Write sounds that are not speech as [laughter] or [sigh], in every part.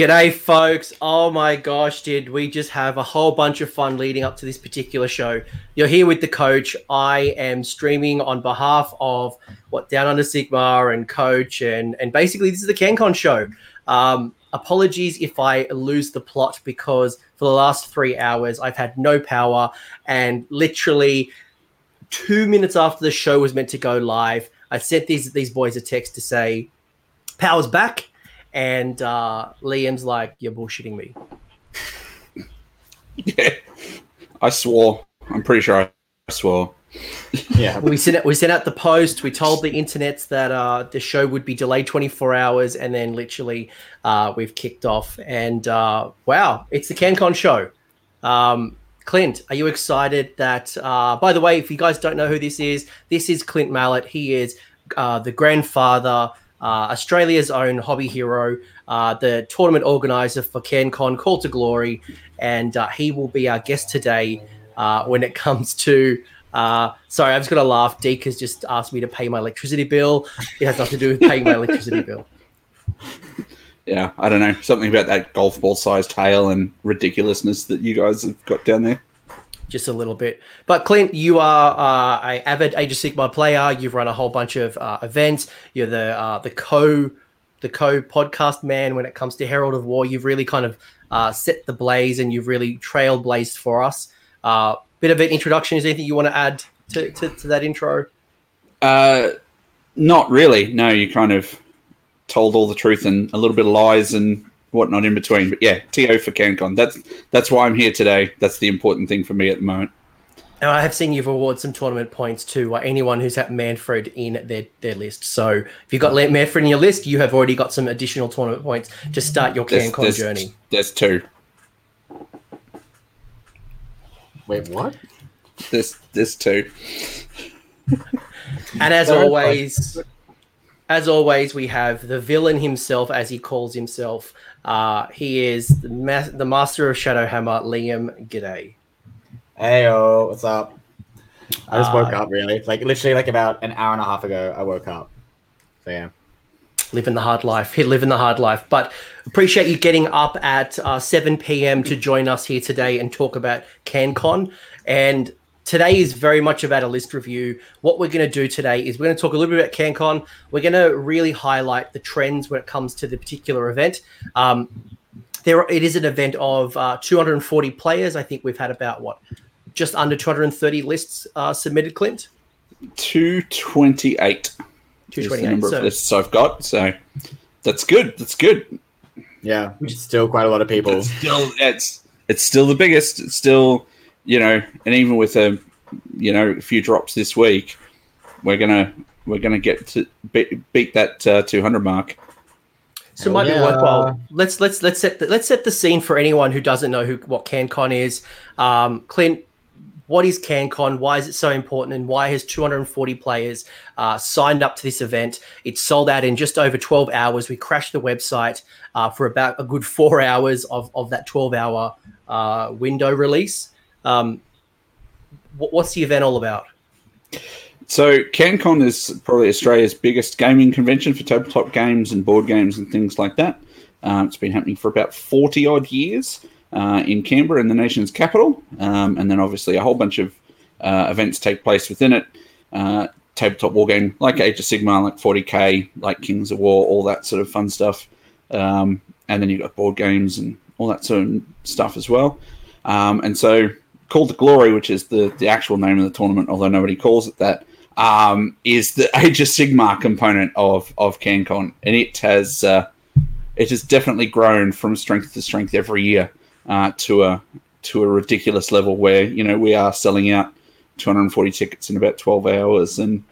G'day, folks. Oh my gosh, did we just have a whole bunch of fun leading up to this particular show? You're here with the coach. I am streaming on behalf of what Down Under Sigma and coach, and, and basically, this is the CanCon show. Um, apologies if I lose the plot because for the last three hours, I've had no power, and literally two minutes after the show was meant to go live, I sent these, these boys a text to say, Power's back and uh, Liam's like, "You're bullshitting me." [laughs] yeah, I swore. I'm pretty sure I swore. yeah, [laughs] we sent we sent out the post. We told the internets that uh, the show would be delayed 24 hours, and then literally uh, we've kicked off. And uh, wow, it's the CanCon show. Um, Clint, are you excited that? Uh, by the way, if you guys don't know who this is, this is Clint Mallet. He is uh, the grandfather uh, Australia's own hobby hero, uh, the tournament organizer for CanCon, Call to Glory, and uh, he will be our guest today uh, when it [laughs] comes to. Uh, sorry, I'm just to laugh. Deke has just asked me to pay my electricity bill. It has nothing to do with paying my electricity bill. Yeah, I don't know. Something about that golf ball sized tail and ridiculousness that you guys have got down there just a little bit. But Clint, you are uh, a avid Age of Sigmar player. You've run a whole bunch of uh, events. You're the uh, the co the co podcast man when it comes to Herald of War. You've really kind of uh, set the blaze and you've really trailblazed for us. Uh, bit of an introduction. Is anything you want to add to, to, to that intro? Uh, not really. No, you kind of told all the truth and a little bit of lies and whatnot in between. But yeah, TO for CanCon. That's that's why I'm here today. That's the important thing for me at the moment. Now, I have seen you've awarded some tournament points to uh, anyone who's had Manfred in their, their list. So if you've got Manfred in your list, you have already got some additional tournament points to start your CanCon there's, journey. There's two. Wait, what? There's, there's two. [laughs] and as always, as always, we have the villain himself, as he calls himself. Uh, he is the, ma- the master of Shadowhammer, Liam G'day. Hey, what's up? I just woke uh, up, really. Like, literally, like about an hour and a half ago, I woke up. So, yeah. Living the hard life. [laughs] Living the hard life. But appreciate you getting up at uh, 7 p.m. to join us here today and talk about CanCon. And today is very much about a list review. What we're going to do today is we're going to talk a little bit about CanCon. We're going to really highlight the trends when it comes to the particular event. Um, there, it is an event of uh, 240 players. I think we've had about what, just under 230 lists uh, submitted. Clint, 228. 228. The number so, of lists I've got. So that's good. That's good. Yeah, which is still quite a lot of people. It's still, it's it's still the biggest. It's still you know, and even with a you know a few drops this week, we're gonna we're gonna get to beat, beat that uh, 200 mark. So it might yeah. be worthwhile. Let's let's let's set the, let's set the scene for anyone who doesn't know who what CanCon is. Um, Clint, what is CanCon? Why is it so important? And why has 240 players uh, signed up to this event? It sold out in just over 12 hours. We crashed the website uh, for about a good four [laughs] hours of, of that 12 hour uh, window release. Um, what's the event all about? So, CanCon is probably Australia's biggest gaming convention for tabletop games and board games and things like that. Um, it's been happening for about 40 odd years uh, in Canberra, in the nation's capital. Um, and then, obviously, a whole bunch of uh, events take place within it. Uh, tabletop war game like Age of Sigmar, like 40k, like Kings of War, all that sort of fun stuff. Um, and then you've got board games and all that sort of stuff as well. Um, and so Call to Glory, which is the, the actual name of the tournament, although nobody calls it that, um, is the [laughs] Age of Sigmar component of of CanCon, and it has uh, it has definitely grown from strength to strength every year uh, to a to a ridiculous level where you know we are selling out 240 tickets in about 12 hours, and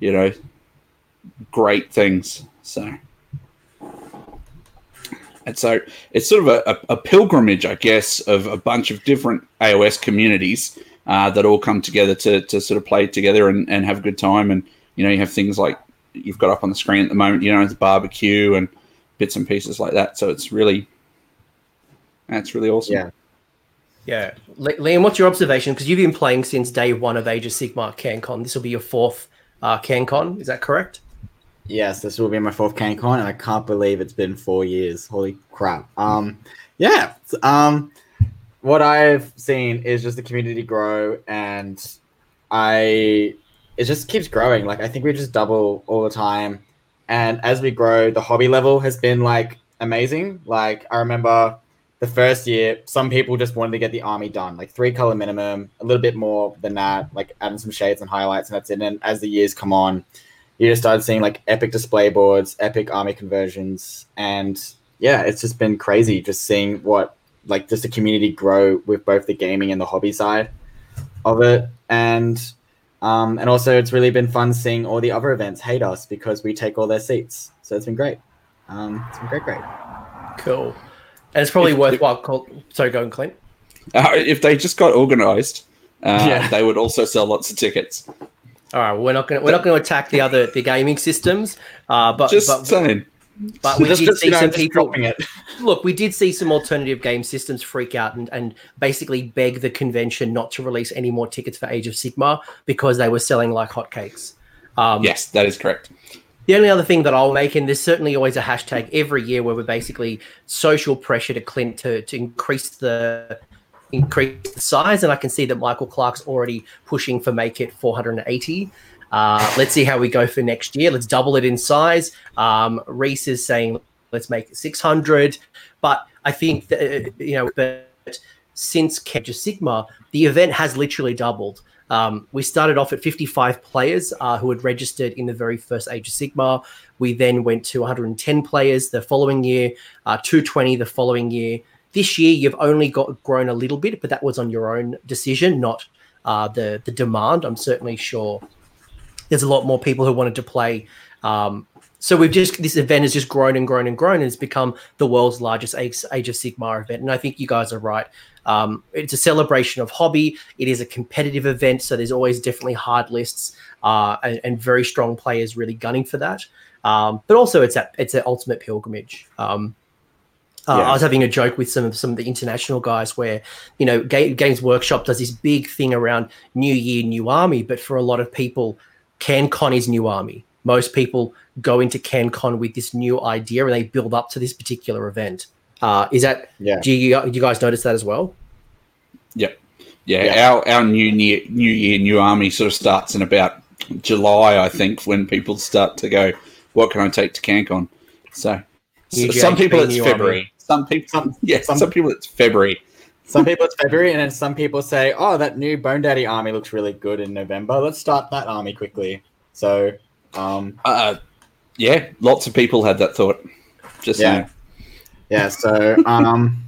you know great things. So and so it's sort of a, a, pilgrimage, I guess, of a bunch of different AOS communities uh, that all come together to, to sort of play together and, and have a good time. And, you know, you have things like you've got up on the screen at the moment, you know, the barbecue and bits and pieces like that. So it's really, that's really awesome. Yeah. Yeah. Liam, what's your observation? Because you've been playing since day one of Age of Sigmar CanCon. This will be your fourth uh, CanCon. Is that correct? Yes, this will be my fourth CanCon, and I can't believe it's been four years. Holy crap! Um, yeah. Um, what I've seen is just the community grow, and I it just keeps growing. Like I think we just double all the time, and as we grow, the hobby level has been like amazing. Like I remember the first year, some people just wanted to get the army done, like three color minimum, a little bit more than that, like adding some shades and highlights, and that's it. And as the years come on, you just started seeing like epic display boards, epic army conversions, and yeah, it's just been crazy just seeing what like just the community grow with both the gaming and the hobby side of it, and um, and also it's really been fun seeing all the other events hate us because we take all their seats, so it's been great. Um, it's been great, great. Cool. And it's probably If- worthwhile. Call, sorry, go on, Clint. Uh, if they just got organized, uh, Yeah. they would also sell lots of tickets. All right, we're not going to we're not going to attack the other the gaming systems, uh, but Just but, saying. but we Just- did just, see you know, some people. dropping it. [laughs] Look, we did see some alternative game systems freak out and, and basically beg the convention not to release any more tickets for Age of Sigmar because they were selling like hotcakes. Um, Yes, that is correct. The only other thing that I'll make, and there's certainly always a hashtag every year where we're basically social pressure to Clint to, to increase the increase the size, and I can see that Michael Clark's already pushing for make it 480. Uh, let's see how we go for next year. Let's double it in size. Um, Reese is saying let's make it 600, but I think that uh, you know, but since Age of Sigmar, the event has literally doubled. Um, we started off at 55 players uh, who had registered in the very first Age of Sigmar. We then went to 110 players the following year, uh, 220 the following year. This year, you've only got grown a little bit, but that was on your own decision, not uh, the the demand. I'm certainly sure there's a lot more people who wanted to play. Um, so we've just this event has just grown and grown and grown and it's become the world's largest Age, Age of Sigmar event. And I think you guys are right. Um, it's a celebration of hobby. It is a competitive event, so there's always definitely hard lists uh, and, and very strong players really gunning for that. Um, but also, it's that it's an ultimate pilgrimage. Um, uh, Yeah. I was having a joke with some of some of the international guys where, you know, Ga- Games Workshop does this big thing around New Year, New Army, but for a lot of people, CanCon is New Army. Most people go into CanCon with this new idea and they build up to this particular event. Uh, is that Yeah. do you do you guys notice that as well? Yep. Yeah, Yeah. our our new year, new year, new army sort of starts in about July, I think, when people start to go, "What can I take to CanCon?" So, some people it's February. army. Some people, Some- yeah, some- some, people it's February. Some people it's February, and then some people say, "Oh, that new Bone Daddy army looks really good in November. Let's start that army quickly." So, um, Uh, yeah, lots of people had that thought. Just Yeah. saying. yeah. So, um,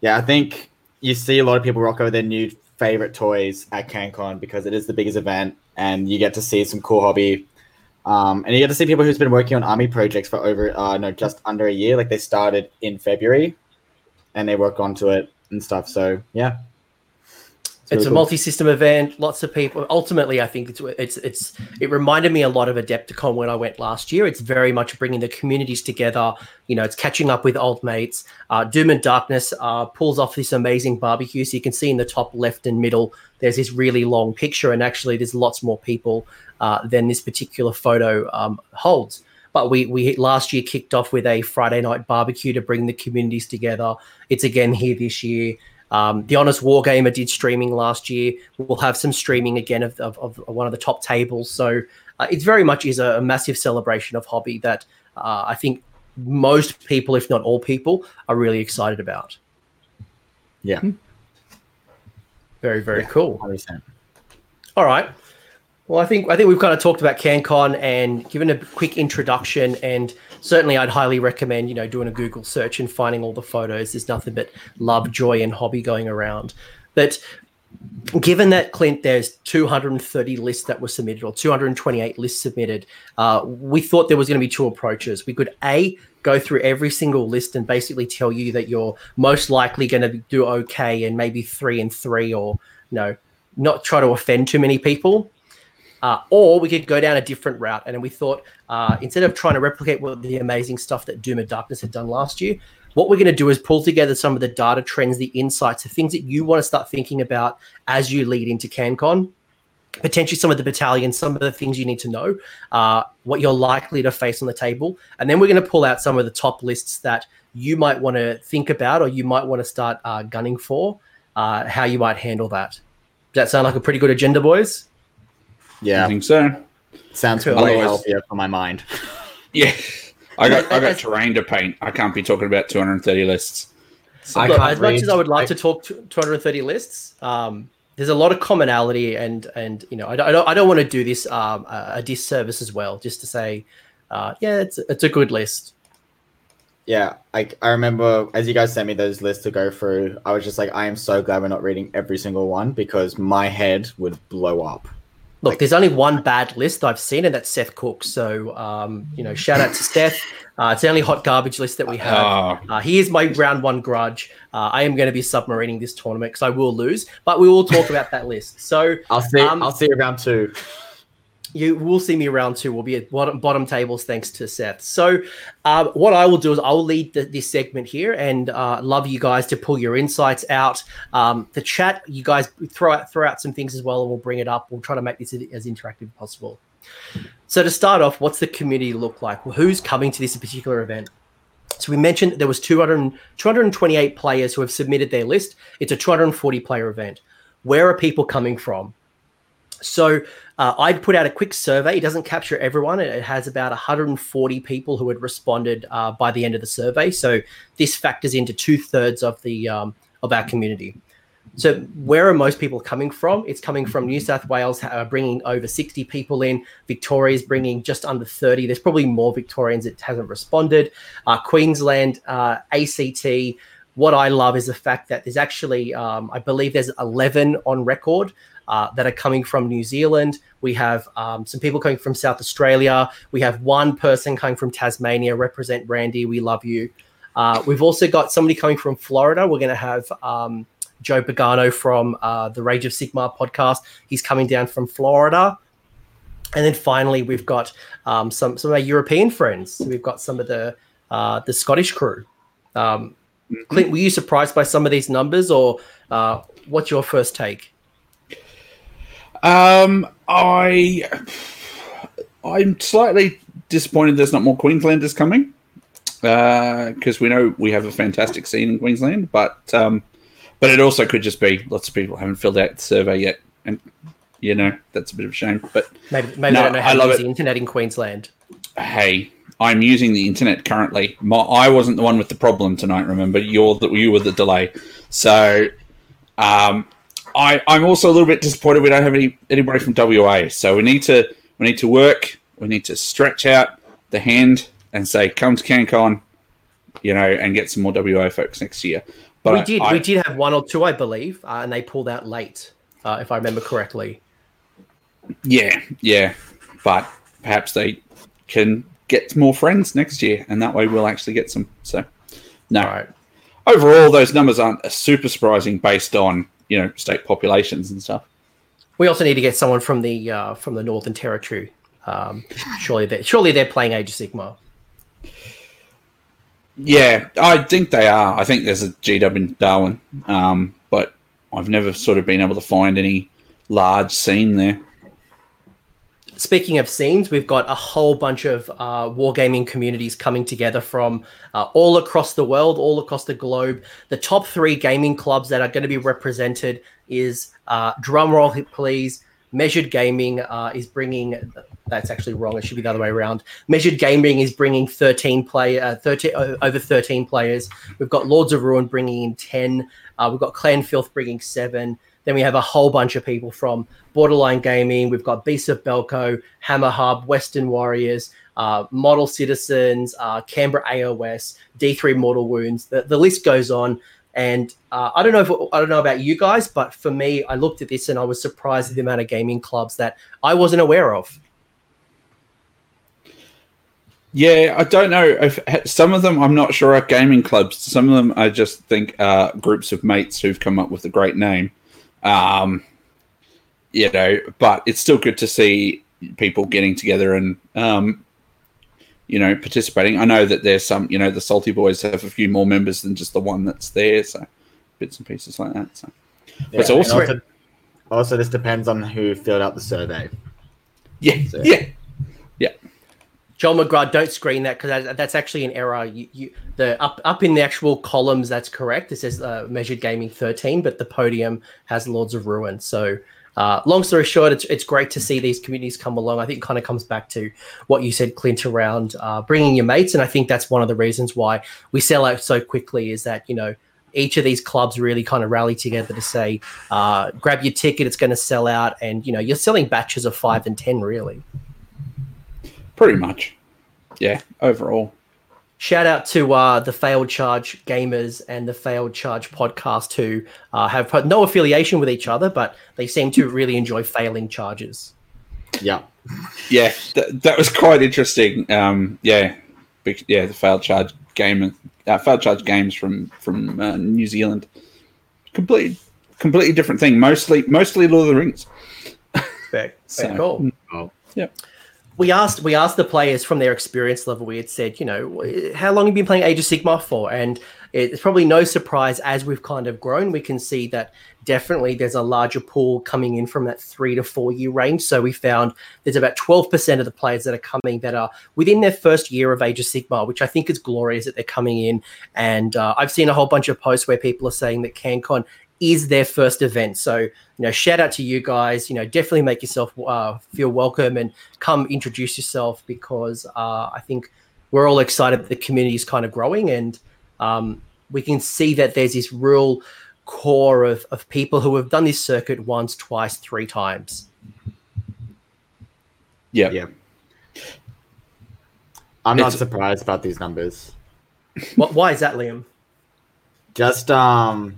yeah, I think you see a lot of people rock over their new favorite toys at CanCon because it is the biggest event, and you get to see some cool hobby. Um, and you get to see people who's been working on army projects for over, uh, no, just under a year. Like they started in February, and they work onto it and stuff. So, yeah, It's, a multi-system event. Lots of people. Ultimately, I think it's it's it's. It reminded me a lot of Adepticon when I went last year. It's very much bringing the communities together. You know, it's catching up with old mates. Uh, Doom and Darkness uh, pulls off this amazing barbecue. So you can see in the top left and middle, there's this really long picture, and actually, there's lots more people uh, than this particular photo um, holds. But we we last year kicked off with a Friday night barbecue to bring the communities together. It's again here this year. Um, the Honest Wargamer did streaming last year. We'll have some streaming again of, of, of one of the top tables. So uh, it's very much is a, a massive celebration of hobby that uh, I think most people, if not all people, are really excited about. yeah, Very very Yeah. cool. 100%. All right. Well, I think I think we've kind of talked about CanCon and given a quick introduction, and certainly I'd highly recommend you know doing a Google search and finding all the photos. There's nothing but love, joy, and hobby going around. But given that Clint, there's 230 lists that were submitted or 228 lists submitted, uh, we thought there was going to be two approaches. We could a go through every single list and basically tell you that you're most likely going to do okay and maybe three and three, or you know, not try to offend too many people. Uh, or we could go down a different route. And we thought uh, instead of trying to replicate what the amazing stuff that Doom and Darkness had done last year, what we're going to do is pull together some of the data trends, the insights, the things that you want to start thinking about as you lead into CanCon. potentially some of the battalions, some of the things you need to know, uh, what you're likely to face on the table, and then we're going to pull out some of the top lists that you might want to think about or you might want to start uh, gunning for, uh, how you might handle that. Does that sound like a pretty good agenda, boys? Yeah, I think so. sounds Cool. way Otherwise- healthier for my mind. [laughs] Yeah, I got I got As- terrain to paint. I can't be talking about 230 lists. I Look, can't as much as I would like I- to talk to 230 lists, um, there's a lot of commonality, and and you know, I don't I don't, I don't want to do this um, a, a disservice as well. Just to say, uh, yeah, it's it's a good list. Yeah, I, I remember as you guys sent me those lists to go through, I was just like, I am so glad we're not reading every single one because my head would blow up. Look, Like- there's only one bad list I've seen, and that's Seth Cook. So, um, you know, shout out to Seth. Uh, it's the only hot garbage list that we have. Oh, Uh, he is my round one grudge. Uh, I am going to be submarining this tournament because I will lose, but we will talk about that list. So I'll see. Um, I'll see you round two. You will see me around two. We'll be at bottom, bottom tables thanks to Seth. So um, what I will do is I'll lead the, this segment here and uh, love you guys to pull your insights out. Um, the chat, you guys throw out throw out some things as well, and we'll bring it up. We'll try to make this as interactive as possible. So to start off, what's the community look like? Well, who's coming to this particular event? So we mentioned there was 200, 228 players who have submitted their list. It's a 240 player event. Where are people coming from? So uh, I'd put out a quick survey. It doesn't capture everyone. It, it has about 140 people who had responded uh, by the end of the survey. So this factors into two thirds of the um, of our community. So where are most people coming from? It's coming from New South Wales, uh, bringing over 60 people in. Victoria's bringing just under 30. There's probably more Victorians that hasn't responded. Uh, Queensland, uh, ACT. What I love is the fact that there's actually, um, I believe there's 11 on record uh, that are coming from New Zealand. We have um, some people coming from South Australia. We have one person coming from Tasmania. Represent Randy. We love you. Uh, we've also got somebody coming from Florida. We're going to have um, Joe Pagano from uh, the Rage of Sigma podcast. He's coming down from Florida. And then finally, we've got um, some some of our European friends. So we've got some of the uh, the Scottish crew. Um, Clint, were you surprised by some of these numbers, or uh, what's your first take? Um, I I'm slightly disappointed there's not more Queenslanders coming because we know we have a fantastic scene in Queensland, but um, but it also could just be lots of people haven't filled out the survey yet, and you know that's a bit of a shame. But Maybe maybe No, they don't know I how to use it. the internet in Queensland. hey, I'm using the internet currently. My, I wasn't the one with the problem tonight. Remember, you're the you were the delay. So, um, I I'm also a little bit disappointed we don't have any anybody from WA. So we need to we need to work. We need to stretch out the hand and say, come to CanCon, you know, and get some more WA folks next year. But we did I- we did have one or two, I believe, uh, and they pulled out late, uh, if I remember correctly. Yeah, yeah. But perhaps they can get more friends next year, and that way we'll actually get some. So, no. Right. Overall, those numbers aren't super surprising based on you know state populations and stuff. We also need to get someone from the uh, from the Northern Territory. Um, surely they surely they're playing Age of Sigmar. Yeah, I think they are. I think there's a GW in Darwin, um, but I've never sort of been able to find any large scene there. Speaking of scenes, we've got a whole bunch of uh, wargaming communities coming together from uh, all across the world, all across the globe. The top three gaming clubs that are going to be represented is uh, drumroll, please. Measured Gaming uh, is bringing. That's actually wrong. It should be the other way around. Measured Gaming is bringing 13 play, uh, 13 uh, over 13 players. We've got Lords of Ruin bringing in 10. Uh, we've got Clan Filth bringing seven. Then we have a whole bunch of people from Borderline Gaming. We've got Beast of Belko, Hammer Hub, Western Warriors, uh, Model Citizens, uh, Canberra AOS, D3 Mortal Wounds. The, the list goes on. And uh, I don't know if I don't know about you guys, but for me, I looked at this and I was surprised at the amount of gaming clubs that I wasn't aware of. Yeah, I don't know. If, some of them I'm not sure are gaming clubs. Some of them I just think are groups of mates who've come up with a great name. Um, you know, but it's still good to see people getting together and um, you know participating. I know that there's some. You know, the Salty Boys have a few more members than just the one that's there. So bits and pieces like that. So Yeah, It's also- also- Also, this depends on who filled out the survey. Yeah, So- yeah. Joel McGrath, don't screen that because that, that's actually an error. You, you the up up in the actual columns, that's correct. It says uh, measured gaming 13, but the podium has Lords of Ruin. So, uh, long story short, it's it's great to see these communities come along. I think it kind of comes back to what you said, Clint, around uh, bringing your mates, and I think that's one of the reasons why we sell out so quickly. Is that you know each of these clubs really kind of rally together to say, uh, grab your ticket, it's going to sell out, and you know you're selling batches of five and ten really. Pretty much. Yeah, overall. Shout out to uh, the Failed Charge gamers and the Failed Charge podcast, who uh, have no affiliation with each other, but they seem to really enjoy failing charges. Yeah. Yeah, th- that was quite interesting. Um, yeah, big, yeah, the failed charge game, uh, failed charge games from from uh, New Zealand. Completely, completely different thing. Mostly, mostly Lord of the Rings. Very, So- very cool. Oh. We asked we asked the players from their experience level. We had said, you know, how long have you been playing Age of Sigmar for? And it's probably no surprise as we've kind of grown, we can see that definitely there's a larger pool coming in from that three to four year range. So we found there's about 12% of the players that are coming that are within their first year of Age of Sigmar, which I think is glorious that they're coming in. And uh, I've seen a whole bunch of posts where people are saying that CanCon is their first event. So, you know, shout out to you guys. You know, definitely make yourself uh, feel welcome and come introduce yourself because uh, I think we're all excited that the community is kind of growing and um, we can see that there's this real core of, of people who have done this circuit once, twice, three times. Yeah, Yeah. I'm not It's- surprised about these numbers. What, why is that, Liam? Just um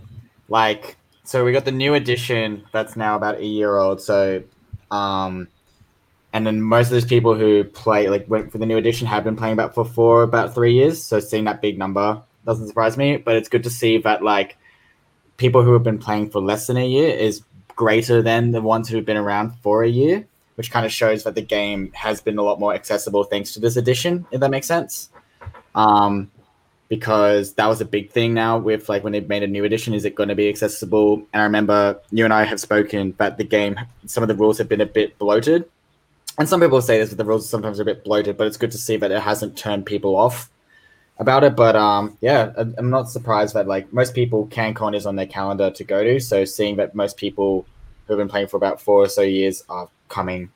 like so we got the new edition that's now about a year old. So um and then most of those people who play like went for the new edition have been playing about for four about three years. So seeing that big number doesn't surprise me. But it's good to see that like people who have been playing for less than a year is greater than the ones who've been around for a year, which kind of shows that the game has been a lot more accessible thanks to this edition, if that makes sense. Um because that was a big thing now with like when they made a new edition is it going to be accessible? And i remember you and i have spoken that the game some of the rules have been a bit bloated. And some people say this but the rules are sometimes a bit bloated but it's good to see that it hasn't turned people off about it. But um yeah i'm not surprised that like most people cancon is on their calendar to go to. So seeing that most people who have been playing for about four or so years are coming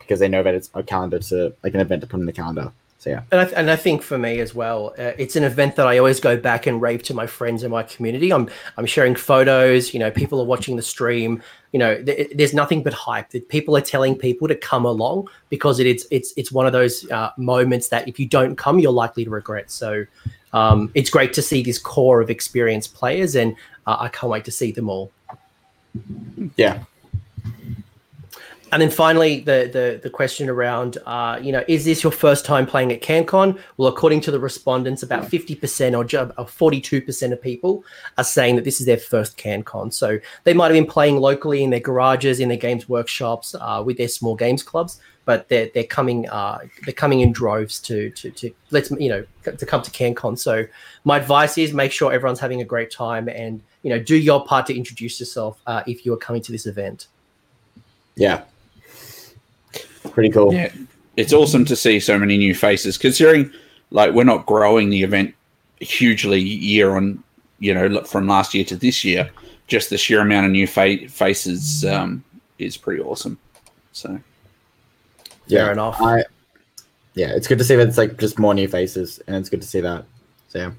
because they know that it's a calendar to like an event to put in the calendar so yeah And I, and I think for me as well, uh, it's an event that I always go back and rave to my friends in my community. I'm I'm sharing photos. You know, people are watching the stream. You know, th- there's nothing but hype. That people are telling people to come along because it is it's it's one of those uh, moments that if you don't come, you're likely to regret. So um, it's great to see this core of experienced players, and uh, I can't wait to see them all. yeah And then finally, the the the question around, uh, you know, is this your first time playing at CanCon? Well, according to the respondents, about fifty percent or forty two percent of people are saying that this is their first CanCon. So they might have been playing locally in their garages, in their games workshops, uh, with their small games clubs, but they're they're coming uh, they're coming in droves to to to let's you know to come to CanCon. So my advice is make sure everyone's having a great time and you know do your part to introduce yourself uh, if you are coming to this event. yeah pretty cool yeah. It's awesome to see so many new faces, considering like we're not growing the event hugely year on, you know, look, from last year to this year. Just the sheer amount of new fa- faces um, is pretty awesome. So Fair enough. I, yeah, it's good to see that it's like just more new faces, and it's good to see that. So yeah,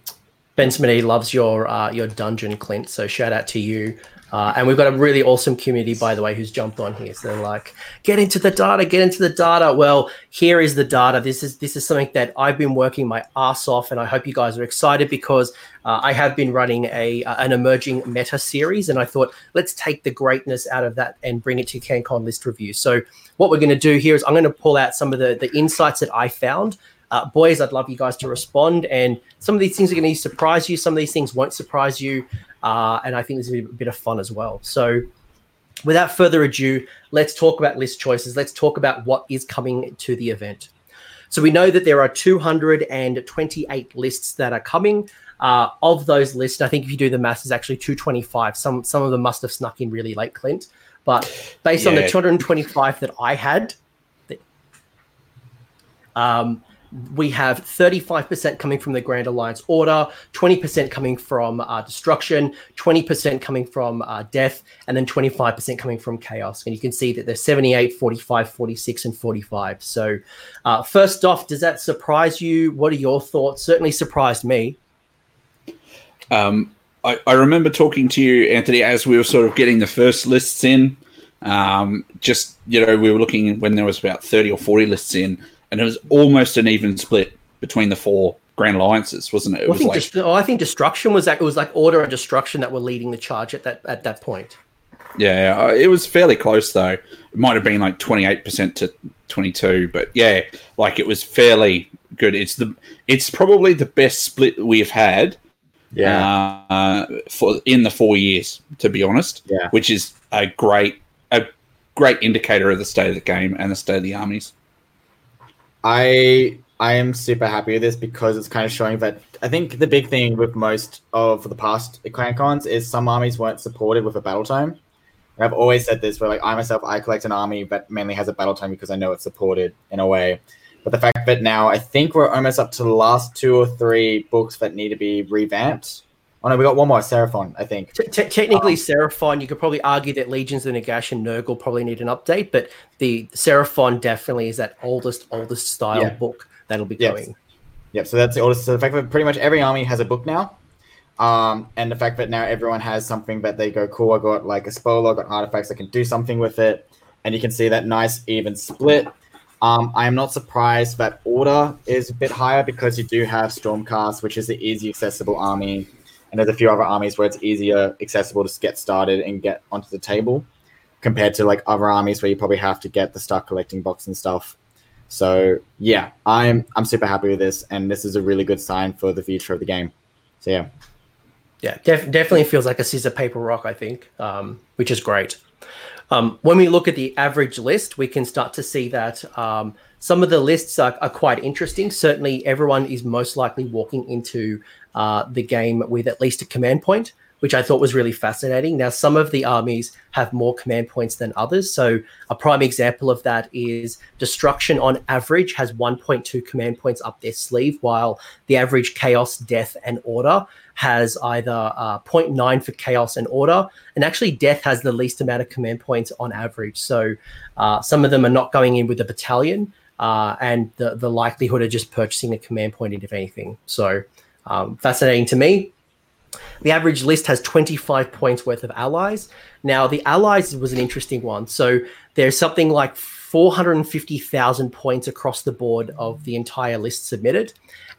Ben Smitty loves your uh, your dungeon, Clint. So shout out to you. Uh, and we've got a really awesome community, by the way, who's jumped on here. So they're like, get into the data, get into the data. Well, here is the data. This is this is something that I've been working my ass off, and I hope you guys are excited because uh, I have been running a uh, an emerging meta series, and I thought let's take the greatness out of that and bring it to CanCon list review. So what we're going to do here is I'm going to pull out some of the the insights that I found uh, boys, I'd love you guys to respond. And some of these things are going to surprise you. Some of these things won't surprise you. Uh, and I think this is a bit of fun as well. So, without further ado, let's talk about list choices. Let's talk about what is coming to the event. So, we know that there are 228 lists that are coming. Uh, of those lists, I think if you do the maths, is actually 225. Some some of them must have snuck in really late, Clint. But based on the 225 that I had, um, we have 35% coming from the Grand Alliance Order, 20% coming from uh, Destruction, 20% coming from uh, Death, and then 25% coming from Chaos. And you can see that there's 78, 45, 46, and 45. So, uh, first off, does that surprise you? What are your thoughts? Certainly surprised me. Um, I, I remember talking to you, Anthony, as we were sort of getting the first lists in. Um, just you know, we were looking when there was about thirty or forty lists in, and it was almost an even split between the four Grand Alliances, wasn't it? It Well, I was think, like dest- oh, I think Destruction was that it was like Order and Destruction that were leading the charge at that at that point. Yeah, uh, it was fairly close though. It might have been like twenty eight percent to twenty two, but yeah, like it was fairly good. It's the it's probably the best split we've had Yeah. uh, for in the four years, to be honest. Yeah. which is a great a great indicator of the state of the game and the state of the armies. I I am super happy with this because it's kind of showing that I think the big thing with most of the past CanCons is some armies weren't supported with a battletome. And I've always said this where like I myself I collect an army that mainly has a battletome because I know it's supported in a way. But the fact that now I think we're almost up to the last two or three books that need to be revamped. Oh no, we got one more, Seraphon, I think. Te- technically, Seraphon, you could probably argue that Legions of Nagash and Nurgle probably need an update, but the Seraphon definitely is that oldest, oldest style Yeah. book that'll be Yes. coming. Yep. So that's the oldest. So the fact that pretty much every army has a book now, um, and the fact that now everyone has something that they go, cool. I got like a spoiler, I got artifacts, I can do something with it, and you can see that nice even split. Um, I am not surprised that order is a bit higher because you do have Stormcast, which is the easy accessible army, and there's a few other armies where it's easier accessible to get started and get onto the table, compared to like other armies where you probably have to get the start collecting box and stuff. So yeah, I'm I'm super happy with this, and this is a really good sign for the future of the game. So yeah, Yeah, def- definitely feels like a scissor paper rock. I think, um, which is great. Um, when we look at the average list, we can start to see that um, some of the lists are, are quite interesting. Certainly, everyone is most likely walking into uh, the game with at least a command point, which I thought was really fascinating. Now, some of the armies have more command points than others. So, a prime example of that is Destruction on average has 1.2 command points up their sleeve, while the average Chaos, Death, and Order has either uh, 0.9 for Chaos and Order, and actually Death has the least amount of command points on average. So, uh, some of them are not going in with a battalion. Uh, and the, the likelihood of just purchasing a command point, if anything. So, um, fascinating to me. The average list has 25 points worth of allies. Now, the allies was an interesting one. So there's something like 450,000 points across the board of the entire list submitted.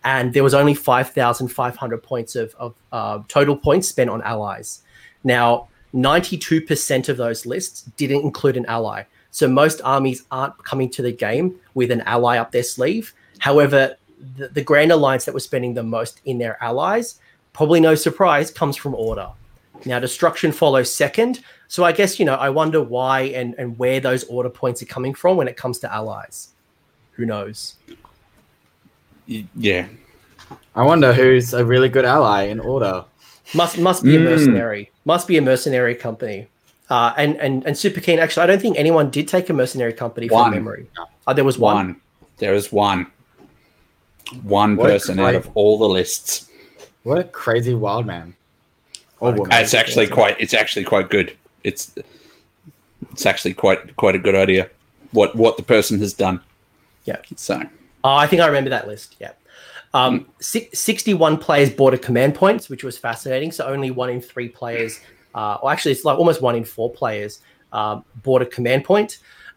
And there was only 5,500 points of, of uh, total points spent on allies. Now, 92% of those lists didn't include an ally. So most armies aren't coming to the game with an ally up their sleeve. However, the, the Grand Alliance that was spending the most in their allies, probably no surprise, comes from Order. Now, Destruction follows second. So I guess, you know, I wonder why and, and where those Order points are coming from when it comes to allies. Who knows? Yeah, I wonder who's a really good ally in order. Must must be a Mm. mercenary. Must be a mercenary company. Uh, and, and and super keen. Actually, I don't think anyone did take a mercenary company from One. memory. Uh, there was one. one. There is one. One What a person out of all the lists. What a crazy wild man. Or woman. It's actually quite. It's actually quite good. It's it's actually quite quite a good idea. What what the person has done. Yeah. So Oh, I think I remember that list. Yeah. Um, si- 61 players bought a command points, which was fascinating. So only one in three players, uh, or actually, it's like almost one in four players um, bought a command.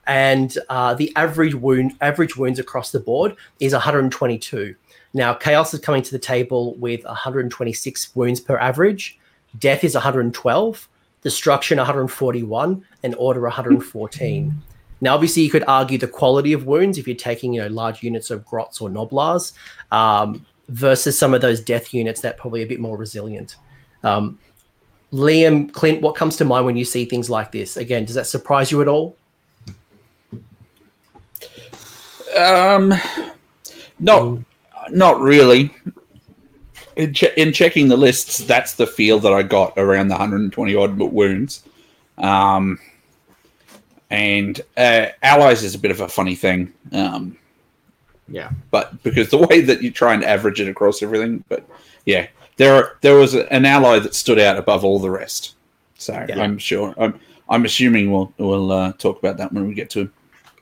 And uh, the average wound, average wounds across the board is 122. Now, Chaos is coming to the table with 126 wounds per average. Death is 112. Destruction 141, and Order 114. Now, obviously, you could argue the quality of wounds if you're taking, you know, large units of grots or gnoblars um, versus some of those death units that are probably a bit more resilient. Um, Liam, Clint, what comes to mind when you see things like this? Again, does that surprise you at all? um, not not really. In, che- in checking the lists, that's the feel that I got around the 120 odd wounds. Um, and uh, allies is a bit of a funny thing. Um, Yeah. but because the [laughs] way that you try and average it across everything, but yeah, there there was an ally that stood out above all the rest. So Yeah. I'm sure I'm I'm assuming we'll we'll uh, talk about that when we get to him.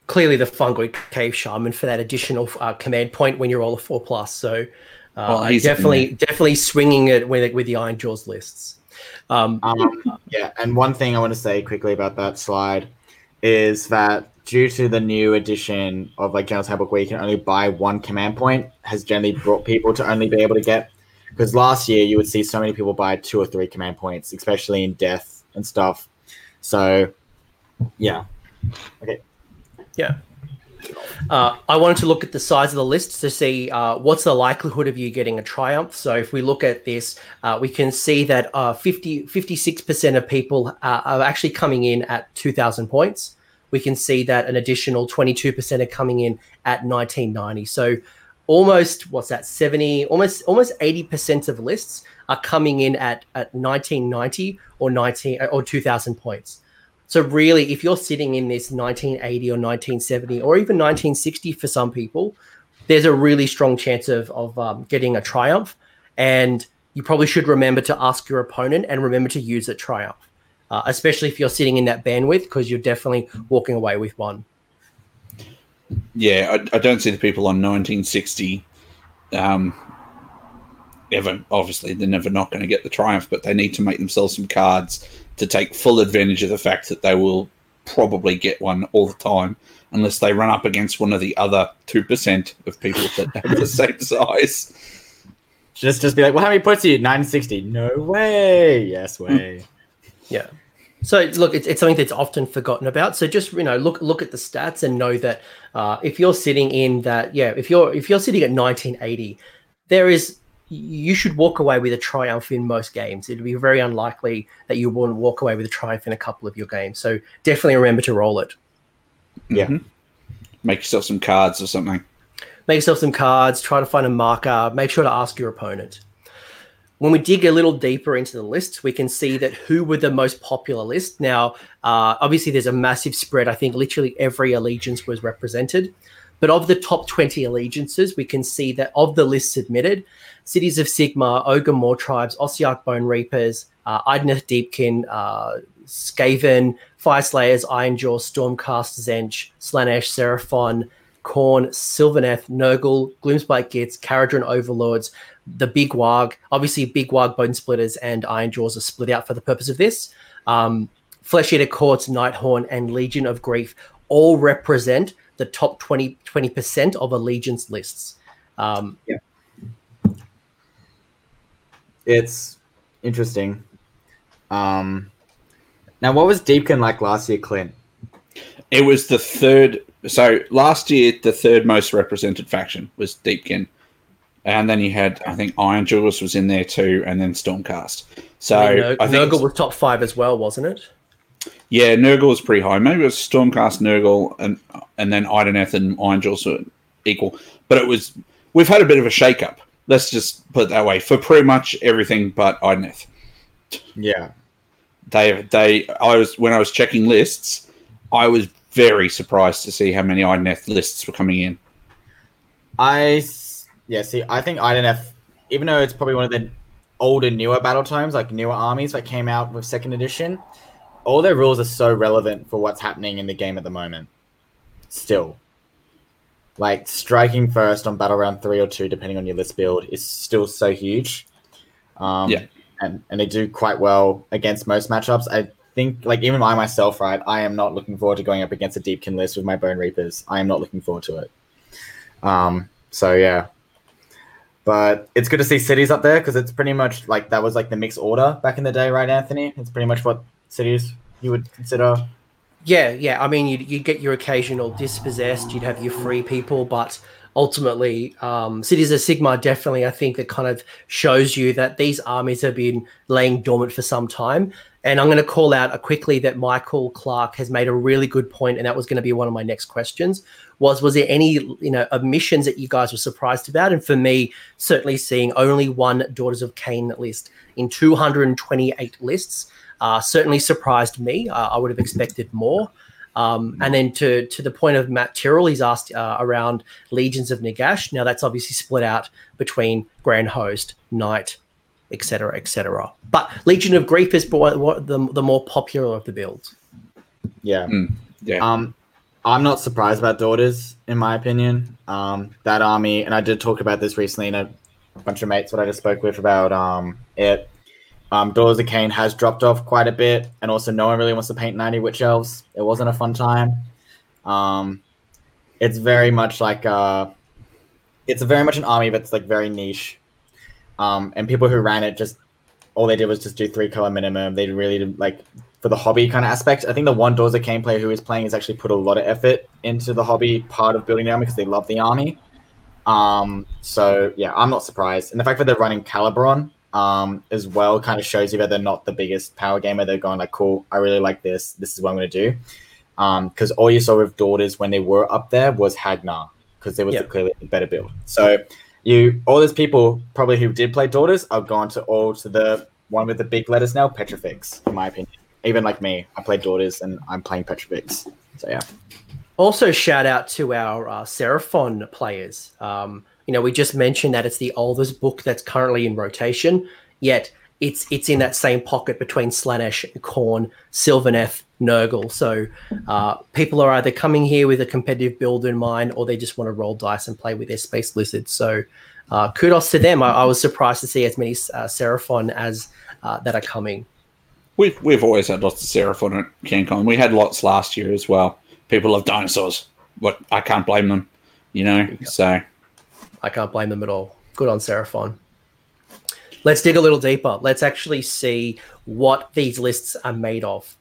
Clearly, the Fungoid Cave Shaman for that additional uh, command point when you roll a four plus. So, uh, Well, he's- definitely, definitely swinging it with with the Ironjawz lists. Um, Um, yeah, and one thing I want to say quickly about that slide is that due to the new edition of like General's Handbook, where you can only buy one command point, has generally brought people to only be able to get. Because last year you would see so many people buy two or three command points, especially in death and stuff. So, yeah, Okay. Yeah. Uh, I wanted to look at the size of the list to see uh, what's the likelihood of you getting a triumph. So if we look at this, uh, we can see that uh, 50, 56% of people uh, are actually coming in at 2,000 points. We can see that an additional 22% are coming in at 1990. So almost, what's that, 70, almost almost 80% of lists are coming in at, at 1990 or 19 or 2,000 points. So really, if you're sitting in this 1980 or 1970 or even 1960 for some people, there's a really strong chance of of um, getting a triumph, and you probably should remember to ask your opponent and remember to use a triumph, uh, especially if you're sitting in that bandwidth because you're definitely walking away with one. Yeah, I, I don't see the people on 1960 um, ever. Obviously, they're never not going to get the triumph, but they need to make themselves some cards to take full advantage of the fact that they will probably get one all the time, unless they run up against one of the other two percent of people that have the [laughs] same size. just just be like, well, how many points are you? Nine sixty? No way. Yes way. [laughs] Yeah. So look, it's, it's something that's often forgotten about. So just you know, look look at the stats and know that uh, if you're sitting in that, yeah, if you're if you're sitting at 1980, there is you should walk away with a triumph in most games. It'd be very unlikely that you won't walk away with a triumph in a couple of your games. So definitely remember to roll it. Yeah. Mhm. Make yourself some cards or something. Make yourself some cards. Try to find a marker. Make sure to ask your opponent. When we dig a little deeper into the list, we can see that who were the most popular list. Now, uh, obviously, there's a massive spread. I think literally every allegiance was represented. But of the top 20 allegiances, we can see that of the list submitted, Cities of Sigmar, Ogre Tribes, Ossiarch Bone Reapers, uh, Idoneth Deepkin, uh, Skaven, Fyreslayers, Ironjaw, Stormcast, Tzeentch, Slaanesh, Seraphon, Khorne, Sylvaneth, Nurgle, Gloomspite Gitz, Kharadron Overlords, the Big Waaagh. Obviously, Big Waaagh Bone Splitters, and Ironjawz are split out for the purpose of this. Um, Flesh Eater Courts, Nighthaunt, and Legion of Grief all represent the top 20, 20% of allegiance lists. Um, It's interesting. Um, now, what was Deepkin like last year, Clint? It was the third. So last year, the third most represented faction was Deepkin, and then you had I think Ironjawz was in there too, and then Stormcast. So I mean, Nurg- I think Nurgle was top five as well, wasn't it? yeah, Nurgle was pretty high. Maybe it was Stormcast, Nurgle, and and then Idoneth and Ironjawz were equal. But it was we've had a bit of a shake up. Let's just put it that way for pretty much everything but Idoneth. Yeah. They they I was when I was checking lists, I was very surprised to see how many Idoneth lists were coming in. I yeah, see, I think IDNF, even though it's probably one of the older, newer battle tomes, like newer armies that came out with second edition, all their rules are so relevant for what's happening in the game at the moment. Still. Like striking first on battle round three or two, depending on your list build, is still so huge. Um, Yeah. and, and they do quite well against most matchups. I think like even I myself, right, I am not looking forward to going up against a Deepkin list with my Bone Reapers. I am not looking forward to it. Um, so yeah, but it's good to see cities up there because it's pretty much like that was like the mixed order back in the day, right, Anthony? It's pretty much what cities you would consider. Yeah, yeah. I mean, you'd, you'd get your occasional dispossessed, you'd have your free people, but ultimately, um, Cities of Sigmar definitely, I think, that kind of shows you that these armies have been laying dormant for some time. And I'm going to call out quickly that Michael Clark has made a really good point, and that was going to be one of my next questions. Was was there any you know omissions that you guys were surprised about? And for me, certainly seeing only one Daughters of Khaine list in 228 lists uh, certainly surprised me. Uh, I would have expected more. Um, and then to to the point of Matt Tyrrell, he's asked uh, around Legions of Nagash. Now that's obviously split out between Grand Host, Knight, etc., etc. But Legion of Grief is the, the more popular of the builds. Yeah. Mm, yeah. Um, I'm not surprised about Daughters, in my opinion. Um, that army, and I did talk about this recently in a bunch of mates what I just spoke with about um, it. Um, Daughters of Khaine has dropped off quite a bit, and also no one really wants to paint 90 witch elves. It wasn't a fun time. Um, it's very much like uh, it's very much an army that's like very niche. Um, and people who ran it just all they did was just do three color minimum. They really did like for the hobby kind of aspect. I think the one Daughters of Khaine player who is playing has actually put a lot of effort into the hobby part of building the army because they love the army. Um, so yeah, I'm not surprised. And the fact that they're running Khailebron um, as well kind of shows you that they're not the biggest power gamer. They're going like, cool, I really like this. This is what I'm going to do. Um, because um, all you saw with Daughters when they were up there was Hagg Nar because there was yep. a clearly a better build. So you all those people probably who did play Daughters are gone to all to the one with the big letters now, Petrifex, in my opinion even like me, I play Daughters and I'm playing Petrifex. So yeah. Also, shout out to our uh, Seraphon players. Um, you know, we just mentioned that it's the oldest book that's currently in rotation, yet it's it's in that same pocket between Slaanesh, Khorne, Sylvaneth, Nurgle. So uh, people are either coming here with a competitive build in mind, or they just want to roll dice and play with their space lizards. So uh, kudos to them. I, I, was surprised to see as many uh, Seraphon as uh, that are coming. We've we've always had lots of Seraphon at CanCon. We had lots last year as well. People love dinosaurs, but I can't blame them. You know, so I can't blame them at all. Good on Seraphon. Let's dig a little deeper. Let's actually see what these lists are made of.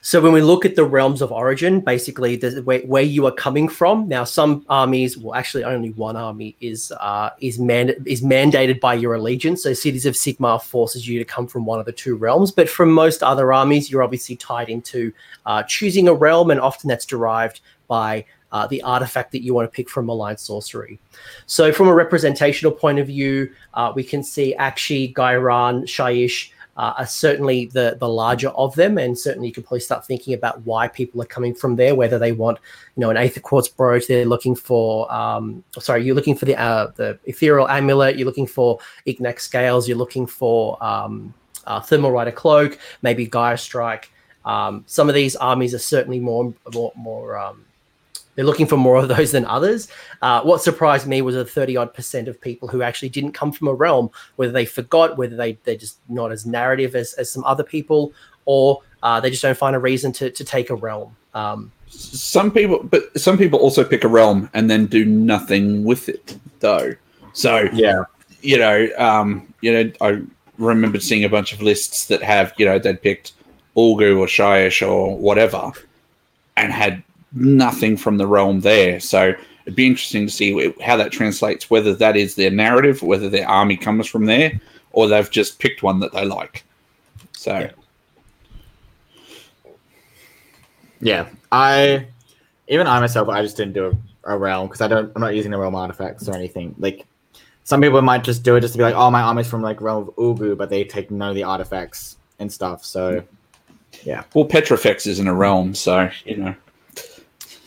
So when we look at the realms of origin, basically the, where, where you are coming from. Now, some armies, well, actually only one army is uh, is man is mandated by your allegiance. So cities of Sigmar forces you to come from one of the two realms. But from most other armies, you're obviously tied into uh, choosing a realm, and often that's derived by uh, the artifact that you want to pick from Malign Sorcery. So, from a representational point of view, uh, we can see Aqshy, Ghyran, Shyish, uh, are certainly the the larger of them, and certainly you can probably start thinking about why people are coming from there. Whether they want, you know, an Aether Quartz brooch, they're looking for. Um, sorry, you're looking for the uh, the ethereal amulet. You're looking for Ignax scales. You're looking for um, uh, Thermal Rider cloak, maybe Gaia Strike. Um, some of these armies are certainly more more more um, they're looking for more of those than others. Uh, what surprised me was a 30 odd percent of people who actually didn't come from a realm, whether they forgot, whether they, they're just not as narrative as, as some other people, or uh, they just don't find a reason to, to take a realm. Um, some people, but some people also pick a realm and then do nothing with it, though. So, yeah, you know, um, you know, I remember seeing a bunch of lists that have, you know, they'd picked Ulgu or Shyish or whatever and had nothing from the realm there. So it'd be interesting to see how that translates, whether that is their narrative, whether their army comes from there, or they've just picked one that they like. So. Yeah, yeah. I even I myself, I just didn't do a, a realm because I don't. I'm not using the realm artifacts or anything. Like some people might just do it just to be like, oh, my army's from like realm of Ulgu, but they take none of the artifacts and stuff. So, yeah. Well, Petrifex isn't a realm, so you know.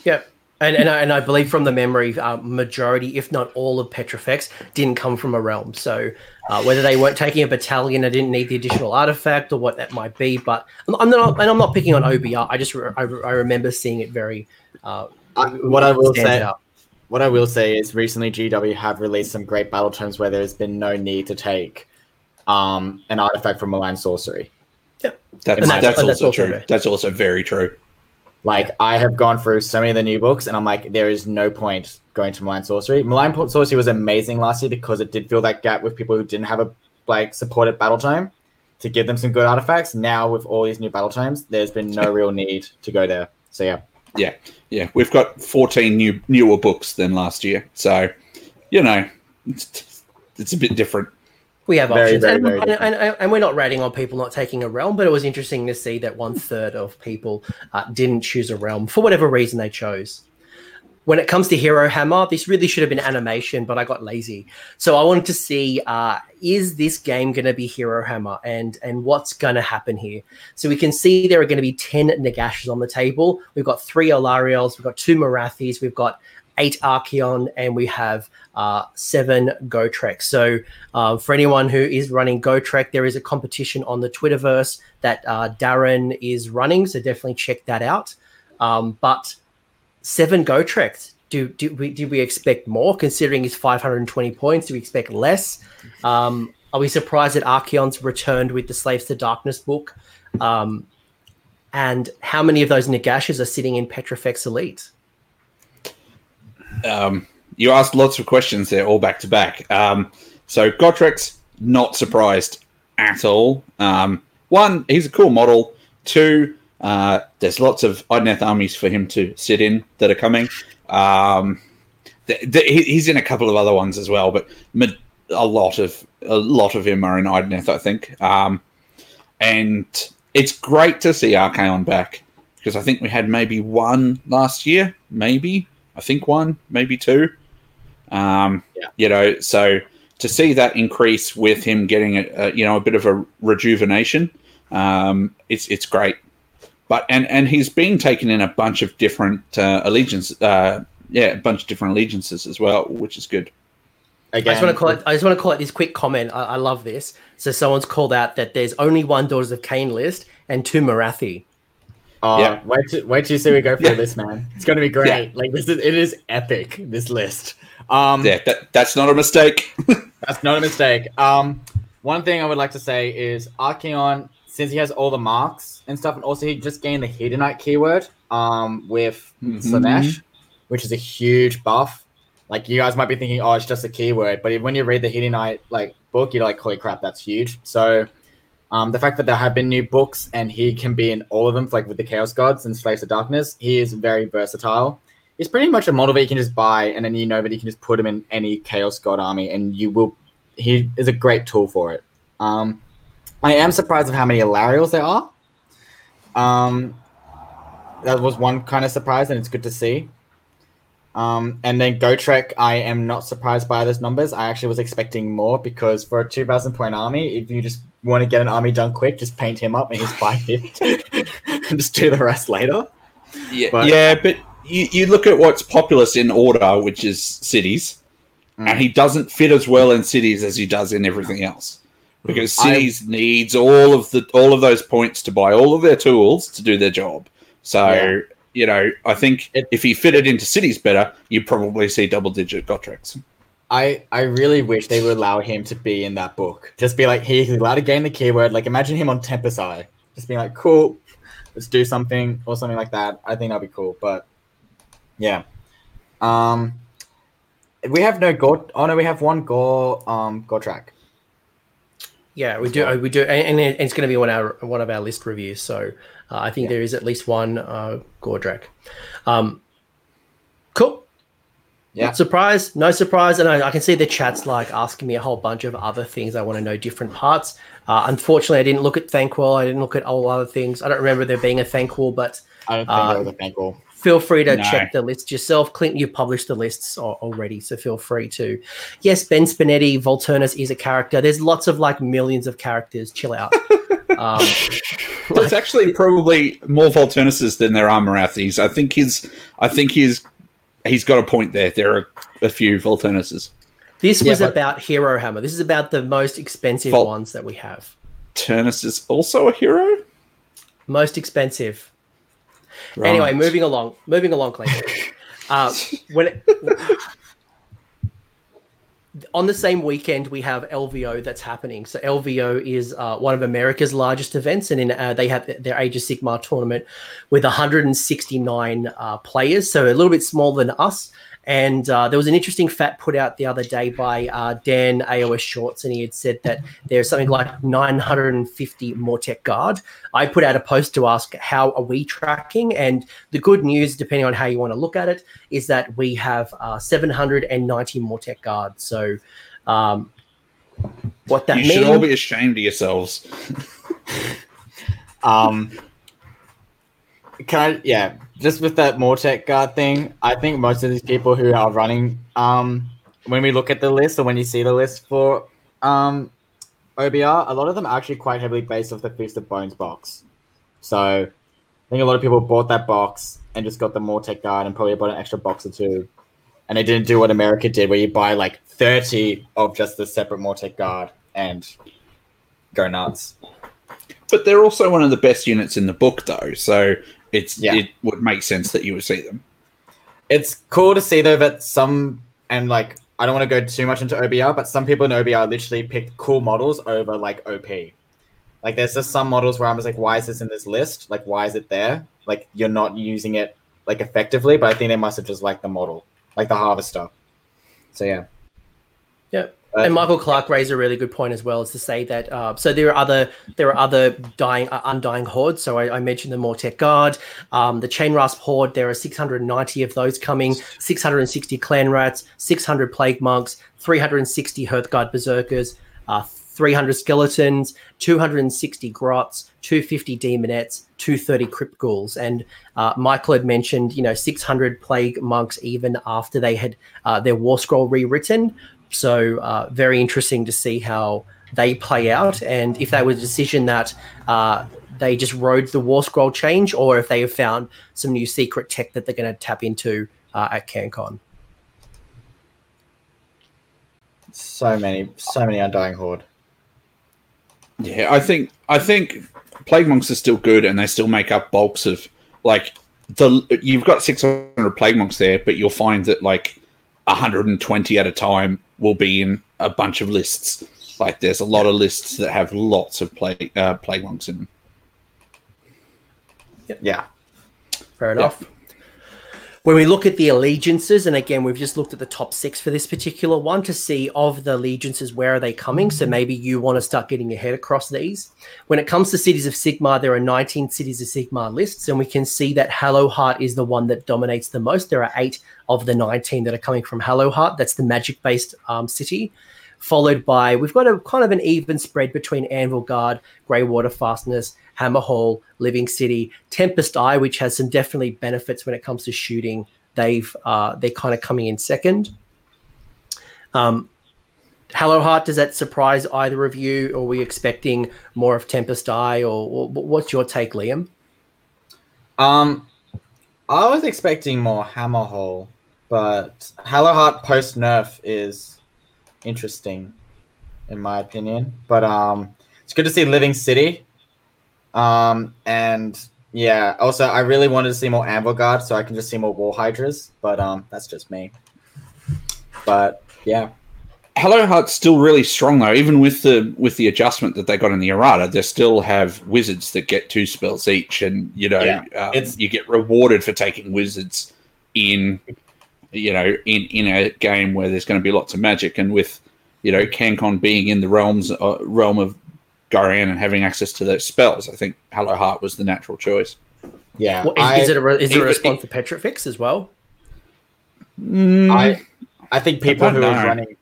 Yep. And, and, I, and I believe from the memory, uh, majority, if not all, of Petrifex didn't come from a realm. So uh, whether they weren't taking a battalion, they didn't need the additional artifact, or what that might be. But I'm not, and I'm not picking on OBR. I just re- I, I, remember seeing it very. Uh, I, what I will say, out. what I will say is, recently GW have released some great battletomes where there's been no need to take um, an artifact from a Malign Sorcery. Yeah, that's, that's, that's, also, also true. That's also very true. Like I have gone through so many of the new books, and I'm like, there is no point going to Malign Sorcery. Malign Sorcery was amazing last year because it did fill that gap with people who didn't have a like supported battletome to give them some good artifacts. Now with all these new battletomes, there's been no real need to go there. So yeah, yeah, yeah. We've got 14 new newer books than last year, so you know, it's, it's a bit different we have very, options, very, and, very and, and, and, we're not rating on people not taking a realm, but it was interesting to see that one third of people uh, didn't choose a realm for whatever reason they chose. when it comes to Hero Hammer, this really should have been animation, but I got lazy. So I wanted to see uh, is this game going to be Hero Hammer and and what's going to happen here? So we can see there are going to be 10 Nagashs on the table. We've got three Alarielles, we've got two Morathis, we've got eight Archaon, and we have uh, seven Gotrek. So uh, for anyone who is running Gotrek, there is a competition on the Twitterverse that uh, Darren is running. So definitely check that out. Um, but seven Gotreks. Do, do we do we expect more considering his 520 points? Do we expect less? Um, are we surprised that Archaon's returned with the Slaves to Darkness book? Um, and how many of those Nagashs are sitting in Petrifex Elite? Um, you asked lots of questions there, all back to back. Um, so Gotreks, not surprised at all. Um, one, he's a cool model. Two, uh, there's lots of Idoneth armies for him to sit in that are coming. Um, th- th- he's in a couple of other ones as well, but a lot of a lot of him are in Idoneth, I think. Um, and it's great to see Archaon back because I think we had maybe one last year, maybe I think one, maybe two. Um, yeah. You know, so to see that increase with him getting a, a you know a bit of a rejuvenation, um, it's it's great. But and and he's been taken in a bunch of different uh, allegiances, uh, yeah, a bunch of different allegiances as well, which is good. Again, I just want to call it. I just want to call it this quick comment. I, I love this. So someone's called out that there's only one Daughters of Khaine list and two Morathi. Oh, yeah. wait to wait till you see we go through yeah. this, man. It's gonna be great. Yeah. Like this is it is epic. This list. Um, yeah, that, that's not a mistake. [laughs] that's not a mistake. Um, one thing I would like to say is Archaon, since he has all the marks and stuff, and also he just gained the Hedonite keyword um, with mm-hmm. Slaanesh, which is a huge buff. Like you guys might be thinking, oh, it's just a keyword, but when you read the Hedonite like book, you're like, holy crap, that's huge. So um, the fact that there have been new books and he can be in all of them, like with the Chaos Gods and Slaves of Darkness, he is very versatile. He's pretty much a model that you can just buy, and then you know that you can just put him in any Chaos God army, and you will. He is a great tool for it. Um, I am surprised of how many Alarielles there are. Um, that was one kind of surprise, and it's good to see. Um, and then Gotrek, I am not surprised by those numbers. I actually was expecting more because for a 2,000 point army, if you just want to get an army done quick, just paint him up and he's [laughs] fine and [laughs] just do the rest later. Yeah, but, yeah, but you, you look at what's populous in order, which is cities, mm. and he doesn't fit as well in cities as he does in everything else. Because cities I, needs all of the all of those points to buy all of their tools to do their job. So yeah. you know, I think it, if he fitted into cities better, you'd probably see double digit Gotreks. I, I really wish they would allow him to be in that book. Just be like, he's allowed to gain the keyword. Like, imagine him on Tempest Eye. Just being like, cool, let's do something or something like that. I think that'd be cool. But yeah. Um, we have no gore. Oh no, we have one gore. Um, Gordrakk. Yeah, we do. We do, and it's going to be one our one of our list reviews. So uh, I think yeah. there is at least one uh, Gordrakk. Um, cool. Yeah. Not surprise, no surprise. And I, I, can see the chat's like asking me a whole bunch of other things. I want to know different parts. Uh, unfortunately, I didn't look at Thanquol. I didn't look at all other things. I don't remember there being a Thanquol, but I don't think uh, there was a Thanquol. Feel free to no. check the list yourself. Clint, You've published the lists already, so feel free to. Yes, Ben Spinetti, Volturnus is a character. There's lots of like millions of characters. Chill out. [laughs] Um, well, it's actually probably more Volturnuses than there are Morathis. I think he's, I think he's, he's got a point there. There are a few Volturnuses. This was yeah, about Hero Hammer. This is about the most expensive Vol- ones that we have. Turnus is also a hero. Most expensive. Right. Anyway, moving along. Moving along, Clayton. [laughs] uh, when it, on the same weekend we have LVO that's happening. So LVO is uh, one of America's largest events, and in, uh, they have their Age of Sigmar tournament with 169 uh, players, so a little bit smaller than us. And uh, there was an interesting fact put out the other day by uh, Dan AOS Shorts, and he had said that there's something like 950 Mortek Guard. I put out a post to ask how are we tracking, and the good news, depending on how you want to look at it, is that we have uh, 790 Mortek Guard. So, um, what that you means? should all be ashamed of yourselves. [laughs] um, can I? Yeah, just with that Mortek guard thing, I think most of these people who are running, um, when we look at the list or when you see the list for um, OBR, a lot of them are actually quite heavily based off the Feast of Bones box. So I think a lot of people bought that box and just got the Mortek guard and probably bought an extra box or two. And they didn't do what America did, where you buy like 30 of just the separate Mortek guard and go nuts. But they're also one of the best units in the book, though. So it's Yeah. it would make sense that you would see them. It's cool to see though that some and like I don't want to go too much into OBR, but some people in OBR literally picked cool models over like OP. Like there's just some models where I'm just like, why is this in this list? Like why is it there? Like you're not using it like effectively, but I think they must have just liked the model, like the harvester. So yeah. Yep. But- and Michael Clark raised a really good point as well, is to say that uh, so there are other there are other dying uh, undying hordes. So I, I mentioned the Mortek Guard, um, the Chain Rasp Horde. There are 690 of those coming, 660 Clan Rats, 600 Plague Monks, 360 Hearthguard Berserkers, uh, 300 Skeletons, 260 Grots, 250 Daemonettes, 230 Crypt Ghouls, and uh, Michael had mentioned you know 600 Plague Monks even after they had uh, their War Scroll rewritten. So uh, very interesting to see how they play out, and if that was a decision that uh, they just rode the War Scroll change, or if they have found some new secret tech that they're going to tap into uh, at CanCon. So many, so many undying horde. Yeah, I think I think plague monks are still good, and they still make up bulks of like the. You've got six hundred plague monks there, but you'll find that like hundred and twenty at a time will be in a bunch of lists. Like there's a lot of lists that have lots of plague uh, plague monks in them. Yeah. Fair enough. When we look at the allegiances, and again, we've just looked at the top six for this particular one to see of the allegiances, where are they coming? So maybe you want to start getting your head across these. When it comes to Cities of Sigmar, there are 19 Cities of Sigmar lists, and we can see that Hallowheart is the one that dominates the most. There are eight of the 19 that are coming from Hallowheart. That's the magic based um, city. Followed by, we've got a kind of an even spread between Anvilgard, Greywater Fastness, Hammerhal, Living City, Tempest Eye, which has some definitely benefits when it comes to shooting. They've uh, they're kind of coming in second. Um, Hallowheart, does that surprise either of you? Or are we expecting more of Tempest Eye, or, or what's your take, Liam? Um, I was expecting more Hammerhal, but Hallowheart post nerf is interesting, in my opinion. But um, it's good to see Living City. Um, and yeah, also I really wanted to see more Anvilgard, so I can just see more War Hydras. But um, that's just me. But yeah, Hallowheart's still really strong though, even with the with the adjustment that they got in the errata. They still have wizards that get two spells each, and you know Yeah, um, it's- you get rewarded for taking wizards in you know in in a game where there's going to be lots of magic, and with you know CanCon being in the realms uh, realm of Ghyran and having access to those spells, I think Hallowheart was the natural choice. yeah. What, is, I- is it a re- is it a even- response for Petrifex as well? I I think people don't who are running,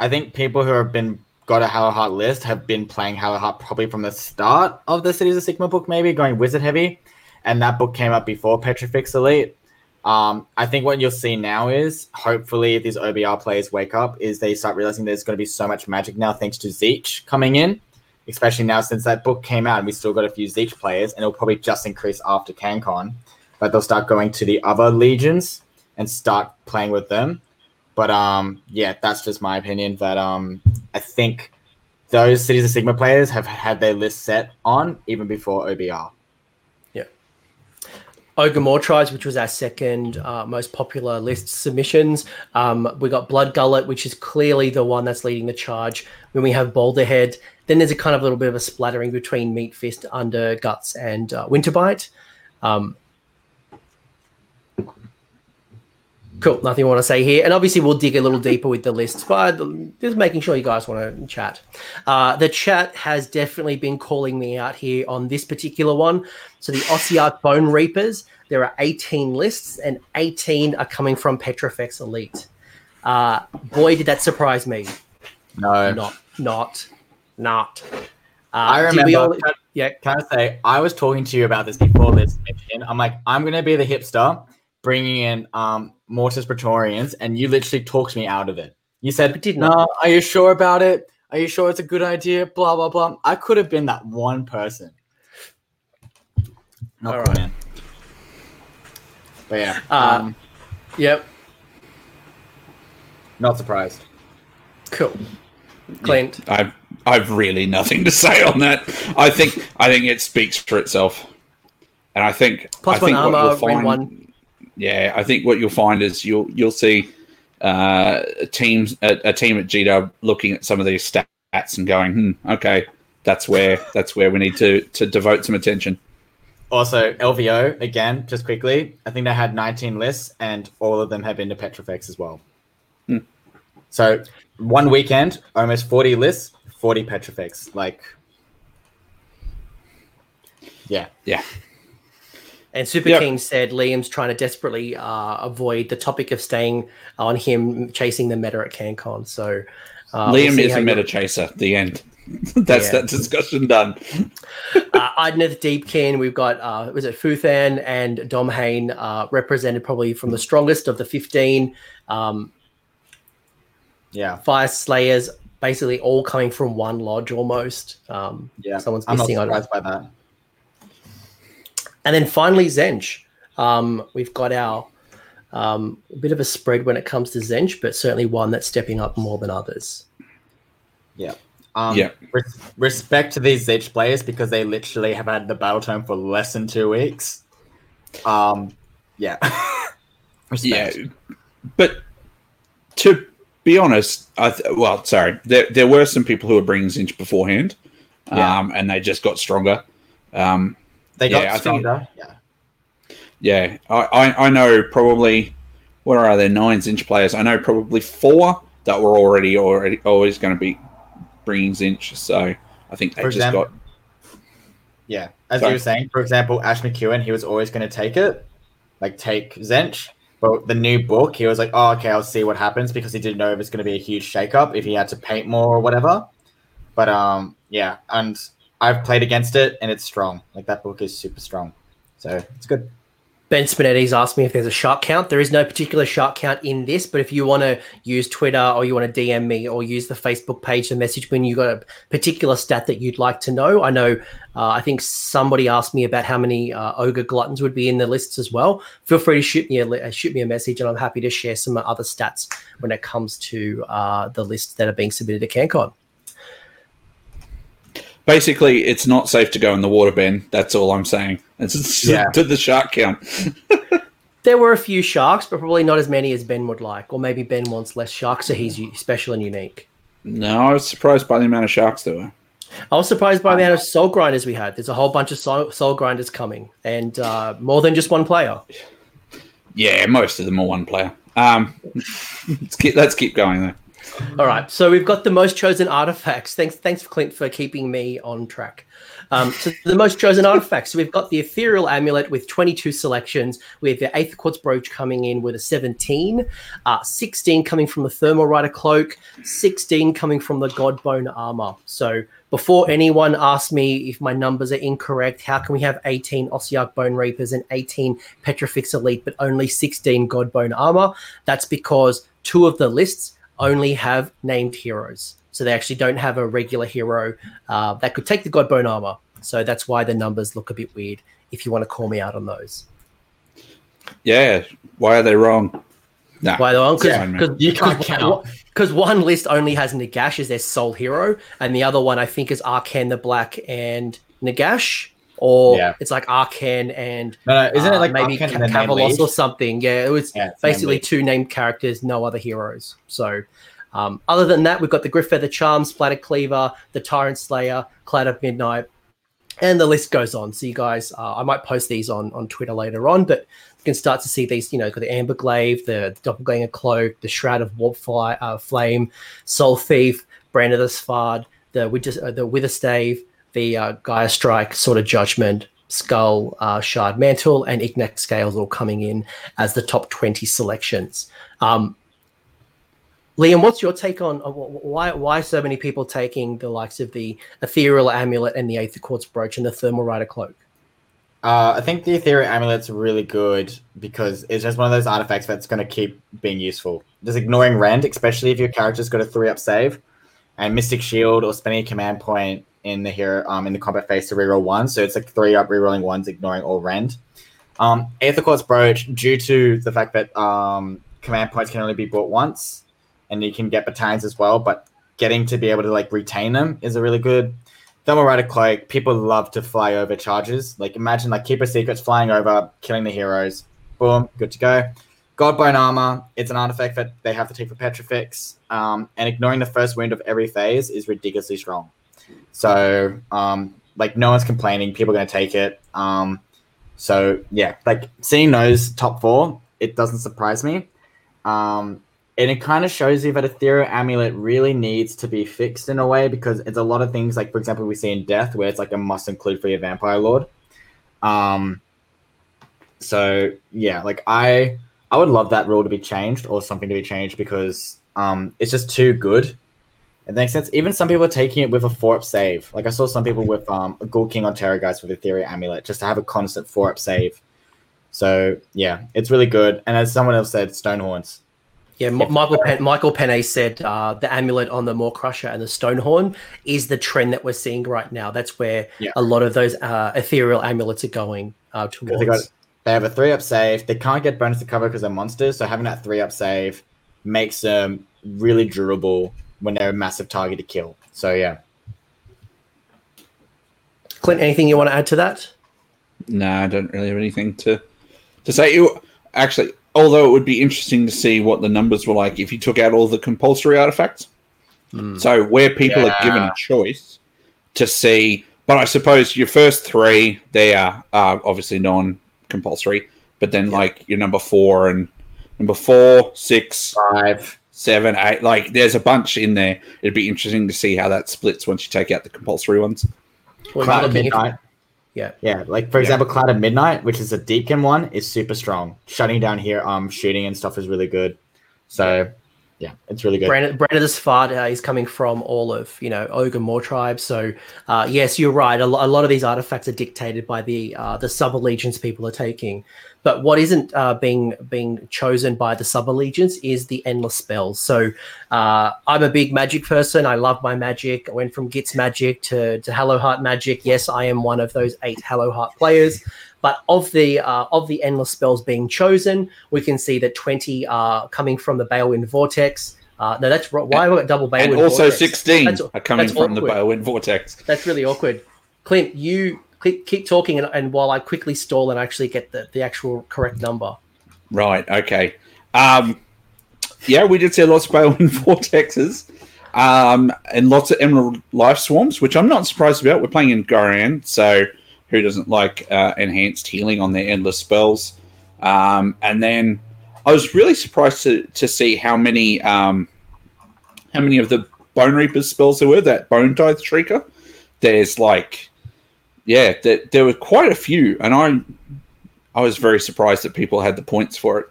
I think people who have been got a Hallowheart list have been playing Hallowheart probably from the start of the Cities of Sigmar book, maybe going Wizard heavy, and that book came up before Petrifex Elite. Um, I think what you'll see now is hopefully if these OBR players wake up, is they start realizing there's going to be so much magic now thanks to Tzeentch coming in, especially now since that book came out and we still got a few Tzeentch players, and it'll probably just increase after CanCon, but they'll start going to the other legions and start playing with them. But um, yeah, that's just my opinion. That um, I think those Cities of Sigmar players have had their list set on even before OBR. Ogor Mawtribes, which was our second uh, most popular list submissions. Um, we got Blood Gullet, which is clearly the one that's leading the charge. When we have Boulderhead, then there's a kind of little bit of a splattering between Meat Fist, Under Guts, and uh, Winterbite. Um, cool. Nothing I want to say here. And obviously, we'll dig a little deeper with the lists, but just making sure you guys want to chat. Uh, the chat has definitely been calling me out here on this particular one. So the Ossiarch Bone Reapers, there are 18 lists, and 18 are coming from Petrifex Elite. Uh, boy, did that surprise me. No, Not, not, not. Uh, I remember all- Yeah. Can I say I was talking to you about this before this mission. I'm like, I'm gonna be the hipster, bringing in um Mortis Praetorians, and you literally talked me out of it. You said, I did "No, are you sure about it? Are you sure it's a good idea?" Blah blah blah. I could have been that one person. Not All cool, right. man. But yeah, Uh, um, Yep. not surprised. Cool. Clint. I've I've really nothing to [laughs] say on that. I think I think it speaks for itself, and I think Plus I think one what armor, you'll find, one. Yeah, I think what you'll find is you'll you'll see uh, teams a, a team at GW looking at some of these stats and going, hmm, okay, that's where that's where we need to to devote some attention. Also, LVO again, just quickly. I think they had 19 lists, and all of them have been to Petrifex as well. Hmm. So one weekend, almost 40 lists, 40 Petrifex. Like, yeah, Yeah, And Super Yep. King said Liam's trying to desperately uh, avoid the topic of staying on him chasing the meta at CanCon. So uh, we'll Liam is how a you- meta chaser. The end. [laughs] that's Yeah. that discussion done. [laughs] uh, Idoneth Deepkin, we've got uh, was it Fuethán and Dhom-hain uh, represented probably from the strongest of the 15 um, yeah, Fyreslayers, basically all coming from one lodge almost. Um, yeah. someone's missing. I don't- surprised by that. And then finally, Tzeentch. Um, we've got our um, a bit of a spread when it comes to Tzeentch, but certainly one that's stepping up more than others. Yeah. Um, Yeah. res- respect to these Tzeentch players because they literally have had the battletome for less than two weeks. Um, yeah. [laughs] Yeah, but to be honest, I th- well, sorry, there there were some people who were bringing Tzeentch beforehand, Yeah. um, and they just got stronger. Um, They got Yeah, I think- stronger. Yeah. yeah, I, I I know probably what are there nine Tzeentch players? I know probably four that were already already always going to be bringing Tzeentch. So I think they For just example- got Yeah, as Sorry. you were saying, for example, Ash McEwen, he was always going to take it, like take Tzeentch. But the new book, he was like, "Oh, okay, I'll see what happens," because he didn't know if it's going to be a huge shakeup if he had to paint more or whatever. But um, yeah, and I've played against it, and it's strong. Like that book is super strong, so it's good. Ben Spinetti's asked me if there's a shark count. There is no particular shark count in this, but if you want to use Twitter or you want to DM me or use the Facebook page to message when you've got a particular stat that you'd like to know. I know, uh, I think somebody asked me about how many uh, ogre gluttons would be in the lists as well. Feel free to shoot me a shoot me a message, and I'm happy to share some other stats when it comes to uh, the lists that are being submitted to CanCon. Basically it's not safe to go in the water, Ben. That's all I'm saying. [laughs] It's Yeah. to the shark count. [laughs] There were a few sharks, but probably not as many as Ben would like, or maybe Ben wants less sharks, so he's special and unique. No, I was surprised by the amount of sharks there were. I was surprised by the amount of soul grinders we had. There's a whole bunch of soul, soul grinders coming, and uh, more than just one player. Yeah, most of them are one player. Um, [laughs] let's keep let's keep going there. All right, so we've got the most chosen artifacts. Thanks, thanks, Clint, for keeping me on track. Um, so the most chosen artifacts. So we've got the ethereal amulet with 22 selections. We have the Aether Quartz brooch coming in with a 17, uh, 16 coming from the thermal rider cloak, 16 coming from the godbone armor. So before anyone asks me if my numbers are incorrect, how can we have 18 Ossiarch Bone Reapers and 18 Petrifex Elite, but only 16 Godbone armor? That's because two of the lists only have named heroes. So they actually don't have a regular hero uh, that could take the Godbone armor. So that's why the numbers look a bit weird if you want to call me out on those. Yeah, why are they wrong? Nah, Why they're it's fine, man. You can't count. Because one list only has Nagash as their sole hero, and the other one I think is Arkhan the Black and Nagash, or Yeah. it's like Arkhan and No, no, isn't uh, it like maybe Arcane Ca- and then name Cavalos or something? Yeah, it was Yeah, basically two named characters, no other heroes. So, um, other than that, we've got the Griff Feather Charm, Splatter Cleaver, the Tyrant Slayer, Cloud of Midnight, and the list goes on. So, you guys, uh, I might post these on on Twitter later on, but you can start to see these. You know, got the Amber Glaive, the Doppelganger Cloak, the Shroud of Warp Fly, uh, Flame, Soul Thief, Brand of the Svard, the Wither, uh, the Witherstave, the uh, Gaia Strike, Sword of Judgment, Skull, uh, Shard Mantle, and Ignax Scales all coming in as the top 20 selections. Um, Liam, what's your take on uh, why why so many people taking the likes of the ethereal amulet and the Aether Quartz brooch and the thermal rider cloak? Uh, I think the ethereal amulet's really good because it's just one of those artifacts that's going to keep being useful. Just ignoring rend, especially if your character's got a three up save, and Mystic Shield or spending a command point in the hero um in the combat phase to reroll one. So it's like three up rerolling ones, ignoring all rend. Um, Aether Quartz brooch, due to the fact that um command points can only be bought once, and you can get battalions as well, but getting to be able to like retain them is a really good Thermal Rider Cloak, people love to fly over charges. Like imagine like Keeper Secrets flying over, killing the heroes. Boom, good to go. Godbone Armor, it's an artifact that they have to take for Petrifex. Um, and ignoring the first wound of every phase is ridiculously strong. So um, like no one's complaining, people are gonna take it. Um, so yeah, like seeing those top four, it doesn't surprise me. Um, and it kind of shows you that ethereal amulet really needs to be fixed in a way because it's a lot of things like for example we see in death where it's like a must include for your vampire lord um so yeah like i i would love that rule to be changed or something to be changed because um it's just too good it makes sense even some people are taking it with a four up save like i saw some people with um a Ghoul King on Terrorgeist with ethereal amulet just to have a constant four up save so yeah it's really good and as someone else said stonehorns Yeah, M- Michael Pen- Michael Penne said uh, the amulet on the Mawcrusha and the Stonehorn is the trend that we're seeing right now. That's where Yeah. a lot of those uh, ethereal amulets are going uh, towards. they got they have a three up save. They can't get bonus to cover because they're monsters. So having that three up save makes them really durable when they're a massive target to kill. So yeah, Clint, anything you want to add to that? No, I don't really have anything to to say. You actually, although it would be interesting to see what the numbers were like if you took out all the compulsory artifacts. So where people are given a choice to see, but I suppose your first three they are uh, obviously non-compulsory, but then like your number four and number four, six, five. Seven, eight, like there's a bunch in there. It'd be interesting to see how that splits once you take out the compulsory ones. We're Cloud of Midnight. yeah. Yeah, like for Yeah. example, Cloud of Midnight, which is a Deepkin one, is super strong. Shutting down here, um, shooting and stuff is really good. So yeah, it's really good. Brandon, Brandon the Svard uh, is coming from all of you know Ogre tribes. So uh, yes, you're right. A, lo- a lot of these artifacts are dictated by the uh, the sub allegiance people are taking. But what isn't uh, being being chosen by the sub allegiance is the endless spells. So uh, I'm a big magic person. I love my magic. I went from Gitz magic to to Hallowheart magic. Yes, I am one of those eight Hallowheart players. But of the uh, of the endless spells being chosen, we can see that 20 are coming from the Balewind Vortex. Uh, no, that's why I got double Balewind and also Vortex? 16 That's- are coming from the. Balewind Vortex. That's really awkward. Clint, you keep, keep talking, and, and while I quickly stall and actually get the, the actual correct number. Right. Okay. Um, yeah, we did see lots of Balewind [laughs] vortexes, um, and lots of Emerald Life Swarms, which I'm not surprised about. We're playing in Ghyran, so who doesn't like uh, enhanced healing on their endless spells? Um, and then I was really surprised to, to see how many um, how many of the Bone Reapers spells there were. That Bone Tithe Shrieker. There's like, yeah, there, there were quite a few, and I I was very surprised that people had the points for it.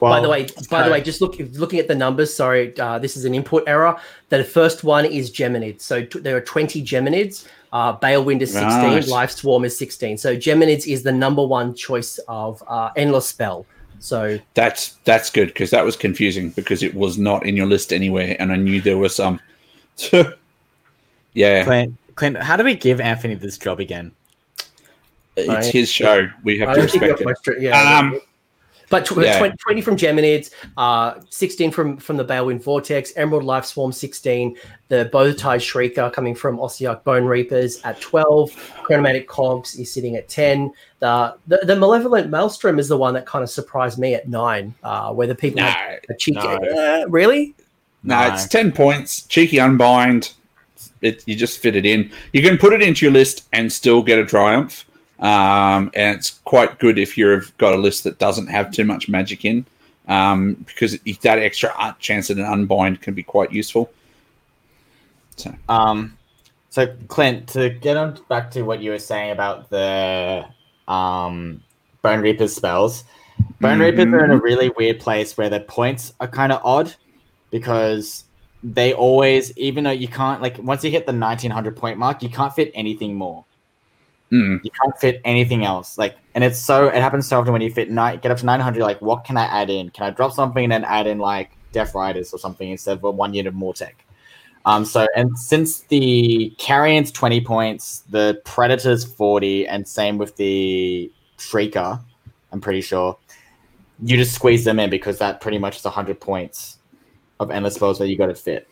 Well, by the way, by the way, just look looking at the numbers. Sorry, uh, this is an input error. The first one is Geminids. So t- there are 20 Geminids. Uh, Balewind is 16. Right. Life Swarm is 16. So Geminids is the number one choice of uh, endless spell. So That's that's good because that was confusing because it was not in your list anywhere, and I knew there were some. [laughs] yeah, Clint, Clint, how do we give Anthony this job again? it's I- his show. We have I to respect it. question- yeah, Um, but tw- yeah. 20, 20 from Geminids, uh, 16 from from the Balewind Vortex, Emerald Life Swarm 16, the Bone Tithe Shrieker coming from Ossiarch Bone Reapers at 12, Chronomantic Cogs is sitting at 10. The, the the Malevolent Maelstrom is the one that kind of surprised me at 9, uh, where the people No, had a cheeky. no. Uh, really? no, No. it's ten points. Cheeky unbind. It, you just fit it in. You can put it into your list and still get a triumph. Um, and it's quite good if you've got a list that doesn't have too much magic in, um, because that extra art chance at an unbind can be quite useful. So Um, so Clint, to get on back to what you were saying about the um Bone Reapers spells, Bone Reapers are in a really weird place where their points are kind of odd. because they always, even though you can't like once you hit the nineteen hundred point mark, you can't fit anything more. Mm. You can't fit anything else. Like, and it's so it happens so often when you fit nine, get up to nine hundred. Like, what can I add in? Can I drop something and then add in like Death Riders or something instead of a one unit of Mortek? Um, so and since the Carrion's twenty points, the Predator's forty, and same with the Shrieker, I'm pretty sure you just squeeze them in because that pretty much is hundred points of endless spells that you got to fit.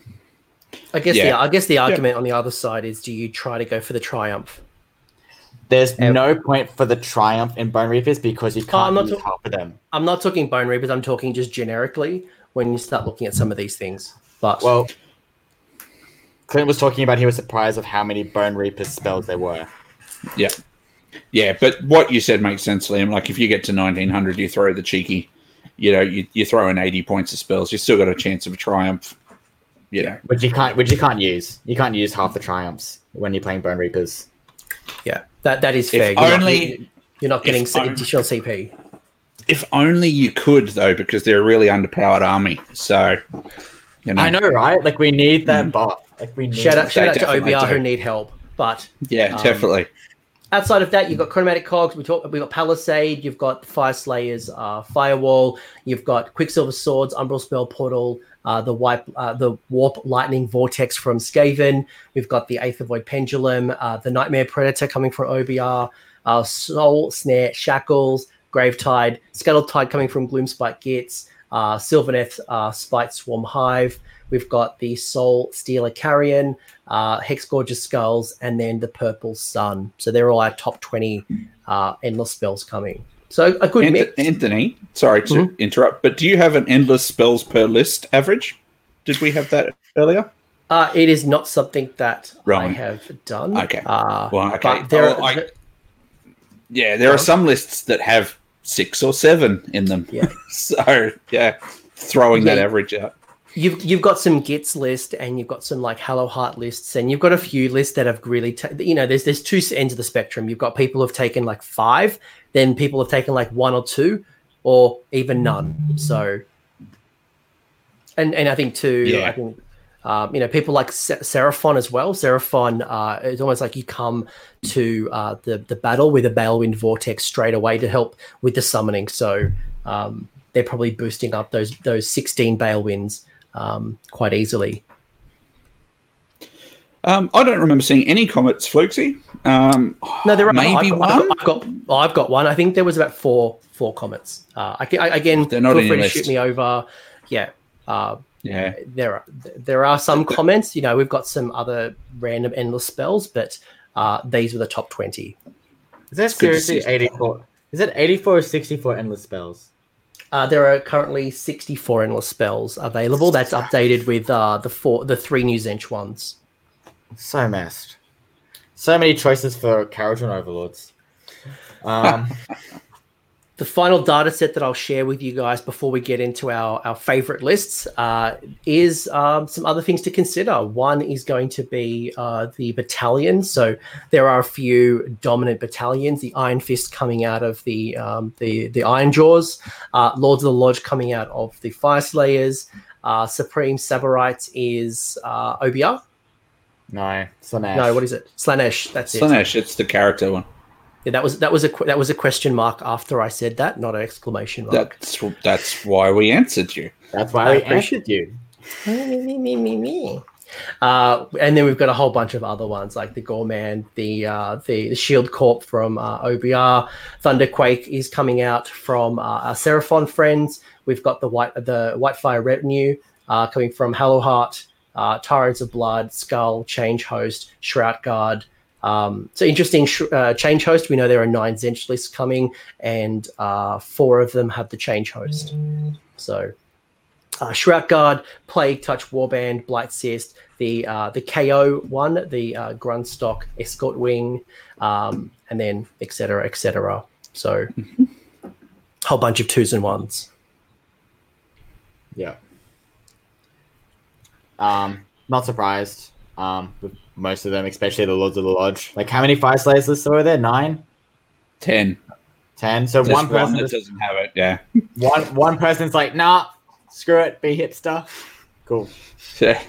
I guess Yeah. the I guess the argument on the other side is do you try to go for the triumph? There's Yeah. no point for the triumph in Bone Reapers because you oh, I'm can't not use talk- half of them. I'm not talking Bone Reapers, I'm talking just generically when you start looking at some of these things. But Well, Clint was talking about he was surprised of how many Bone Reapers spells there were. Yeah. Yeah, but what you said makes sense, Liam. Like if you get to 1900, you throw the cheeky, you know, you, you throw in 80 points of spells, you still got a chance of a triumph. You know, Which you can't which you can't use. You can't use half the triumphs when you're playing Bone Reapers. Yeah, that that is If fair. You're not- only- you're not getting if only- additional CP. if only you could, though, because they're a really underpowered army. So, you know, I know, right? Like we need that buff. Like we need Shout out, shout out to definitely OBR do. who need help. But Yeah, Um, definitely. outside of that, you've got chromatic cogs. We talk. We've got Palisade. You've got Fyreslayers, uh, Firewall. You've got Quicksilver Swords, Umbral Spell Portal, uh, the wipe, uh, the Warp Lightning Vortex from Skaven. We've got the of Void Pendulum, uh, the Nightmare Predator coming from OBR, uh, Soul Snare, Shackles, Gravetide, Scuttle Tide coming from Gloomspite Gitz, uh, Sylvaneth, uh, Spite Swarm Hive. We've got the Soul Stealer Carrion, uh, Hexgorger Skulls, and then the Purple Sun. So they're all our top 20 uh, endless spells coming. So a good Ant- mix. Anthony, sorry to Mhm. interrupt, but do you have an endless spells per list average? Did we have that earlier? Uh, it is not something that I have done. Okay. Uh, Well, okay. But there, Oh, I- Yeah, there Go are some lists that have six or seven in them. Yeah. [laughs] so, yeah, throwing that average out. You've you've got some Gitz list and you've got some like Hallowheart lists and you've got a few lists that have really ta- you know there's there's two ends of the spectrum. You've got people who've taken like five, then people have taken like one or two, or even none. So, and and I think too, Yeah. I think. Um, you know, people like Seraphon as well. Seraphon, uh, it's almost like you come to uh, the the battle with a Balewind Vortex straight away to help with the summoning. So um, they're probably boosting up those those 16 Balewinds um, quite easily. Um, I don't remember seeing any comets, Fluxy. Um, No, there are maybe I've, one. I've got, I've got, I've got one. I think there was about four four comments. Uh, I, I, again, They're not feel free your to shoot me over. Yeah, uh, yeah, there are there are some comments. You know, we've got some other random endless spells, but uh, these were the top 20. Is that seriously 84? Is it 84 or 64 endless spells? Uh, there are currently 64 endless spells available. That's updated with uh, the four, the three new Tzeentch ones. So messed. So many choices for Kharadron overlords. Um, [laughs] The final data set that I'll share with you guys before we get into our, our favorite lists uh, is um, some other things to consider. One is going to be uh, the battalions. So there are a few dominant battalions. The Iron Fist coming out of the um, the the Ironjawz, uh, Lords of the Lodge coming out of the Fyreslayers. Uh, Supreme Sybarites is uh, OBR. no, Slaanesh. No, what is it? Slaanesh. That's it. Slaanesh, it's the character one. Yeah, that was that was a that was a question mark after I said that, not an exclamation mark. That's that's why we answered you. That's why I we appreciate- answered you. me, me, me, me. Uh, and then we've got a whole bunch of other ones like the Gorman, the uh, the, the Shield Corp from uh, OBR, Thunderquake is coming out from uh, our Seraphon friends. We've got the white the Whitefire Retinue uh, coming from Hallowheart, uh, Tyrants of Blood, Skull, Change Host, Shroud Guard. Um, so interesting sh- uh, change host. We know there are nine Tzeentch lists coming, and uh, four of them have the change host. So uh, Shroud Guard, Plague Touch Warband, Blight Cyst, the uh, the KO one, the uh, Grunstock Escort Wing, um, and then etc. etc. So [laughs] whole bunch of twos and ones. Yeah. Um, not surprised. Um, with most of them, especially the Lords of the Lodge. Like, how many Fyreslayers lists are there? Nine, Ten. ten. So There's one one person, that doesn't have it. Yeah. [laughs] one one person's like, nah, screw it, be hipster. Cool. [laughs] Yeah.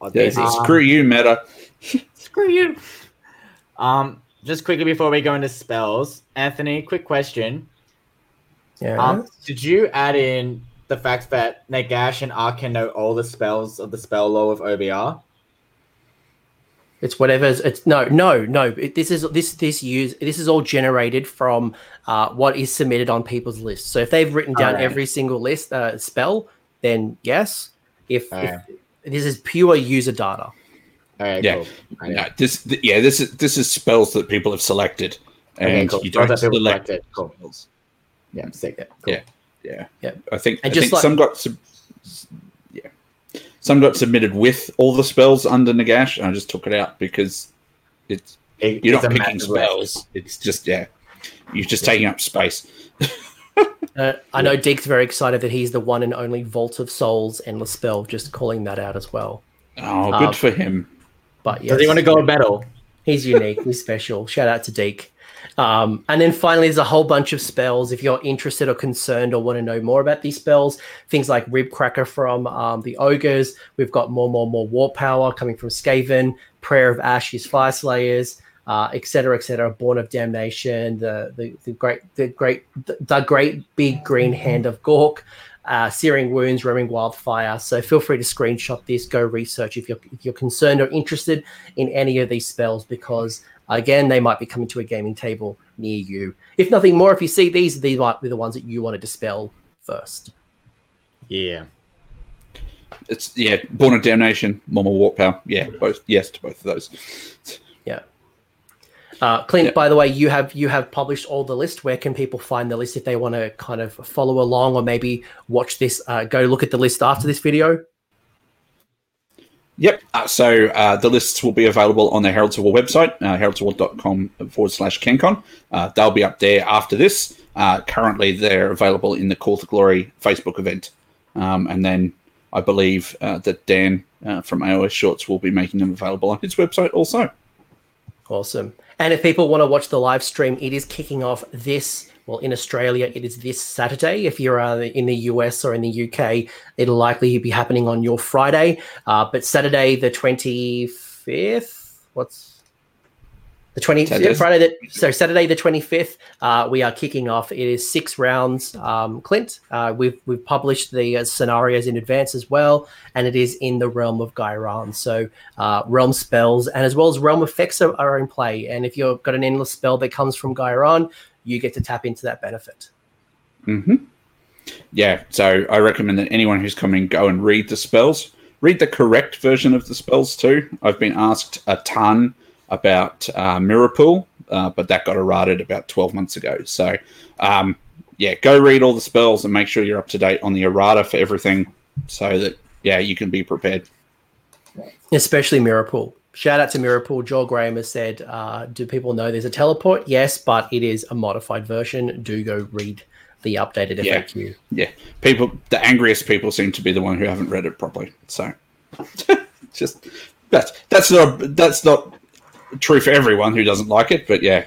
I'll yeah. do- um, Screw you, Meta. [laughs] Screw you. Um, just quickly before we go into spells, Anthony, quick question. Yeah. Um, did you add in the fact that Nagash and Arkhan know all the spells of the spell law of OBR? It's whatever's. It's no, no, no. It, this is this this use. This is all generated from uh, what is submitted on people's lists. So if they've written down Alright. every single list uh, spell, then yes. If, Alright. if this is pure user data. All right, Yeah. cool. Okay. No, this, th- yeah, this is this is spells that people have selected, Okay, and cool. you don't that select. Cool. spells. Yeah, sick. Yeah. Yeah, Yeah. I think. And I just think like- some got sub- yeah, some got submitted with all the spells under Nagash, and I just took it out because it's It- you're it's not picking massive list. spells. It's just yeah, you're just taking up space. [laughs] Uh, I know Deke's very excited that he's the one and only Vault of Souls endless spell. Just calling that out as well. Oh, good Um, for him. But yes, Does he want to go a battle? He's unique. He's [laughs] special. Shout out to Deke. Um, and then finally, there's a whole bunch of spells. If you're interested or concerned or want to know more about these spells, things like Rib Cracker from um, the Ogres. We've got more, more, more Warp Power coming from Skaven. Prayer of Ashes, Fyreslayers, uh, et cetera, et. Born of Damnation, the the, the great, the great, the great big green hand of Gork. Uh, searing wounds, roaming wildfire. So feel free to screenshot this. Go research if you're if you're concerned or interested in any of these spells because again they might be coming to a gaming table near you if nothing more if you see these these might be the ones that you want to dispel first Yeah. It's yeah, Born of Damnation, Mama Warp Power. Yeah, both yes to both of those. yeah uh, clint Yeah. by the way you have you have published all the list where can people find the list if they want to kind of follow along or maybe watch this uh, go look at the list after this video Yep. Uh, so uh, the lists will be available on the Heralds War website, uh, heraldsofwar.com forward slash CanCon. Uh, they'll be up there after this. Uh, currently, they're available in the Call to Glory Facebook event. Um, and then I believe uh, that Dan uh, from AOS Shorts will be making them available on his website also. Awesome. And if people want to watch the live stream, it is kicking off this. Well, in Australia, it is this Saturday. If you're uh, in the US or in the UK, it'll likely be happening on your Friday. Uh, but Saturday, the 25th, what's the 20th? Saturday. Friday, the, so Saturday, the 25th, uh, we are kicking off. It is six rounds, um, Clint. Uh, we've, we've published the uh, scenarios in advance as well, and it is in the realm of Ghyran. So uh, realm spells and as well as realm effects are, are in play. And if you've got an endless spell that comes from Ghyran, you get to tap into that benefit. hmm Yeah, so I recommend that anyone who's coming go and read the spells. Read the correct version of the spells too. I've been asked a ton about uh, Mirror Pool, uh, but that got errated about 12 months ago. So, um, yeah, go read all the spells and make sure you're up to date on the errata for everything so that, yeah, you can be prepared. especially Mirrorpool. Shout out to Mirrorpool. Joel Graham has said, uh, "Do people know there's a teleport? Yes, but it is a modified version. Do go read the updated Yeah. FAQ." Yeah, people, the angriest people seem to be the one who haven't read it properly. So, [laughs] just that's that's not that's not true for everyone who doesn't like it, but yeah,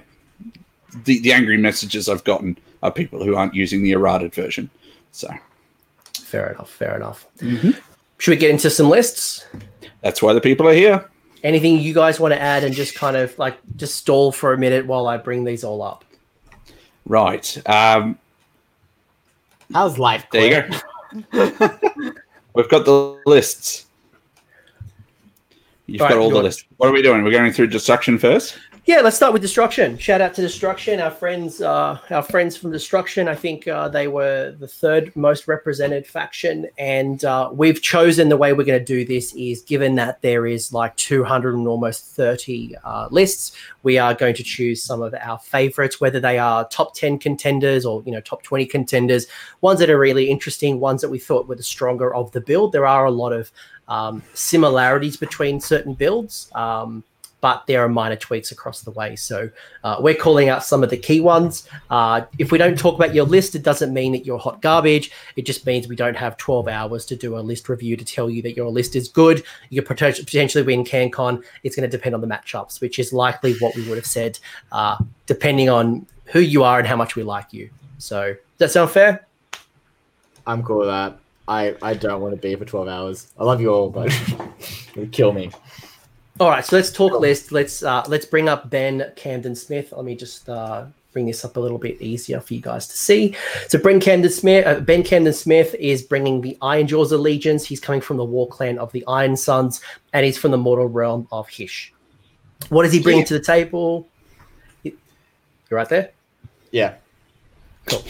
the the angry messages I've gotten are people who aren't using the errated version. So Fair enough. Fair enough. Should we get into some lists? that's why the people are here. Anything you guys want to add and just kind of like just stall for a minute while I bring these all up? Right. Um, How's life? there you go. [laughs] We've got the lists. You've Right, got all you the lists. What are we doing? We're going through destruction first. Yeah, let's start with Destruction. Shout out to Destruction, our friends, uh, our friends from Destruction. I think uh, they were the third most represented faction, and uh, we've chosen the way we're going to do this is given that there is like 200 and almost 30 uh, lists, we are going to choose some of our favorites, whether they are top 10 contenders or you know top 20 contenders, ones that are really interesting, ones that we thought were the stronger of the build. There are a lot of um, similarities between certain builds. Um, but there are minor tweaks across the way. So uh, we're calling out some of the key ones. Uh, if we don't talk about your list, it doesn't mean that you're hot garbage. It just means we don't have 12 hours to do a list review to tell you that your list is good. You could potentially win CanCon. It's going to depend on the matchups, which is likely what we would have said, uh, depending on who you are and how much we like you. So does that sound fair? I'm cool with that. I I don't want to be for twelve hours. I love you all, but [laughs] kill me. All right, so let's talk list. Let's uh, let's bring up Ben Camden Smith. Let me just uh, bring this up a little bit easier for you guys to see. So Ben Camden Smith, uh, Ben Camden Smith is bringing the Ironjawz allegiance. He's coming from the War Clan of the Ironsunz, and he's from the mortal realm of Hysh. What does he bring Yeah. to the table? You you right there? Yeah. Cool.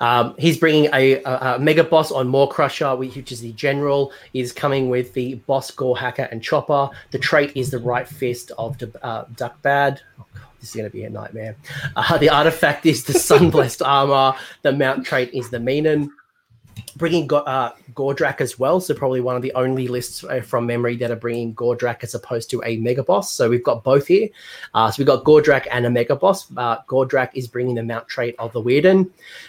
Um, he's bringing a, a, a mega boss on Mawcrusha, which is the general. Is coming with the boss Gore Hacker and Chopper. The trait is the right fist of uh, Dakkbad. Oh god, this is going to be a nightmare. Uh, the artifact is the [laughs] Sunblessed armor. The mount trait is the Mean'un. Bringing uh, Gordrakk as well, so probably one of the only lists uh, from memory that are bringing Gordrakk as opposed to a Mega Boss. So we've got both here. Uh, so we've got Gordrakk and a Mega Boss. Uh, Gordrakk is bringing the mount trait of the Weird'un.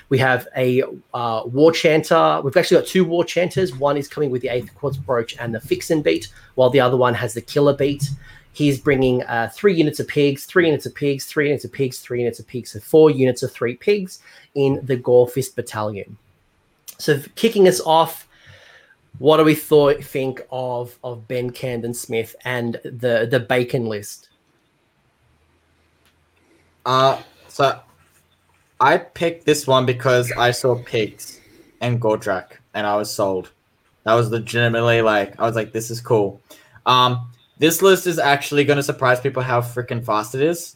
We have a uh, War Chanter. We've actually got two War Chanters. One is coming with the Aether Quartz Brooch and the Fixin beat, while the other one has the Killer beat. He's bringing uh, three units of pigs, three units of pigs, three units of pigs, three units of pigs, so four units of three pigs in the Gorefist Battalion. So kicking us off, what do we thought think of of Ben Camden Smith and the the bacon list? Uh, so I picked this one because I saw pigs and Gordrakk, and I was sold. That was legitimately like I was like, this is cool. Um, this list is actually going to surprise people how freaking fast it is.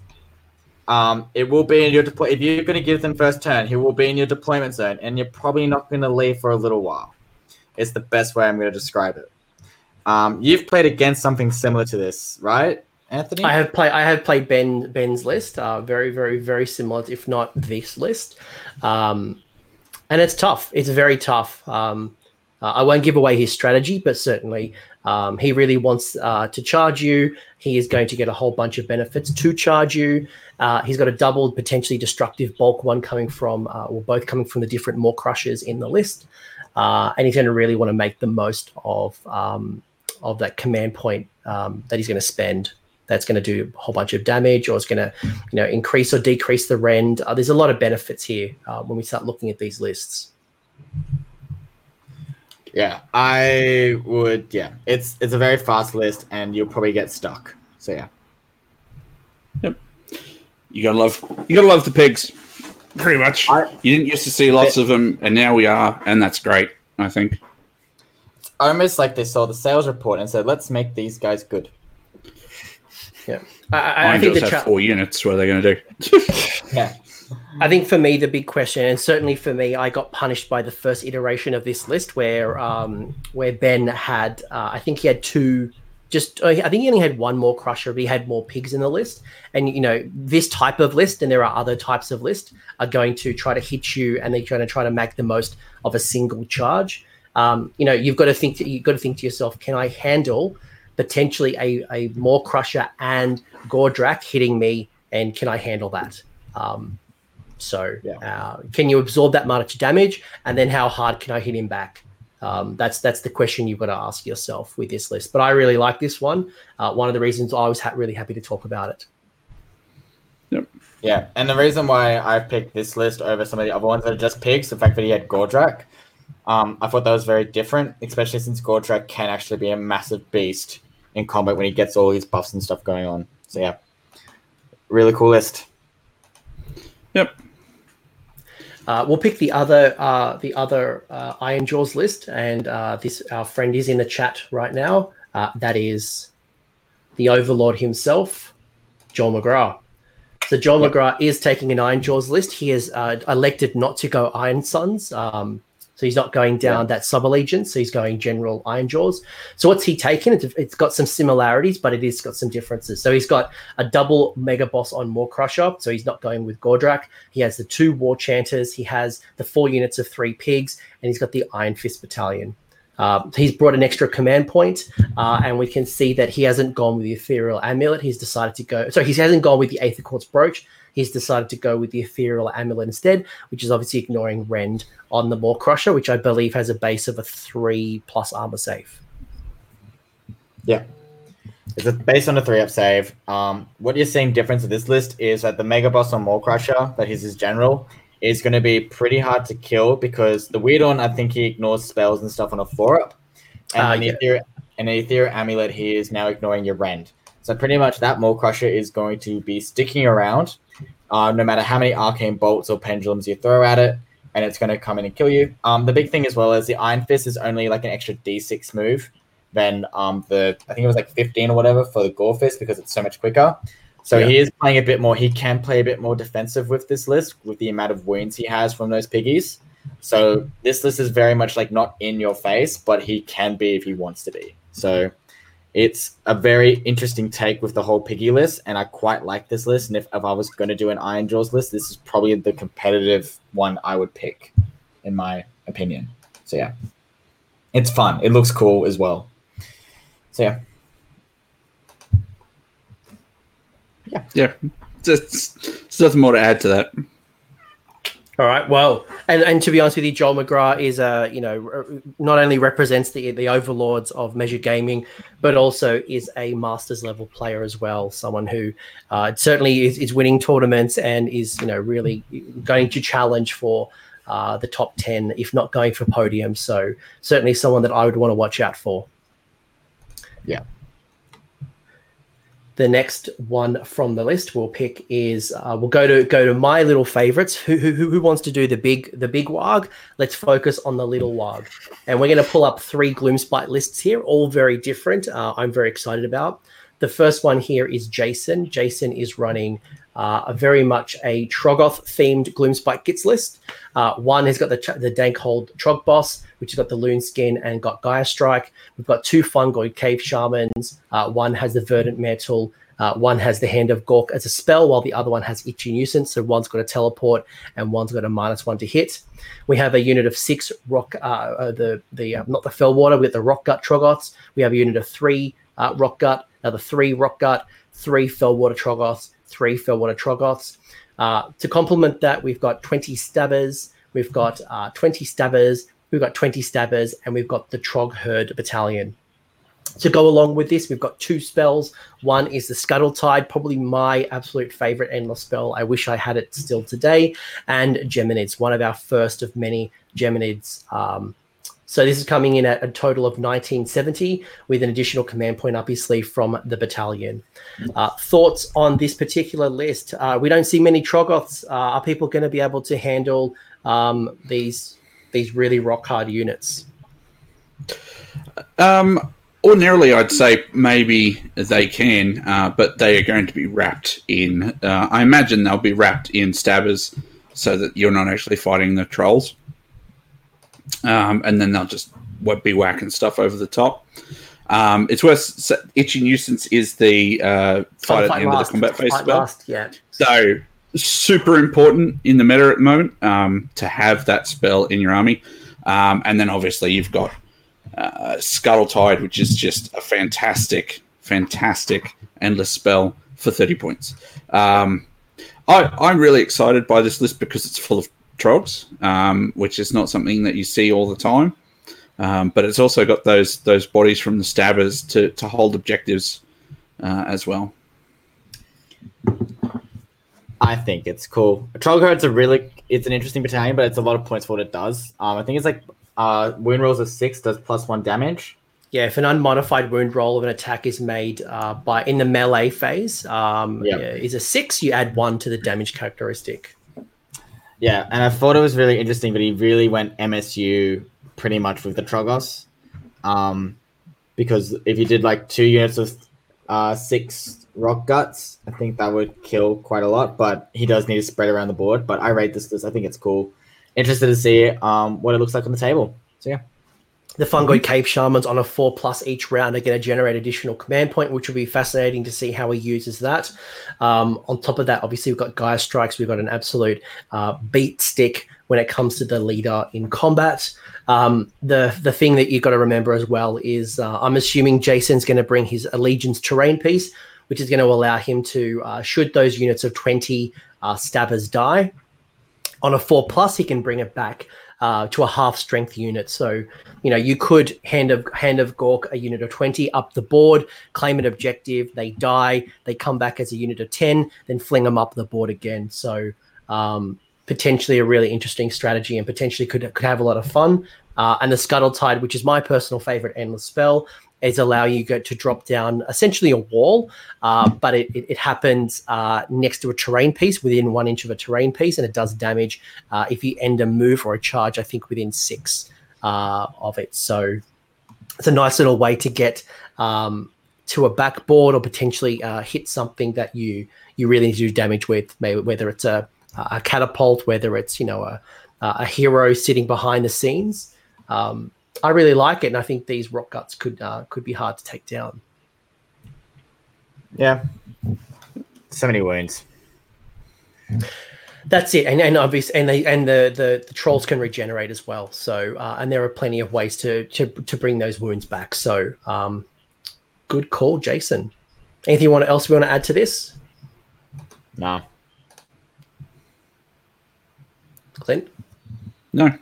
Um, it will be in your deploy. If you're going to give them first turn, he will be in your deployment zone, and you're probably not going to leave for a little while. It's the best way I'm going to describe it. Um, you've played against something similar to this, right, Anthony? I have played. I have played Ben Ben's list. Uh, very, very, very similar, if not this list. Um, and it's tough. It's very tough. Um, uh, I won't give away his strategy, but certainly um, he really wants uh, to charge you. He is going to get a whole bunch of benefits to charge you. Uh, he's got a double potentially destructive bulk one coming from, uh, or both coming from the different Mawcrushas in the list, uh, and he's going to really want to make the most of um, of that command point um, that he's going to spend that's going to do a whole bunch of damage or it's going to you know increase or decrease the rend uh, there's a lot of benefits here uh, when we start looking at these lists Yeah, I would. Yeah, it's it's a very fast list, and you'll probably get stuck. So yeah, Yep. You gotta love, you gotta love the pigs. Pretty much. I- you didn't used to see lots of them, and now we are, and that's great. I think. it's almost like they saw the sales report and said, "Let's make these guys good." yeah i, I, I think does the have cha- four units. What are they going to do? [laughs] Yeah, I think for me the big question, and certainly for me, I got punished by the first iteration of this list where um, where Ben had, uh, I think he had two, just I think he only had one Mawcrusha, but he had more pigs in the list. And you know this type of list, and there are other types of list, are going to try to hit you, and they're going to try to make the most of a single charge. Um, you know you've got to think you've got to think to yourself, can I handle potentially a, a Mawcrusha and Gordrakk hitting me, and can I handle that? Um, so, Yeah. uh, can you absorb that much damage, and then how hard can I hit him back? Um, that's that's the question you've got to ask yourself with this list. But I really like this one. Uh, one of the reasons I was ha- really happy to talk about it. Yep. Yeah, and the reason why I picked this list over some of the other ones that are just pigs, the fact that he had Gordrakk, um, I thought that was very different, especially since Gordrakk can actually be a massive beast in combat when he gets all these buffs and stuff going on. So yeah, really cool list. Yep. Uh, we'll pick the other uh, the other uh, Ironjawz list, and uh, this our friend is in the chat right now. Uh, that is the Overlord himself, Joel McGrath. So Joel McGrath is taking an Ironjawz list. He has uh, elected not to go Ironsunz. Um, so he's not going down that sub allegiance. So he's going general Ironjawz. So what's he taken? It's, it's got some similarities, but it is got some differences. So he's got a double mega boss on Mawcrusha. So he's not going with Gordrakk. He has the two War Chanters. He has the four units of three pigs, and he's got the Iron Fist Battalion. Uh, he's brought an extra command point, uh, and we can see that he hasn't gone with the Ethereal Amulet. He's decided to go. So he hasn't gone with the Aether Quartz Brooch. He's decided to go with the Ethereal Amulet instead, which is obviously ignoring Rend on the Mawcrusha, which I believe has a base of a three plus armor save. Yeah. It's a, based on a three up save. Um, what you're seeing difference with this list is that the Mega Boss on Mawcrusha, that is his general, is going to be pretty hard to kill because the weird one, I think he ignores spells and stuff on a four up, and Ah, an yeah. An amulet he is now ignoring your rend. So pretty much that Mawcrusha is going to be sticking around, uh, no matter how many arcane bolts or pendulums you throw at it, and it's going to come in and kill you. Um, the big thing as well is the Iron Fist is only like an extra D6 move than um the I think it was like 15 or whatever for the Gorefist because it's so much quicker. So Yeah. he is playing a bit more. He can play a bit more defensive with this list with the amount of wounds he has from those piggies. So this list is very much like not in your face, but he can be if he wants to be. So it's a very interesting take with the whole piggy list, and I quite like this list. And if, if I was going to do an Ironjawz list, this is probably the competitive one I would pick, in my opinion. So yeah, it's fun. It looks cool as well. So yeah, Yeah, just, just nothing more to add to that. All right. Well, and, and to be honest with you, Joel McGrath is a you know not only represents the the overlords of Measure Gaming, but also is a masters level player as well. Someone who uh, certainly is, is winning tournaments and is you know really going to challenge for uh, the top ten, if not going for podium. So certainly someone that I would want to watch out for. Yeah. The next one from the list we'll pick is uh, we'll go to go to my little favorites. Who, who who wants to do the big the big wog? Let's focus on the little wog, and we're going to pull up three Gloomspite lists here, all very different. Uh, I'm very excited about. The first one here is Jason. Jason is running uh, a very much a Troggoth themed Gloomspite Gitz list. Uh, one has got the the Dankhold Trog boss, which has got the Loon skin and got Gaia Strike. We've got two Fungoid Cave Shamans. Uh, one has the Verdant Mantle. Uh, one has the Hand of Gork as a spell, while the other one has Itchy Nuisance. So one's got a teleport and one's got a minus one to hit. We have a unit of six rock, uh, uh, the the not the Fell Water. We have the Rock Gut Troggoths. We have a unit of three Rock Gut, another three Rock Gut, three Fell Water Troggoths, three Fell Water Troggoths. Uh, to complement that, we've got 20 stabbers, we've got uh, 20 stabbers, we've got 20 stabbers, and we've got the Trog Herd Battalion. To go along with this, we've got two spells. One is the Scuttle Tide, probably my absolute favorite endless spell. I wish I had it still today. And Geminids, one of our first of many Geminids. Um, so this is coming in at a total of 1970 with an additional command point, obviously, from the battalion. Uh, thoughts on this particular list? Uh, we don't see many Troggoths. Uh, are people going to be able to handle um, these these really rock hard units? Um, ordinarily, I'd say maybe they can, uh, but they are going to be wrapped in. Uh, I imagine they'll be wrapped in stabbers, so that you're not actually fighting the trolls. Um, and then they'll just be whacking stuff over the top. Um, it's worth itchy nuisance is the uh, fight at the end of the combat phase spell. last, yeah. So super important in the meta at the moment um, to have that spell in your army, um, and then obviously you've got uh, Scuttle Tide, which is just a fantastic, fantastic endless spell for thirty points. Um, I, I'm really excited by this list because it's full of trogs, um, which is not something that you see all the time. Um, but it's also got those those bodies from the stabbers to, to hold objectives uh, as well. I think it's cool. Trog Trollguard's a really it's an interesting battalion, but it's a lot of points for what it does. Um, I think it's like uh, wound rolls of six does plus one damage. Yeah, if an unmodified wound roll of an attack is made uh, by in the melee phase, um, Yeah. yeah, is a six, you add one to the damage characteristic. Yeah, and I thought it was really interesting, but he really went MSU pretty much with the Trogos. Um, because if you did like two units of uh, six rock guts, I think that would kill quite a lot. But he does need to spread around the board. But I rate this list. I think it's cool. Interested to see um, what it looks like on the table. So yeah, The Fungoid Cave Shamans on a four plus each round are going to generate additional command point, which will be fascinating to see how he uses that. Um, on top of that, obviously, we've got Gaia Strikes. We've got an absolute uh, beat stick when it comes to the leader in combat. Um, the the thing that you've got to remember as well is uh, I'm assuming Jason's going to bring his Allegiance terrain piece, which is going to allow him to, uh, should those units of 20 uh, stabbers die, on a four plus, he can bring it back uh, to a half strength unit. So, you know, you could hand of hand of Gork a unit of 20 up the board, claim an objective, they die, they come back as a unit of 10, then fling them up the board again. So, um, potentially a really interesting strategy and potentially could could have a lot of fun. Uh, and the Scuttle Tide, which is my personal favorite endless spell, is allow you to drop down essentially a wall, uh, but it, it, it happens uh, next to a terrain piece within one inch of a terrain piece, and it does damage uh, if you end a move or a charge. I think within six uh, of it. So it's a nice little way to get um, to a backboard or potentially uh, hit something that you you really need to do damage with, maybe whether it's a, a catapult, whether it's you know a, a hero sitting behind the scenes. Um, I really like it, and I think these rock guts could uh, could be hard to take down. Yeah, so many wounds. That's it, and and obviously, and they and the, the the trolls can regenerate as well. So, uh, and there are plenty of ways to to to bring those wounds back. So, um, good call, Jason. Anything you want else we want to add to this? No. Clint. No.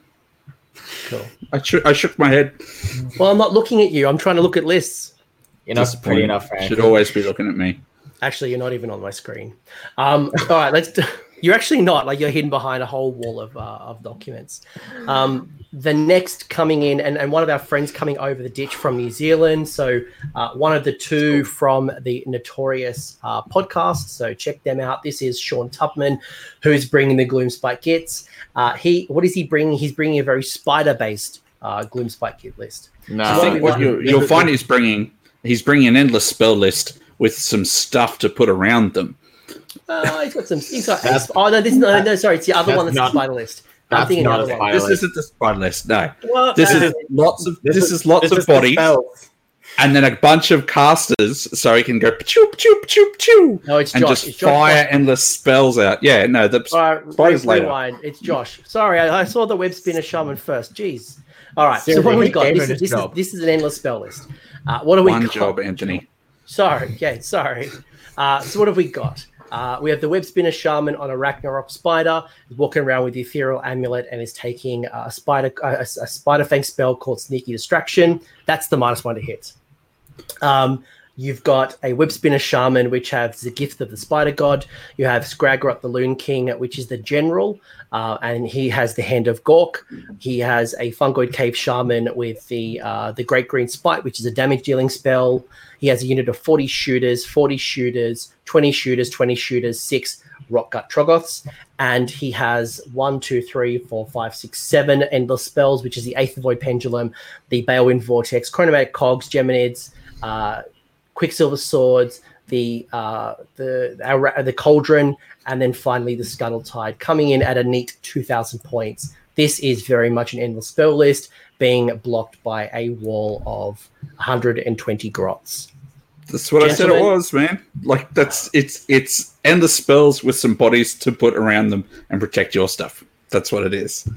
Cool. I, shook. I shook my head. Well, I'm not looking at you. I'm trying to look at lists. You're not pretty enough, Frank. Should always be looking at me. Actually, you're not even on my screen. Um, all right, let's. Do, you're actually not like you're hidden behind a whole wall of uh, of documents. Um, the next coming in, and, and one of our friends coming over the ditch from New Zealand. So uh, one of the two from the Notorious uh, podcast. So check them out. This is Sean Tupman, who's bringing the Gloomspite Gitz. Uh, he what is he bringing? He's bringing a very spider based uh, Gloomspite Git list. No, I think what you, you'll find he's bringing he's bringing an endless spell list with some stuff to put around them. Oh, he's got some. He's got. oh no, this no, no, sorry, it's the other one that's not, the spider list. I'm thinking not a This isn't the spider list. No, what? this is lots of this, this is, lots this of bodies, and then a bunch of casters, so he can go choo choo choo choo. No, it's and Josh. just it's fire Josh. endless spells out. Yeah, no, the right, spiders later. It's Josh. Sorry, I, I, saw the web spinner shaman first. Jeez. All right, so what have we got? This is, this, is, this is an endless spell list. Uh, what do we One got? job, Anthony. Sorry, yeah, sorry. Uh, so what have we got? Uh, we have the web spinner shaman on a Arachnarok spider, He's walking around with the ethereal amulet and is taking a spider a, a spider fang spell called Sneaky Distraction. That's the minus one to hit. Um, You've got a web spinner shaman, which has the gift of the spider god. You have Skragrott the Loon King, which is the general, uh, and he has the hand of Gork. He has a fungoid cave shaman with the uh, the great green spite, which is a damage dealing spell. He has a unit of 40 shooters, 40 shooters, 20 shooters, 20 shooters, six rock gut troggoths, and he has one, two, three, four, five, six, seven endless spells, which is the Aether Void Pendulum, the Balewind Vortex, Chronomantic Cogs, Geminids. Uh, Quicksilver Swords, the uh, the our, the Cauldron, and then finally the Scuttle Tide, coming in at a neat 2,000 points. This is very much an endless spell list, being blocked by a wall of 120 grots. That's what Gentlemen, I said it was, man. Like that's it's it's endless spells with some bodies to put around them and protect your stuff. That's what it is.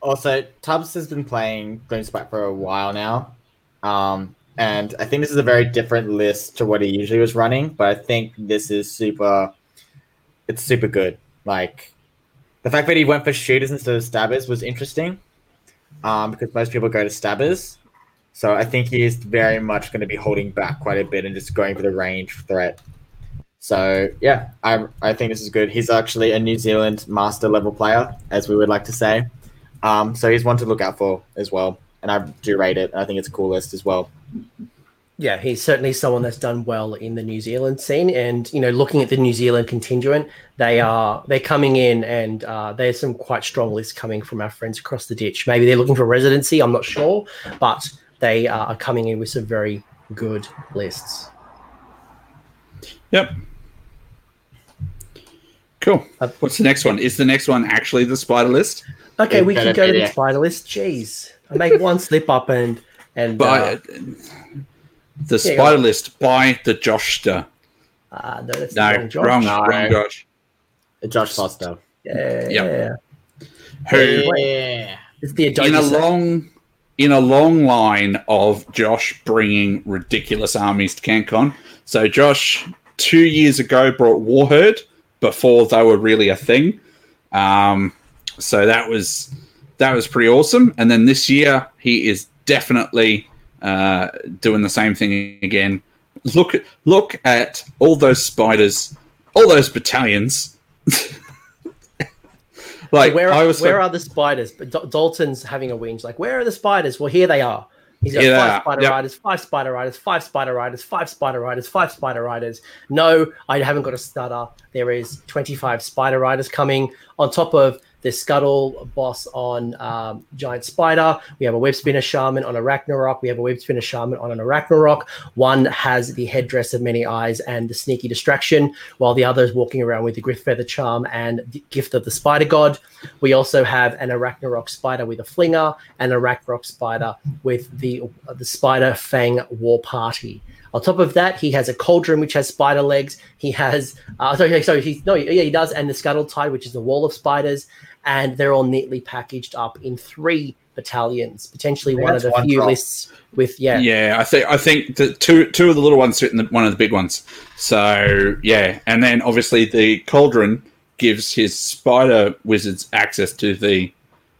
Also, Tubbs has been playing Gloomspite for a while now. Um, and I think this is a very different list to what he usually was running, but I think this is super. It's super good. Like the fact that he went for shooters instead of stabbers was interesting, um, because most people go to stabbers. So I think he is very much going to be holding back quite a bit and just going for the range threat. So yeah, I I think this is good. He's actually a New Zealand master level player, as we would like to say. Um, so he's one to look out for as well, and I do rate it. I think it's a cool list as well yeah, he's certainly someone that's done well in the New Zealand scene. And you know, looking at the New Zealand contingent, they are they're coming in, and uh, there's some quite strong lists coming from our friends across the ditch. Maybe they're looking for residency. I'm not sure, but they are coming in with some very good lists. Yep. Cool. Uh, What's the next one? Is the next one actually the spider list? Okay, we can go to the spider list. Jeez, I make one slip up and and. But, uh, the yeah, Spider List by the Joshster. Ah, uh, no, that's no, wrong, Josh. wrong, no. wrong Josh. Josh Foster. Yeah. Yeah. Who? Yeah. It's the in a long, in a long line of Josh bringing ridiculous armies to CanCon. So Josh, two years ago, brought Warherd before they were really a thing. Um, so that was that was pretty awesome. And then this year, he is definitely uh, doing the same thing again. Look look at all those spiders, all those battalions. [laughs] Like where, was where are the spiders? But Dalton's having a whinge. Like, where are the spiders? Well, here they are. He's got they five spider Yep. riders, five spider riders, five spider riders, five spider riders, five spider riders. No, I haven't got a stutter. There is 25 spider riders coming on top of the scuttle boss on um, giant spider. We have a web spinner shaman on a Arachnarok. We have a web spinner shaman on an Arachnarok. One has the headdress of many eyes and the sneaky distraction, while the other is walking around with the Gryph-feather Charm and the Gift of the Spider God. We also have an Arachnarok spider with a flinger and a Arachnarok spider with the the Spider Fang War Party. On top of that, he has a cauldron which has spider legs. He has, uh, sorry, sorry, no, yeah, he does, and the scuttle tide, which is the wall of spiders, and they're all neatly packaged up in three battalions. Potentially think one of the one few drop. lists with yeah, Yeah, I think I think the two two of the little ones fit in the, one of the big ones. So yeah, and then obviously the cauldron gives his spider wizards access to the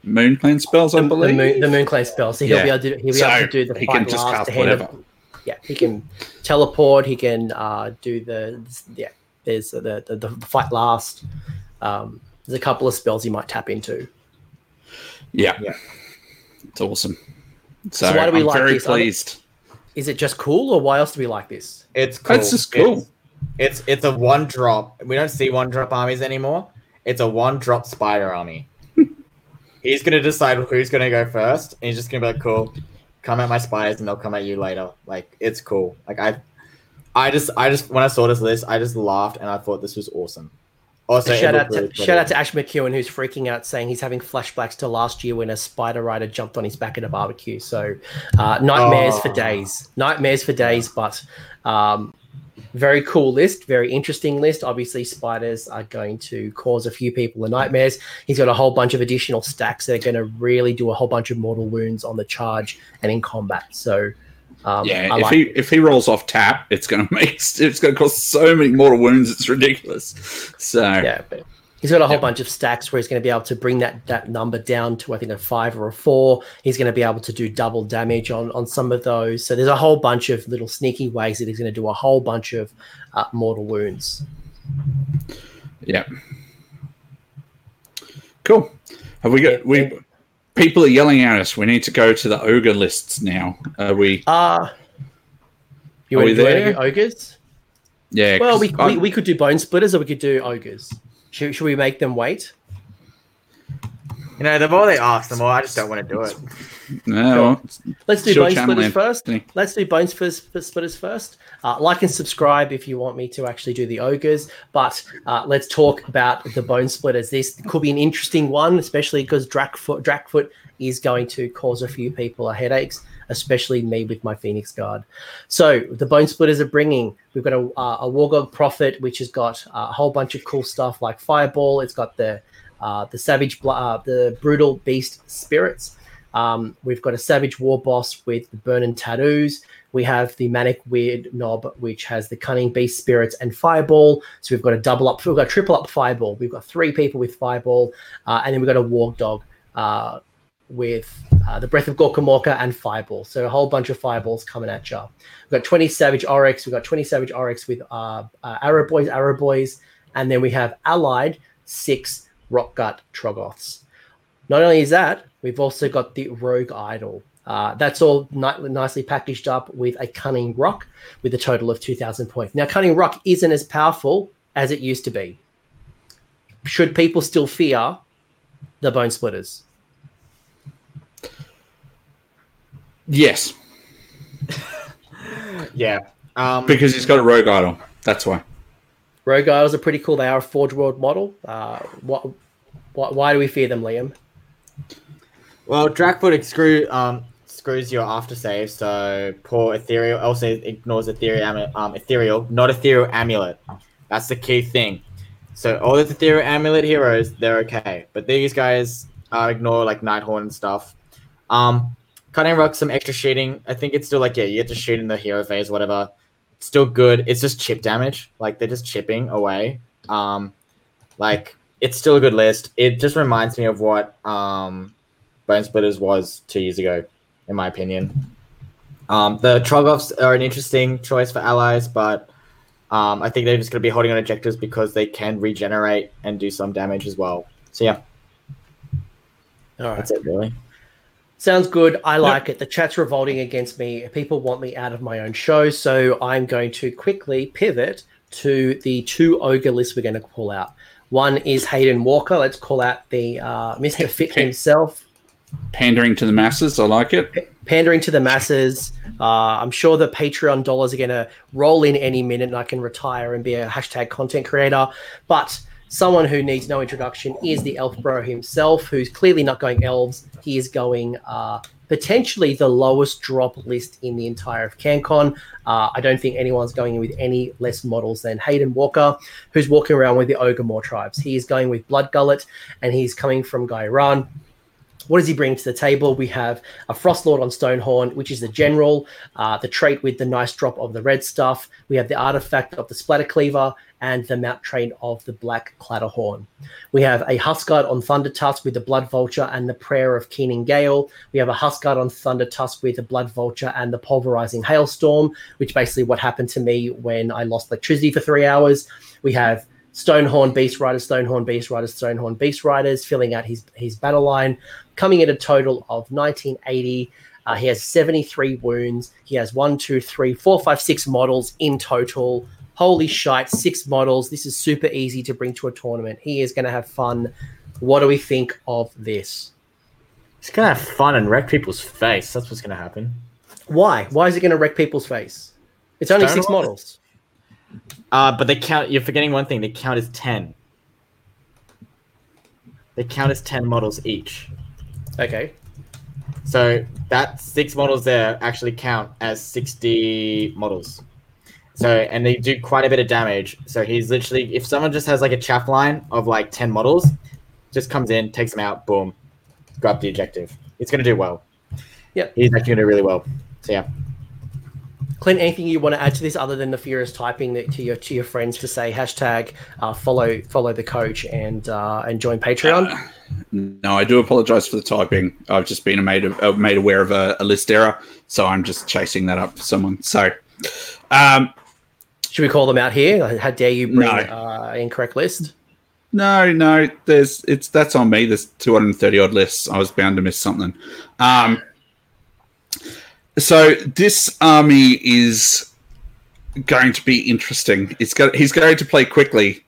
moon clan spells. I the, the believe. moon, the moon clay spell. So he'll Yeah. be able to he'll be So able to do the he can just cast ahead of- whatever. yeah, he can teleport. He can uh, do the yeah. There's the the, the fight last. Um, there's a couple of spells he might tap into. Yeah. Yeah. it's awesome. So, So why do we I'm like very this? Pleased. Is it just cool, or why else do we like this? It's cool. It's just cool. It's, it's it's a one drop. We don't see one drop armies anymore. It's a one drop spider army. [laughs] he's gonna decide who's gonna go first, and he's just gonna be like, "Cool, come at my spiders, and they'll come at you later." Like it's cool. Like I, I just I just when I saw this list, I just laughed and I thought this was awesome. Also, shout out to shout out to Ash McEwen who's freaking out, saying he's having flashbacks to last year when a spider rider jumped on his back at a barbecue. So uh, nightmares for Oh. days, nightmares for days. But um, very cool list, very interesting list. Obviously, spiders are going to cause a few people the nightmares. He's got a whole bunch of additional stacks that are going to really do a whole bunch of mortal wounds on the charge and in combat. So um, Yeah, I if like he if he rolls off tap, it's gonna [laughs] make it's gonna cause so many mortal wounds. It's ridiculous. So yeah, he's got a whole Yeah. bunch of stacks where he's going to be able to bring that that number down to I think a five or a four. He's going to be able to do double damage on on some of those. So there's a whole bunch of little sneaky ways that he's going to do a whole bunch of uh, mortal wounds. yeah, cool. Have we got Yeah, we? People are yelling at us. We need to go to the ogre lists now. Are we? Uh you Are we there? ogres? Yeah. Well, we, I- we we could do Bonesplitterz or we could do ogres. Should, should we make them wait? You know, the more they ask, the more I just don't want to do it. no, Let's do Sure, Bonesplitterz first. Let's do Bonesplitterz, splitters first. Uh, like and subscribe if you want me to actually do the ogres. But uh, let's talk about the Bonesplitterz. This could be an interesting one, especially because Drakkfoot, Drakkfoot is going to cause a few people a headaches, especially me with my Phoenix Guard. So the Bonesplitterz are bringing. We've got a, uh, a Wurrgog Prophet, which has got uh, a whole bunch of cool stuff like Fireball. It's got the uh, the savage, uh, the brutal beast spirits. Um, we've got a Savage War Boss with the Burning Tattoos. We have the Maniak Weirdnob, which has the Cunning Beast Spirits and Fireball. So we've got a double up, we've got a triple up Fireball. We've got three people with Fireball, uh, and then we've got a Wardokk uh, with uh, the Breath of Gorkamorka and Fireball. So a whole bunch of Fireballs coming at you. We've got 20 Savage Orruks. We've got 20 Savage Orruks with uh, uh, Arrow Boys, Arrow Boys, and then we have allied six Rock Gut Troggoths. Not only is that, we've also got the Rogue Idol. Uh, that's all ni- nicely packaged up with a Kunnin' Rukk with a total of 2,000 points. Now, Kunnin' Rukk isn't as powerful as it used to be. Should people still fear the Bonesplitterz? yes, [laughs] Yeah. Um, because he's got a rogue idol. That's why. Rogue Idols are pretty cool. They are a Forge World model. Uh, what, what, why do we fear them, Liam? Well, Drakkfoot excru- um, screws your after save, so poor Ethereal also ignores Ethereal, um, Ethereal, not Ethereal Amulet. That's the key thing. So all the Ethereal Amulet heroes, they're okay, but these guys uh, ignore like Nighthaunt and stuff. Um, Kunnin' Rukk, some extra shooting. I think it's still like yeah, you get to shoot in the hero phase, whatever. Still good. It's just chip damage. Like they're just chipping away. Um, like it's still a good list. It just reminds me of what um Bonesplitterz was two years ago, in my opinion. Um, the Troggoths are an interesting choice for allies, but um, I think they're just going to be holding on objectives because they can regenerate and do some damage as well. So yeah, All right. That's it, really. Sounds good. I like it. The chat's revolting against me. People want me out of my own show, so I'm going to quickly pivot to the two ogre lists we're going to pull out. One is Hayden Walker. Let's call out the uh, Mr. Fit himself, Pandering to the masses, I like it. pandering to the masses. Uh, I'm sure the Patreon dollars are going to roll in any minute, and I can retire and be a hashtag content creator. But someone who needs no introduction is the Elf Bro himself, who's clearly not going elves. He is going uh, potentially the lowest drop list in the entire of CanCon. Uh, I don't think anyone's going in with any less models than Hayden Walker, who's walking around with the Ogre tribes. He is going with Blood Gullet, and he's coming from Ghyran. What does he bring to the table? We have a Frostlord on Stonehorn, which is the general, uh, the trait with the nice drop of the red stuff. We have the artifact of the Splatter Cleaver and the mount train of the Black Clatterhorn. We have a Huskard on Thunder Tusk with the Blood Vulture and the Prayer of Keening Gale. We have a Huskard on Thunder Tusk with the Blood Vulture and the Pulverizing Hailstorm, which basically what happened to me when I lost electricity for three hours. We have Stonehorn Beast Riders, Stonehorn Beast Riders, Stonehorn Beast Riders, filling out his his battle line, coming in a total of 1980. Uh, he has 73 wounds. He has one, two, three, four, five, six models in total. Holy shite, six models. This is super easy to bring to a tournament. He is going to have fun. What do we think of this? He's gonna have fun and wreck people's face. That's what's gonna happen. Why? Why is it going to wreck people's face? It's only six models. Uh, but they count. You're forgetting one thing. They count as ten. They count as ten models each. Okay. So that six models there actually count as sixty models. So and they do quite a bit of damage. So he's literally if someone just has like a chaff line of like ten models, just comes in, takes them out, boom, grab the objective. It's gonna do well. Yeah, He's actually gonna do really well. So yeah. Clint, anything you want to add to this other than the furious typing that to your to your friends to say hashtag uh, follow follow the coach and uh, and join Patreon? No, I do apologise for the typing. I've just been made uh, made aware of a, a list error, so I'm just chasing that up for someone. So, um, Should we call them out here? How dare you bring No. uh, incorrect list? no, no, there's it's that's on me. There's 230 odd lists. I was bound to miss something. Um, so this army is going to be interesting. It's got he's going to play quickly.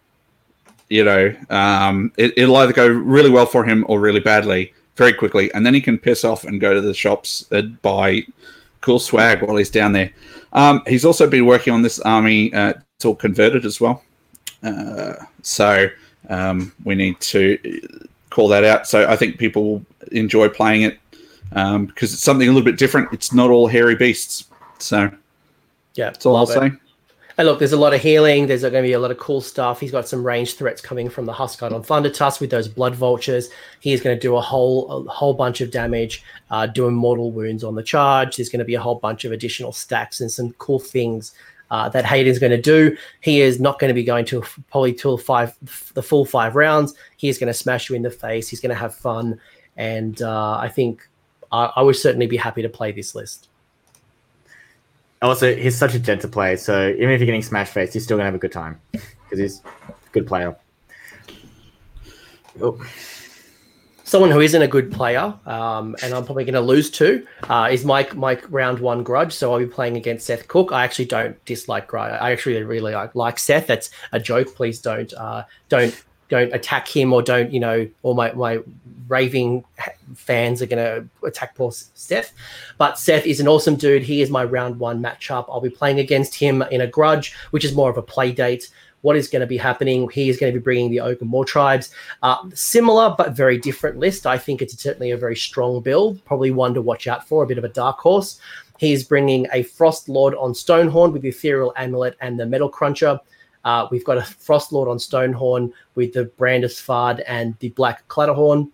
You know, um, it, it'll either go really well for him or really badly very quickly, and then he can piss off and go to the shops and buy cool swag while he's down there. Um, he's also been working on this army. Uh, it's all converted as well, uh, so um, we need to call that out. So I think people will enjoy playing it um, because it's something a little bit different. It's not all hairy beasts. So Yeah, that's all I'll it. say. And look, there's a lot of healing. There's going to be a lot of cool stuff. He's got some range threats coming from the Huskard on Thunder Tusk with those blood vultures. He is going to do a whole a whole bunch of damage, uh, doing mortal wounds on the charge. There's going to be a whole bunch of additional stacks and some cool things uh, that Hayden's going to do. He is not going to be going to probably till five the full five rounds. He is going to smash you in the face. He's going to have fun, and uh, I think I, I would certainly be happy to play this list. Also, he's such a gentle player, so even if you're getting smash face, he's still gonna have a good time because he's a good player. Oh, someone who isn't a good player, um, and I'm probably going to lose to, uh, is Mike. Mike round one grudge. So I'll be playing against Seth Cook. I actually don't dislike grudge. I actually really like, like Seth. That's a joke. Please don't uh, don't don't attack him or don't you know all my my raving fans are going to attack poor Seth. But Seth is an awesome dude. He is my round one matchup. I'll be playing against him in a grudge, which is more of a play date. What is going to be happening? He is going to be bringing the Ogor Mawtribes. Uh, similar but very different list. I think it's certainly a very strong build, probably one to watch out for, a bit of a dark horse. He is bringing a Frost Lord on Stonehorn with the Ethereal Amulet and the Metal Cruncher. Uh, we've got a Frost Lord on Stonehorn with the Brand of the Svard and the Black Clatterhorn.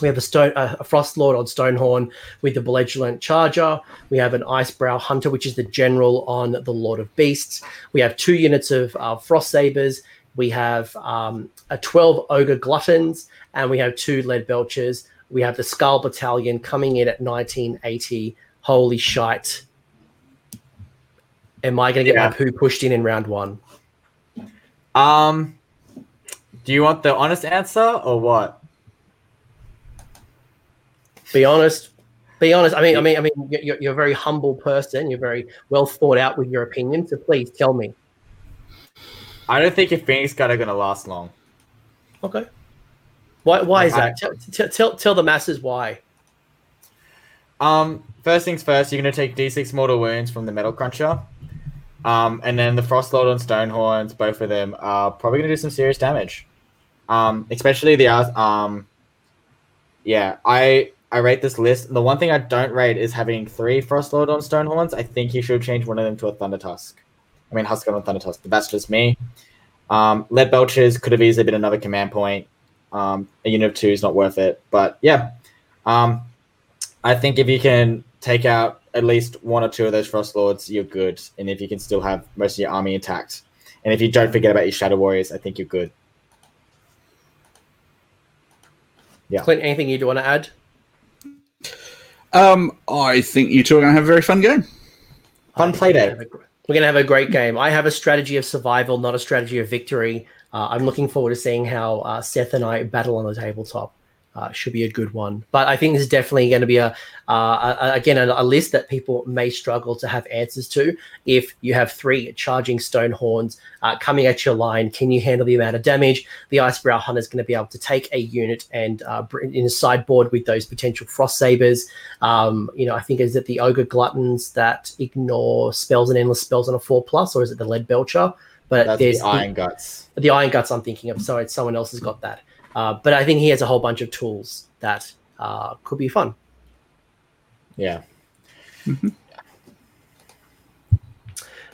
We have a stone, uh, a frost lord on Stonehorn with the Belligerent Charger. We have an Icebrow Hunter, which is the general on the Lord of Beasts. We have two units of uh, Frost Sabers. We have um, a 12 Ogre Gluttons, and we have two Lead Belchers. We have the Skull Battalion coming in at 1980. Holy shite. Am I going to get Yeah. my poo pushed in in round one? um, do you want the honest answer or what? Be honest. Be honest. I mean, I mean, I mean, you're, you're a very humble person. You're very well thought out with your opinion. So please tell me. I don't think your Phoenix Guard are going to last long. Okay. Why? Why is that? Tell, tell, tell, tell the masses why. Um, first things first, you're going to take D6 mortal wounds from the Metal Cruncher. Um, and then the Frost Frostlord and Stonehorns, both of them are probably going to do some serious damage. Um, especially the uh, um, yeah, I I rate this list. The one thing I don't rate is having three frost Frostlord on Stonehorns. I think you should change one of them to a Thunder Tusk. I mean Huskard on Thunder Tusk, but that's just me. Um, Lead Belchers could have easily been another command point. Um, a unit of two is not worth it, but yeah. Um, I think if you can take out at least one or two of those Frost Lords, you're good. And if you can still have most of your army intact, and if you don't forget about your Shadow Warriors, I think you're good. Yeah. Clint, anything you do want to add? Um, I think you two are going to have a very fun game. Fun play day. We're going to have a great game. I have a strategy of survival, not a strategy of victory. Uh, I'm looking forward to seeing how uh, Seth and I battle on the tabletop. Uh, should be a good one. But I think this is definitely going to be a, uh, a again a, a list that people may struggle to have answers to. If you have three charging stone horns uh, coming at your line, can you handle the amount of damage? The Icebrow Hunter is going to be able to take a unit and uh, bring in a sideboard with those potential frost sabers. Um, you know, I think is it the ogre gluttons that ignore spells and endless spells on a four plus, or is it the lead belcher? But That's there's the Iron Guts. the iron guts I'm thinking of. Sorry, someone else has got that. Uh, but I think he has a whole bunch of tools that uh, could be fun. Yeah.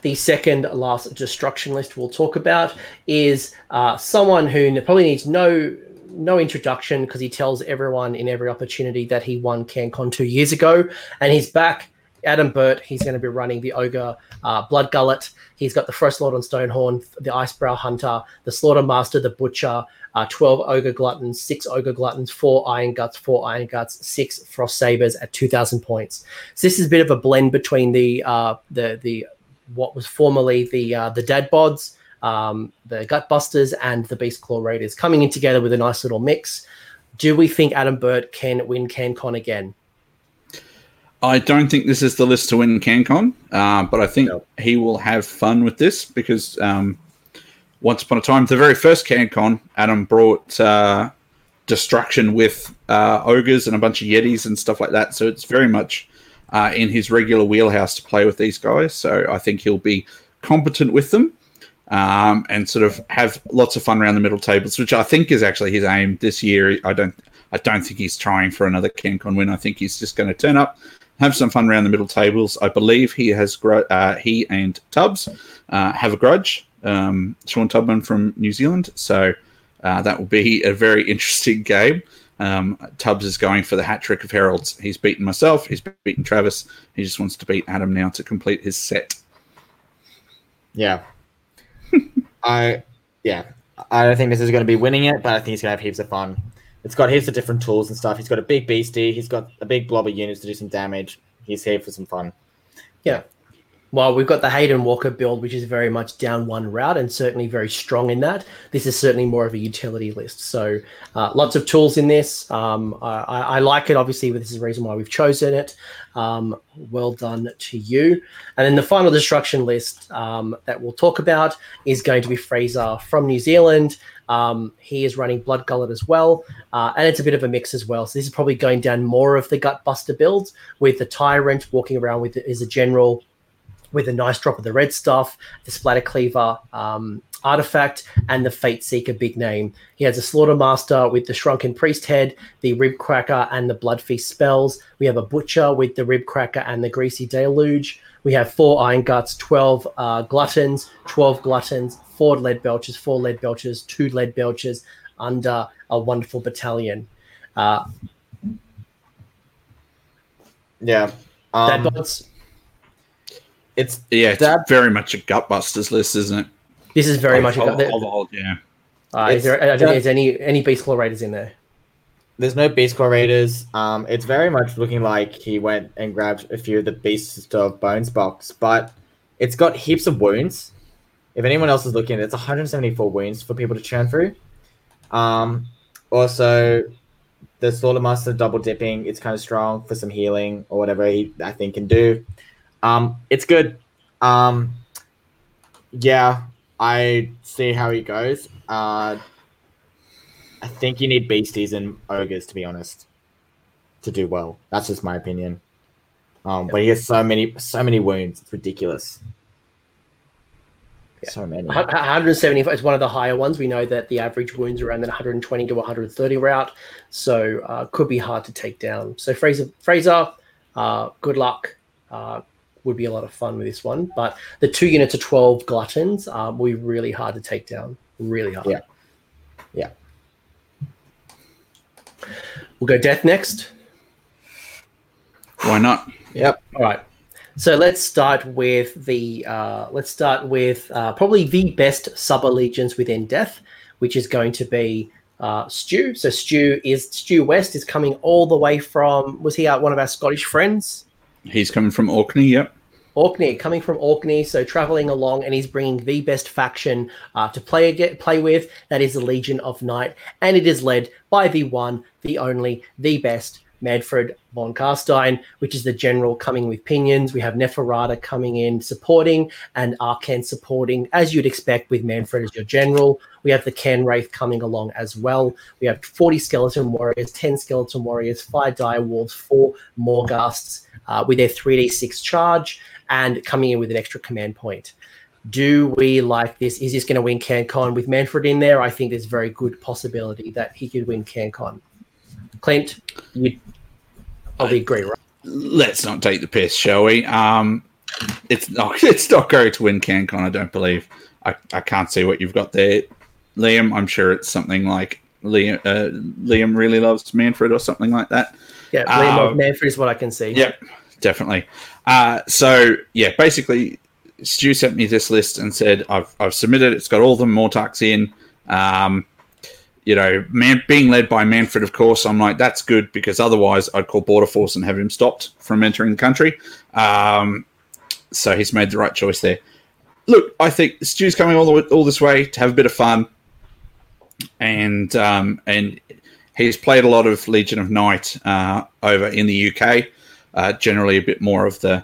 The second last destruction list we'll talk about is uh, someone who probably needs no no introduction because he tells everyone in every opportunity that he won CanCon two years ago, and he's back. Adam Burt, he's going to be running the Ogre uh, Blood Gullet. He's got the First Lord on Stonehorn, the Icebrow Hunter, the Slaughter Master, the Butcher, uh, 12 Ogre Gluttons, 6 Ogre Gluttons, 4 Iron Guts, 4 Iron Guts, 6 Frost Sabers at 2,000 points. So this is a bit of a blend between the uh, the the what was formerly the uh, the Dad Bods, um, the Gutbusters, and the Beast Claw Raiders coming in together with a nice little mix. Do we think Adam Burt can win CanCon again? I don't think this is the list to win CanCon, uh, but I think No. he will have fun with this because um, once upon a time, the very first CanCon, Adam brought uh, destruction with uh, ogres and a bunch of yetis and stuff like that. So it's very much uh, in his regular wheelhouse to play with these guys. So I think he'll be competent with them um, and sort of have lots of fun around the middle tables, which I think is actually his aim this year. I don't, I don't think he's trying for another CanCon win. I think he's just going to turn up, have some fun around the middle tables. I believe he has, gr- uh, he and Tubbs uh, have a grudge. Um, Sean Tubman from New Zealand, so uh, that will be a very [laughs] interesting game. Um, Tubbs is going for the hat trick of heralds. He's beaten myself. He's beaten Travis. He just wants to beat Adam now to complete his set. Yeah. [laughs] I yeah. I don't think this is going to be winning it, but I think he's going to have heaps of fun. It's got heaps of different tools and stuff. He's got a big beastie. He's got a big blob of units to do some damage. He's here for some fun. Yeah. Well, we've got the Hayden Walker build, which is very much down one route and certainly very strong in that. This is certainly more of a utility list. So, uh, lots of tools in this. Um, I, I like it. Obviously, this is the reason why we've chosen it. Um, well done to you. And then the final destruction list um, that we'll talk about is going to be Fraser from New Zealand. Um, he is running Blood Gullet as well, uh, and it's a bit of a mix as well. So this is probably going down more of the Gutbuster builds with the Tyrant walking around with it as a general with a nice drop of the red stuff, the splatter cleaver um, artifact, and the fate seeker big name. He has a slaughter master with the shrunken priest head, the rib cracker, and the blood feast spells. We have a butcher with the rib cracker and the greasy deluge. We have four iron guts, twelve uh, gluttons, twelve gluttons, four lead belchers, four lead belchers, two lead belchers under a wonderful battalion. Uh, Yeah. Um, it's Yeah, it's That- very much a Gutbusters list, isn't it? this is very much. A, of old, yeah. uh, is there? I don't think there's any any beast claw raiders in there. there's no beastclaw raiders. Um, it's very much looking like he went and grabbed a few of the beasts of bones box, but it's got heaps of wounds. If anyone else is looking, it's 174 wounds for people to churn through. Um, also, the Slaughter Master double dipping, it's kind of strong for some healing or whatever he I think can do. Um, it's good. Um, yeah, I see how he goes. Uh, I think you need beasties and ogres to be honest to do well. That's just my opinion. Um, but he has so many so many wounds. It's ridiculous. Yeah. So many. 175 is one of the higher ones. We know that the average wounds around the 120 to 130 route, so uh, could be hard to take down. So Fraser, Fraser, uh, good luck. Uh, would be a lot of fun with this one, but the two units of 12 gluttons uh, will be really hard to take down. Really hard. Yeah. Yeah. We'll go death next. Why not? Yep. All right. So let's start with the uh, let's start with uh, probably the best sub allegiance within Death, which is going to be uh, Stu. So Stu is Stu West is coming all the way from was he out one of our Scottish friends? He's coming from Orkney. Yep. Orkney, coming from Orkney, so traveling along, and he's bringing the best faction uh, to play get, play with. That is the Legion of Night, and it is led by the one, the only, the best Manfred von Carstein, which is the general coming with pinions. We have Neferata coming in supporting and Arkhan supporting, as you'd expect with Manfred as your general. We have the Cairn Wraith coming along as well. We have 40 skeleton warriors, 10 skeleton warriors, 5 dire wolves, 4 Morghasts uh, with their 3d6 charge and coming in with an extra command point. Do we like this? Is this going to win CanCon with Manfred in there? I think there's very good possibility that he could win CanCon. Clint, you probably agree, right? Let's not take the piss, shall we? Um, it's not. [laughs] It's not going to win CanCon. I don't believe. I, I can't see what you've got there, Liam. I'm sure it's something like Liam. Uh, Liam really loves Manfred or something like that. Yeah, Liam um, Manfred is what I can see. Yep, definitely. Uh, so yeah, basically, Stu sent me this list and said I've I've submitted. It's got all the Mortarchs in. Um, you know, man, being led by Manfred, of course, I'm like, that's good because otherwise I'd call Border Force and have him stopped from entering the country. Um, so he's made the right choice there. Look, I think Stu's coming all the all this way to have a bit of fun, and um, and he's played a lot of Legion of Night uh, over in the UK. Uh, generally, a bit more of the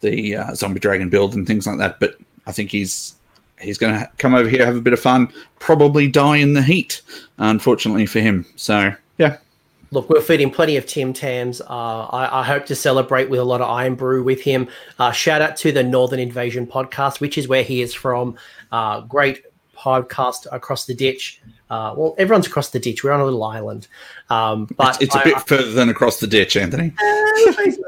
the uh, zombie dragon build and things like that. But I think he's he's going to come over here, have a bit of fun, probably die in the heat, unfortunately for him. So, yeah. Look, we're feeding plenty of Tim Tams. Uh, I, I, hope to celebrate with a lot of Irn-Bru with him. Uh, shout out to the Northern Invasion podcast, which is where he is from. Uh, great podcast across the ditch. Uh, well, everyone's across the ditch. We're on a little island, um, but it's, it's a I, bit I, further than across the ditch, Anthony.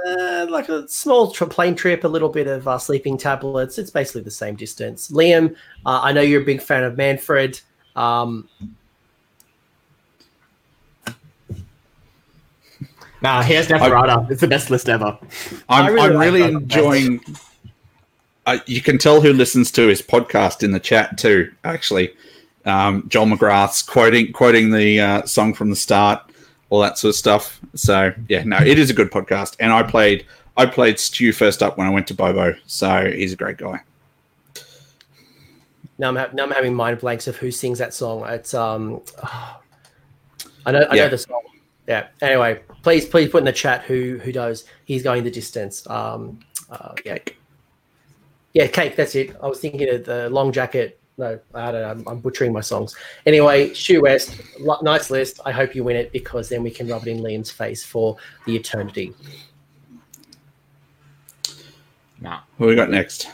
Uh, like a small tra- plane trip, a little bit of uh, sleeping tablets. It's basically the same distance. Liam, uh, I know you're a big fan of Manfred. Um, nah, he has Neferata. It's the best list ever. I'm really, I'm really enjoying. Uh, you can tell who listens to his podcast in the chat too. Actually, um, Joel McGrath's quoting quoting the uh, song from the start, all that sort of stuff. So yeah, no, it is a good podcast. And I played I played Stu first up when I went to Bobo, so he's a great guy. Now I'm, ha- now I'm having mind blanks of who sings that song. It's um, oh, [sighs] I know I yeah. know the song. Yeah. Anyway, please please put in the chat who who does. He's going the distance. Um, uh, yeah. Yeah, cake. That's it. I was thinking of the long jacket no, I don't know. I'm, I'm butchering my songs. Anyway, Stu West, nice list. I hope you win it because then we can rub it in Liam's face for the eternity. Now, who we got next?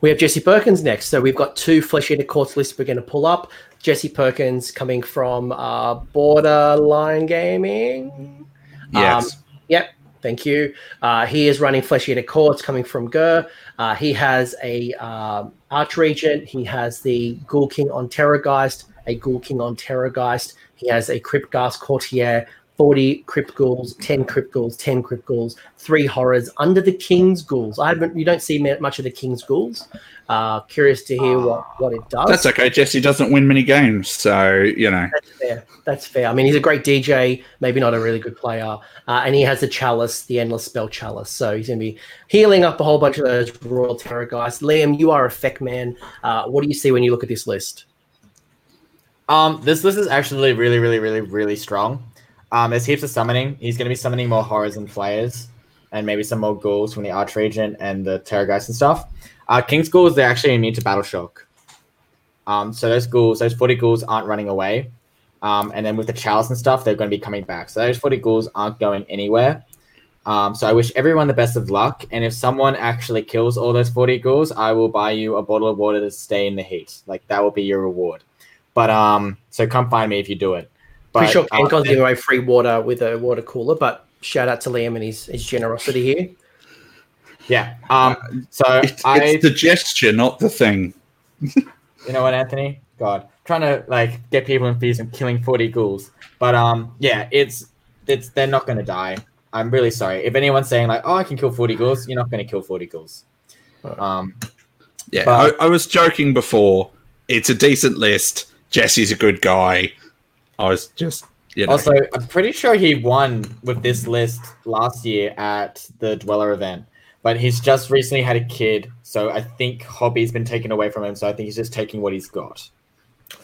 We have Jesse Perkins next. So we've got two Flesh Eater Courts lists we're going to pull up. Jesse Perkins coming from uh, Borderline Gaming. Yes. Um, yep. Thank you. Uh, he is running Flesh Eater Courts coming from Ghur. Uh, he has a um, Arch Regent. He has the Ghoul King on Terrorgeist, a Ghoul King on Terrorgeist. He has a Cryptghast Courtier, 40 Crypt Ghouls, 10 Crypt Ghouls, 10 Crypt Ghouls, three horrors under the King's Ghouls. I haven't, you don't see much of the King's Ghouls. Uh, curious to hear what, what it does. That's okay. Jesse doesn't win many games, so you know. That's fair. That's fair. I mean, he's a great DJ, maybe not a really good player, uh, and he has the chalice, the endless spell chalice. So he's going to be healing up a whole bunch of those Royal Terror guys. Liam, you are a feck man. Uh, what do you see when you look at this list? Um, this list is actually really, really, really, really strong. Um, there's heaps of summoning. He's going to be summoning more horrors and players, and maybe some more ghouls from the Archregent and the Terrorgeist and stuff. Uh, King's ghouls they're actually immune to battle shock. Um, so those ghouls, those 40 ghouls aren't running away. Um, and then with the chalice and stuff, they're going to be coming back. So those 40 ghouls aren't going anywhere. Um, so I wish everyone the best of luck. And if someone actually kills all those 40 ghouls, I will buy you a bottle of water to stay in the heat. Like that will be your reward. But um, so come find me if you do it. But, Pretty sure uh, CanCon's giving away free water with a water cooler, but shout out to Liam and his, his generosity here. yeah. Um, so It's, I, it's the gesture, not the thing. you know what, Anthony? God, trying to like get people in infused and killing 40 ghouls. But um, yeah, it's it's they're not going to die. I'm really sorry. If anyone's saying like, oh, I can kill 40 ghouls, you're not going to kill 40 ghouls. Um, Yeah, But- I, I was joking before. It's a decent list. Jesse's a good guy. I was just, you know, Also, I'm pretty sure he won with this list last year at the Dweller event, but he's just recently had a kid, so I think hobby's been taken away from him. So I think he's just taking what he's got.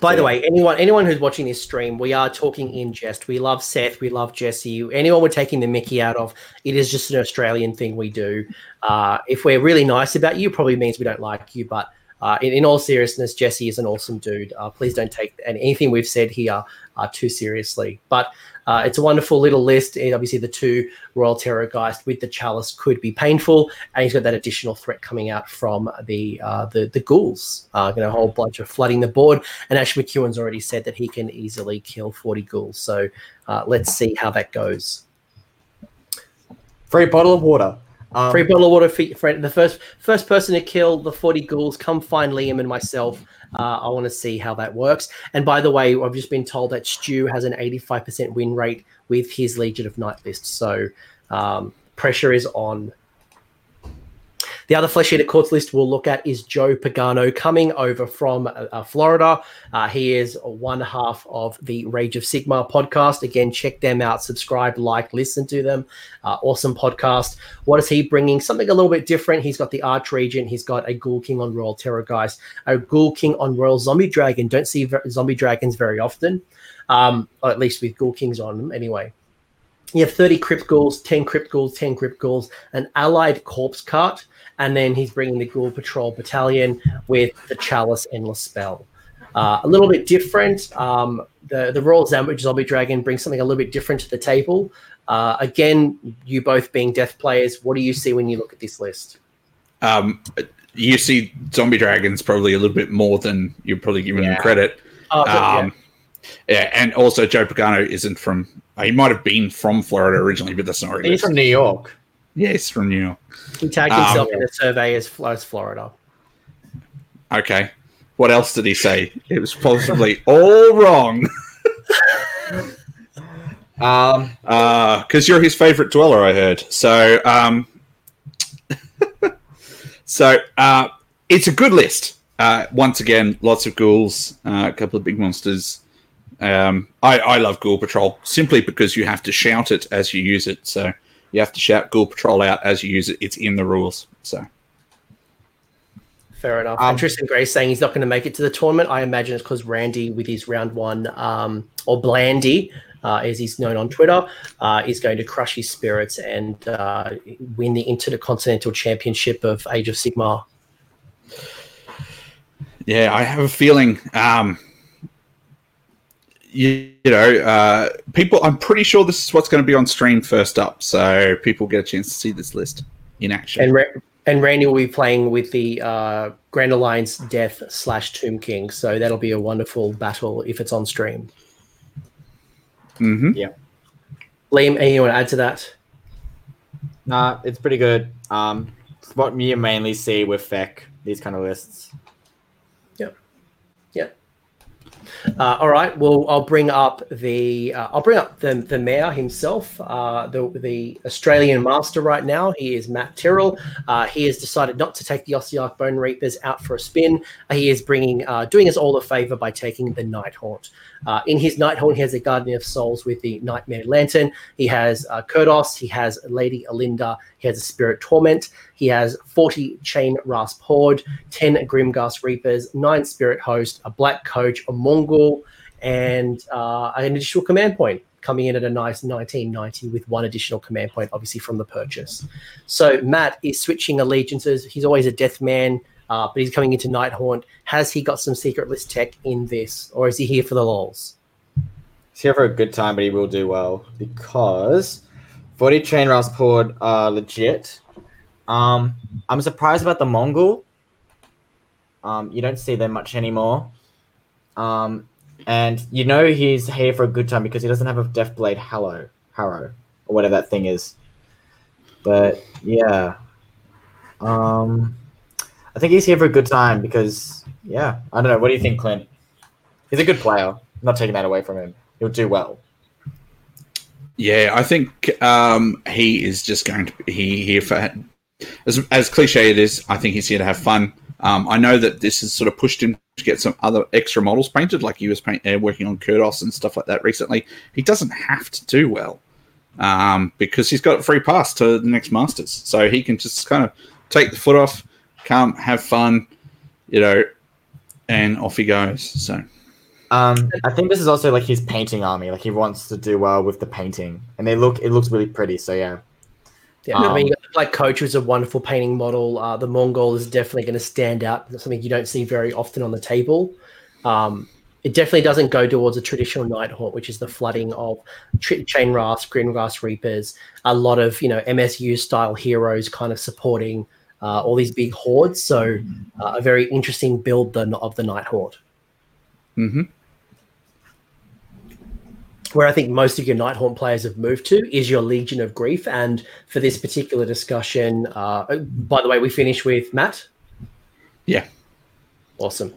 By the way, anyone anyone who's watching this stream, we are talking in jest. We love Seth, we love Jesse. Anyone we're taking the Mickey out of, it is just an Australian thing we do. Uh, if we're really nice about you, it probably means we don't like you. But uh, in, in all seriousness, Jesse is an awesome dude. Uh, please don't take and anything we've said here uh, too seriously. But uh, it's a wonderful little list. And obviously, the two Royal Terror Terrorgeist with the Chalice could be painful, and he's got that additional threat coming out from the uh, the the ghouls. Uh, going to a whole bunch of flooding the board. And Ash McEwen's already said that he can easily kill 40 ghouls. So uh, let's see how that goes. Free bottle of water. Um, Free bottle of water for, for the first first person to kill the 40 ghouls. Come find Liam and myself. Uh, I want to see how that works. And by the way, I've just been told that Stu has an 85% win rate with his Legion of Night list. So um, pressure is on. The other Flesh Eater Courts list we'll look at is Joe Pagano coming over from uh, uh, Florida. Uh, he is one half of the Rage of Sigmar podcast. Again, check them out, subscribe, like, listen to them. Uh, awesome podcast. What is he bringing? Something a little bit different. He's got the Arch Regent. He's got a Ghoul King on Royal Terrorgeist, a Ghoul King on Royal Zombie Dragon. Don't see Zombie Dragons very often, um, or at least with Ghoul Kings on them anyway. You have 30 Crypt Ghouls, 10 Crypt Ghouls, 10 Crypt Ghouls, an allied corpse cart, and then he's bringing the Ghoul Patrol Battalion with the Chalice Endless Spell. Uh, a little bit different. Um, the, the Royal Zombie, Zombie Dragon brings something a little bit different to the table. Uh, again, you both being death players, what do you see when you look at this list? um, you see zombie dragons probably a little bit more than you're probably giving Yeah. them credit. Oh, but, yeah. Um, yeah, and also Joe Pagano isn't from. He might have been from Florida originally, but that's not really. He's from New York. Yeah, he's from New York. He tagged Um, himself in the survey as, as Florida. Okay. What else did he say? It was possibly [laughs] all wrong. [laughs] Um, because you're his favorite dweller, I heard. So, um, [laughs] so uh, it's a good list. Uh, once again, lots of ghouls, uh, a couple of big monsters. Um, I, I love Ghoul Patrol simply because you have to shout it as you use it. So you have to shout Ghoul Patrol out as you use it. It's in the rules. So Fair enough. Um, and Tristan Gray saying he's not going to make it to the tournament. I imagine it's because Randy, with his round one, um, or Blandy, uh, as he's known on Twitter, uh, is going to crush his spirits and uh, win the Intercontinental Championship of Age of Sigmar. yeah, I have a feeling. Um, you, you know, uh, people. I'm pretty sure this is what's going to be on stream first up, so people get a chance to see this list in action. And Ra- and Randy will be playing with the uh, Grand Alliance Death slash Tomb King. So that'll be a wonderful battle if it's on stream. Mm-hmm. Liam, anything you want to add to that? nah, it's pretty good. Um, it's what you mainly see with Feck, these kind of lists. Uh, all right. Well, I'll bring up the uh, I'll bring up the the mayor himself, uh, the the Australian master right now. He is Matt Tyrrell. Uh, he has decided not to take the Ossiarch Bone Reapers out for a spin. he is bringing uh, doing us all a favor by taking the Nighthaunt. Uh, in his Nighthaunt, he has a Guardian of Souls with the Nightmare Lantern. He has uh, Kurdoss. He has Lady Olynder. He has a Spirit Torment. He has 40 Chain Rasp Horde, 10 Grimghast Reapers, 9 Spirit Host, a Black Coach, a Mourngul, and uh, an additional command point. coming in at a nice 1990 with one additional command point, obviously from the purchase. So Matt is switching allegiances. He's always a death man, uh, but he's coming into Nighthaunt. Has he got some secret list tech in this, or is he here for the lols? He's here for a good time, but he will do well because 40 chain rasp horde are legit. Um, I'm surprised about the Mourngul. Um, you don't see them much anymore. Um, and you know he's here for a good time because he doesn't have a Deathblade Hallow, Harrow, or whatever that thing is. But yeah, um, I think he's here for a good time because yeah, I don't know. What do you think, Clint? He's a good player. I'm not taking that away from him. He'll do well. Yeah, I think um, he is just going to be here for as as cliche it is. I think he's here to have fun. Um, I know that this has sort of pushed him to get some other extra models painted, like he was paint, uh, working on Kurdoss and stuff like that recently. He doesn't have to do well um, because he's got a free pass to the next Masters, so he can just kind of take the foot off, come have fun, you know, and off he goes. So. Um, I think this is also like his painting army. Like he wants to do well with the painting, and they look it looks really pretty. So yeah, yeah, I mean, like Coach was a wonderful painting model. Uh, the Mourngul is definitely going to stand out. That's something you don't see very often on the table. Um, it definitely doesn't go towards a traditional nighthaunt, which is the flooding of Ch- Chain Rasp, Grimghast Reapers, a lot of you know MSU style heroes kind of supporting uh, all these big hordes. So uh, a very interesting build the, of the Nighthaunt. Mm-hmm where I think most of your Nighthaunt players have moved to is your Legion of Grief. And for this particular discussion, uh, by the way, we finish with Matt. Yeah. Awesome.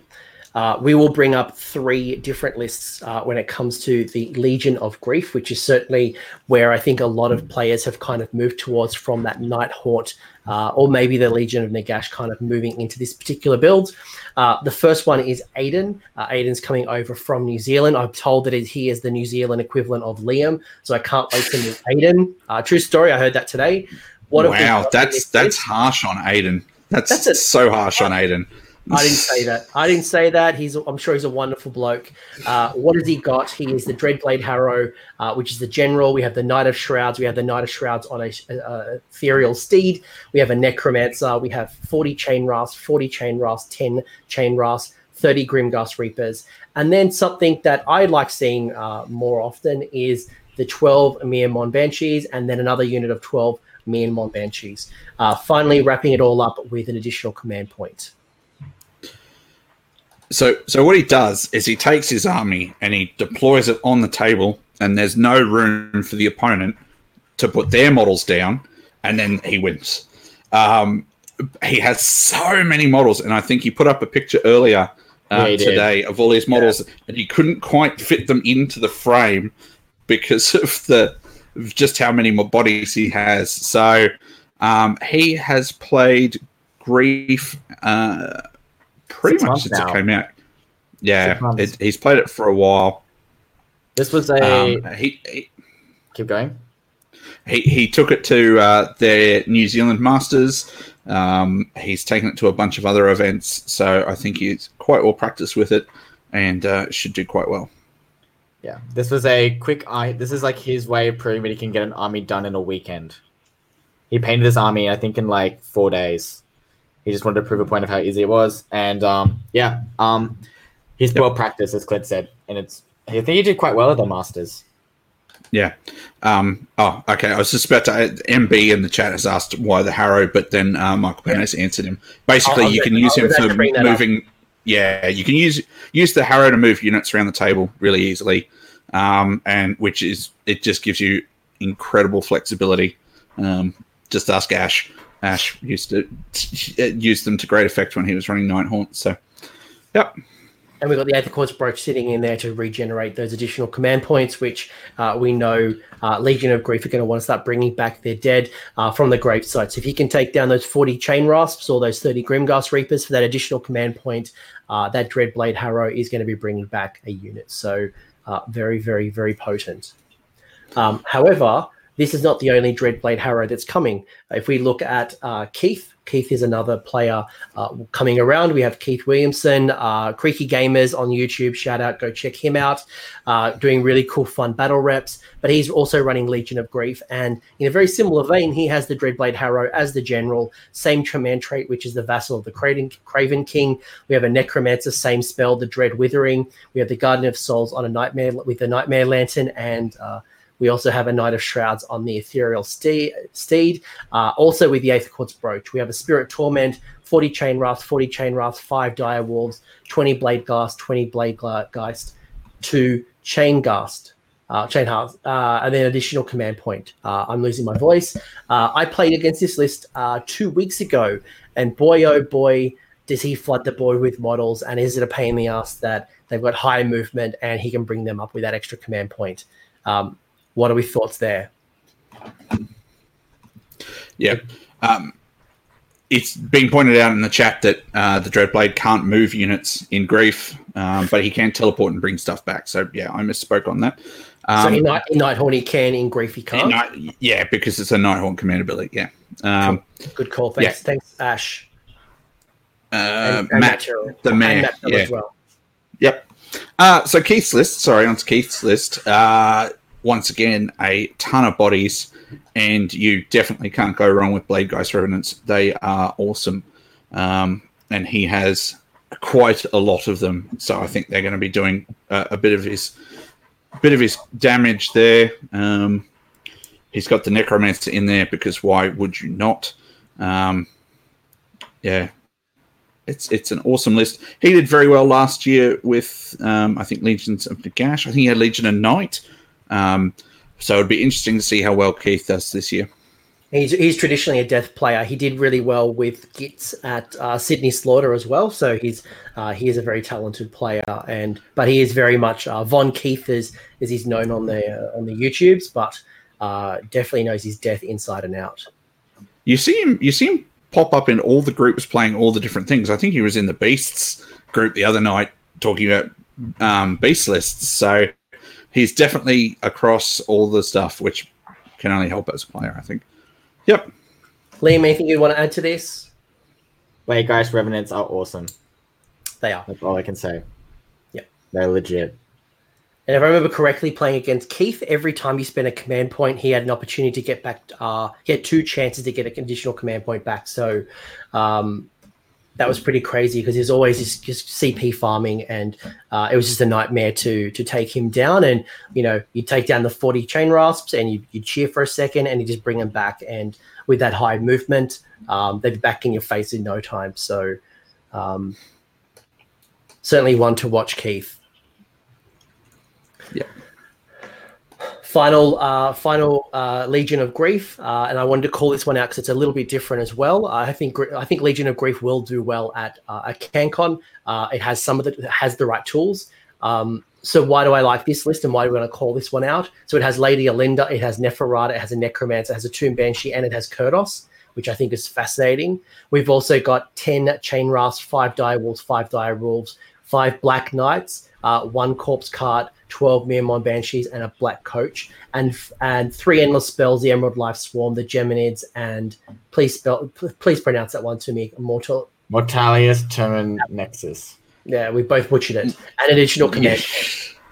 Uh, we will bring up three different lists uh, when it comes to the Legion of Grief, which is certainly where I think a lot of players have kind of moved towards from that Nighthaunt, uh, or maybe the Legion of Nagash kind of moving into this particular build. Uh, the first one is Aiden. Uh, Aiden's coming over from New Zealand. I'm told that he is the New Zealand equivalent of Liam, so I can't wait to meet Aiden. Uh, true story, I heard that today. What wow, that's that's harsh on Aiden. That's, that's a, so harsh on Aiden. I didn't say that. I didn't say that. He's. I'm sure he's a wonderful bloke. Uh, what has he got? He is the Dreadblade Harrow, uh, which is the general. We have the Knight of Shrouds. We have the Knight of Shrouds on a, a, a ethereal steed. We have a Necromancer. We have 40 Chain Rasp, 40 Chain Rasp, 10 Chain Rasp, 30 Grimghast Reapers, and then something that I like seeing uh, more often is the 12 Mon Banshees, and then another unit of 12 Mon Banshees. Uh, finally, wrapping it all up with an additional command point. So, so what he does is he takes his army and he deploys it on the table, and there's no room for the opponent to put their models down, and then he wins. Um, he has so many models, and I think he put up a picture earlier uh, yeah, today of all his models, yeah. and he couldn't quite fit them into the frame because [laughs] of the just how many more bodies he has. So um, he has played Grief. Uh, pretty much since now. it came out. Yeah, it, he's played it for a while. This was a um, he, he, keep going. He he took it to uh, their New Zealand Masters. Um, he's taken it to a bunch of other events, so I think he's quite well practiced with it, and uh, should do quite well. Yeah, this was a quick eye. This is like his way of proving that he can get an army done in a weekend. He painted this army, I think, in like four days. He just wanted to prove a point of how easy it was. And um, yeah, um, he's yep. well practiced, as Clint said, and it's. I think he did quite well at the Masters. Yeah. Um, oh, okay. I was just about to. MB in the chat has asked why the Harrow, but then uh, Michael Panis answered him. Basically, I'll, you can use him for moving. Yeah, you can use use the Harrow to move units around the table really easily, um, and which is it just gives you incredible flexibility. Um, just ask Ash. Ash used to use them to great effect when he was running Nighthaunt. So, yep. And we've got the Aether Quartz Brooch sitting in there to regenerate those additional command points, which uh, we know uh, Legion of Grief are going to want to start bringing back their dead uh, from the grave sites. If you can take down those 40 Chain Rasps or those 30 Grimghast Reapers for that additional command point, uh, that Dreadblade Harrow is going to be bringing back a unit. So uh, very, very, very potent. Um, however, this is not the only Dreadblade Harrow that's coming. If we look at uh, Keith, Keith is another player uh, coming around. We have Keith Williamson, uh, Creaky Gamers on YouTube. Shout out, go check him out. Uh, doing really cool, fun battle reps. But he's also running Legion of Grief. And in a very similar vein, he has the Dreadblade Harrow as the general, same command trait, which is the Vassal of the Craven, Craven King. We have a Necromancer, same spell, the Dread Withering. We have the Guardian of Souls on a Nightmare with the Nightmare Lantern and uh, we also have a Knight of Shrouds on the Ethereal Steed. Uh, also with the Aether Quartz Brooch, we have a Spirit Torment, 40 Chain Rasp, 40 Chain Rasp, 5 Dire Wolves, 20 Blade Ghast, 20 Blade Geist, 2 Chain Ghast. Uh, chain Heart, uh, and then additional command point. Uh, I'm losing my voice. Uh, I played against this list uh, two weeks ago, and boy, oh boy, does he flood the board with models, and is it a pain in the ass that they've got high movement and he can bring them up with that extra command point? Um, what are we thoughts there? Yeah. Um, it's being pointed out in the chat that uh, the Dreadblade can't move units in Grief, um, but he can teleport and bring stuff back. So, yeah, I misspoke on that. Um, so in, Night, in Nighthaunt he can, in Grief he can't? Night, yeah, because it's a Nighthaunt command ability, yeah. Um, Good call. Thanks, yeah. thanks Ash. Uh, and, and Matt, Matt the mayor, yeah. as well. Yep. Uh, so Keith's list, sorry, on Keith's list, uh, once again a ton of bodies, and you definitely can't go wrong with Blade Geist Revenants. They are awesome, um, and he has quite a lot of them. So I think they're going to be doing a, a bit of his bit of his damage there. Um, he's got the Necromancer in there because why would you not? Um, yeah, it's it's an awesome list. He did very well last year with um, I think Legions of Nagash. I think he had Legion of Night. Um, so it'd be interesting to see how well Keith does this year. He's, he's traditionally a death player. He did really well with Gitz at uh, Sydney Slaughter as well. So he's uh, he is a very talented player, and but he is very much uh, Von Keith as as he's known on the uh, on the YouTubes, but uh, definitely knows his death inside and out. You see him. You see him pop up in all the groups playing all the different things. I think he was in the Beasts group the other night talking about um, beast lists. So he's definitely across all the stuff, which can only help as a player, I think. Yep. Liam, anything you want to add to this? Wait, guys, Revenants are awesome. They are. That's all I can say. Yeah. They're legit. And if I remember correctly, playing against Keith, every time he spent a command point, he had an opportunity to get back. Uh, he had two chances to get a conditional command point back. So um, that was pretty crazy because he's always just, just, CP farming, and uh, it was just a nightmare to to take him down. And you know, you take down the forty chain rasps, and you you cheer for a second, and you just bring him back. And with that high movement, um, they'd be back in your face in no time. So um, certainly one to watch, Keith. Yeah final uh, final uh, Legion of Grief, uh, and I wanted to call this one out because it's a little bit different as well. I think I think Legion of Grief will do well at uh, at CanCon. Uh, it has some of the has the right tools. Um, so why do I like this list and why do we want to call this one out? So it has Lady Olynder, it has Neferata, it has a Necromancer, it has a Tomb Banshee, and it has Kurdoss, which I think is fascinating. We've also got 10 Chain Rasps, 5 Dire Wolves, 5 Dire Wolves, 5 Black Knights, uh, 1 Corpse Cart, 12 Myrmourn Banshees, and a Black Coach, and and three endless spells: the Emerald Life Swarm, the Geminids, and please spell please pronounce that one to me. Mortal Mortalius Termin Nexus. Yeah, we both butchered it. An additional [laughs] command.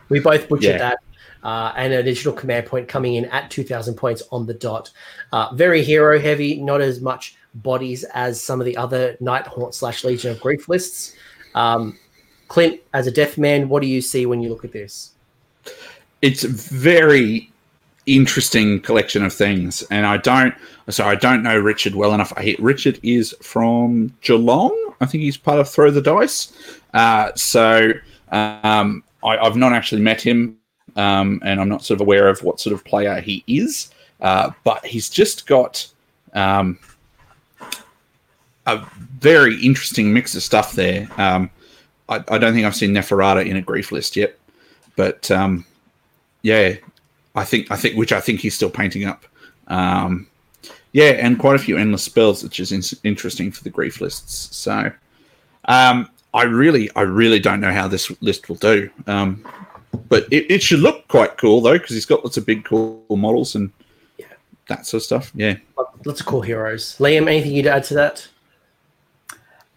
We both butchered yeah. that. Uh, and an additional command point coming in at 2,000 points on the dot. Uh, very hero heavy, not as much bodies as some of the other Nighthaunt slash Legion of Grief lists. Um, Clint, as a deaf man, what do you see when you look at this? It's a very interesting collection of things, and I don't. So I don't know Richard well enough. I, Richard is from Geelong. I think he's part of Throw the Dice. Uh, so um, I, have not actually met him, um, and I'm not sort of aware of what sort of player he is. Uh, but he's just got um, a very interesting mix of stuff there. Um, I, I, don't think I've seen Neferata in a grief list yet, but um, yeah, I think I think which I think he's still painting up. Um, yeah, and quite a few endless spells, which is in- interesting for the grief lists. So, um, I really, I really don't know how this list will do. Um, but it, it, should look quite cool though, because he's got lots of big, cool models, and that sort of stuff. Yeah. Lots of cool heroes. Liam, anything you'd add to that?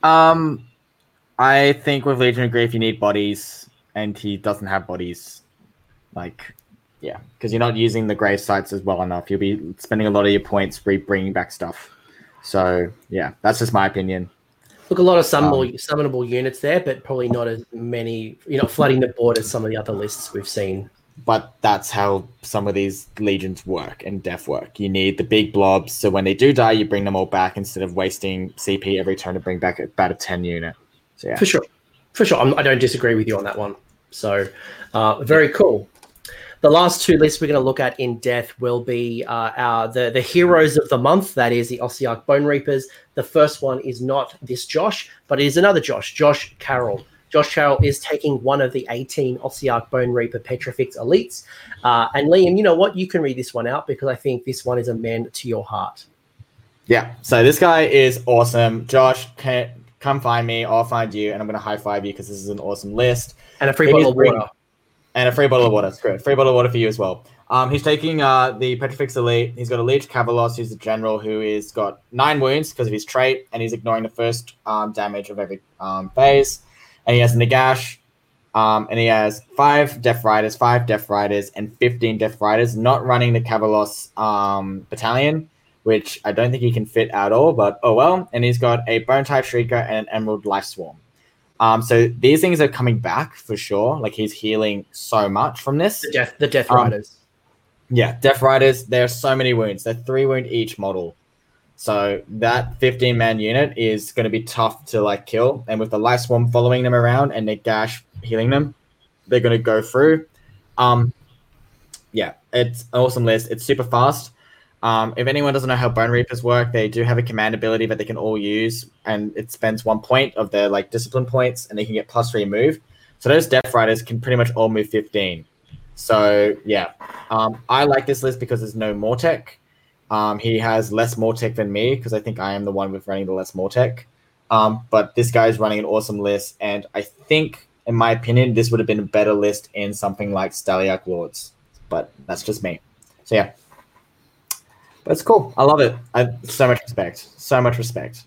Um, I think with Legion of Grief, you need bodies, and he doesn't have bodies. Like, yeah, because you're not using the grave sites as well enough. You'll be spending a lot of your points re- bringing back stuff. So, yeah, that's just my opinion. Look, a lot of summonable, um, summonable units there, but probably not as many. You're not flooding the board as some of the other lists we've seen. But that's how some of these legions work and death work. You need the big blobs, so when they do die, you bring them all back instead of wasting CP every turn to bring back about a ten unit. So yeah, For sure. For sure. I'm, I don't disagree with you on that one. So, uh, very cool. The last two lists we're going to look at in death will be uh, our the, the heroes of the month. That is the Ossiarch Bone Reapers. The first one is not this Josh, but it is another Josh, Josh Carroll. Josh Carroll is taking one of the 18 Ossiarch Bone Reaper Petrifex elites. Uh, and Liam, you know what? You can read this one out because I think this one is a man to your heart. Yeah. So this guy is awesome. Josh, come find me. I'll find you, and I'm going to high five you because this is an awesome list. And a free It bottle of water. And a free bottle of water. Good. Free bottle of water for you as well. Um, he's taking uh, the Petrifex Elite. He's got a Liege Kavalos, who's the general who is got nine wounds because of his trait, and he's ignoring the first um, damage of every um, phase. And he has Nagash, um, and he has five Death Riders, five Death Riders, and 15 Death Riders, not running the Cavalos um, battalion, which I don't think he can fit at all, but oh well. And he's got a Bone Tithe Shrieker and an Emerald Life Swarm. Um, so these things are coming back for sure. Like he's healing so much from this. The death, the death Um, riders. Yeah, Death Riders, there are so many wounds. They're three wound each model. So that 15 man unit is going to be tough to like kill. And with the Life Swarm following them around and Nagash healing them, they're going to go through. Um, yeah, it's an awesome list. It's super fast. Um, if anyone doesn't know how Bone Reapers work, they do have a command ability that they can all use, and it spends one point of their like discipline points, and they can get plus three move. So those Death Riders can pretty much all move 15. So yeah, um, I like this list because there's no Mortek. Um, he has less Mortek than me because I think I am the one with running the less Mortek. Um, but this guy is running an awesome list, and I think, in my opinion, this would have been a better list in something like Stalliarch Lords. But that's just me. So yeah, but it's cool. I love it. I so much respect. So much respect.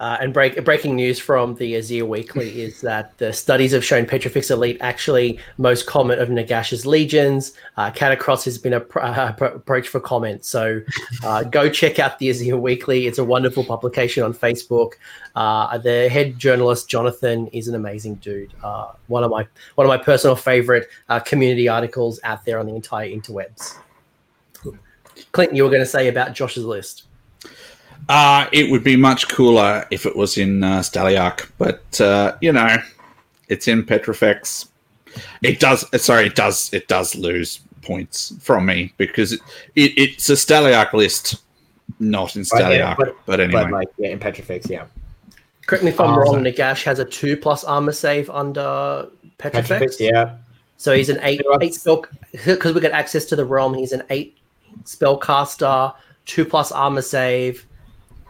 Uh, and break, breaking news from the Azyr Weekly [laughs] is that the studies have shown Petrifex Elite actually most common of Nagash's legions. Uh, Katakros has been appro- uh, appro- approached for comment. So uh, [laughs] go check out the Azyr Weekly. It's a wonderful publication on Facebook. Uh, the head journalist, Jonathan, is an amazing dude. Uh, one of my one of my personal favorite uh, community articles out there on the entire interwebs. Clinton, you were going to say about Josh's list. Uh, it would be much cooler if it was in uh, Stalliarch, but uh, you know, it's in Petrifex. It does. uh, Sorry, it does. It does lose points from me because it, it, it's a Stalliarch list, not in But yeah, but, but- anyway, But like yeah, in Petrifex, yeah. Correct me if I'm Um, wrong. Nagash has a two plus armor save under Petrifex. Petrifix, yeah. So he's an eight eight spell because we get access to the realm. He's an eight spellcaster, two plus armor save,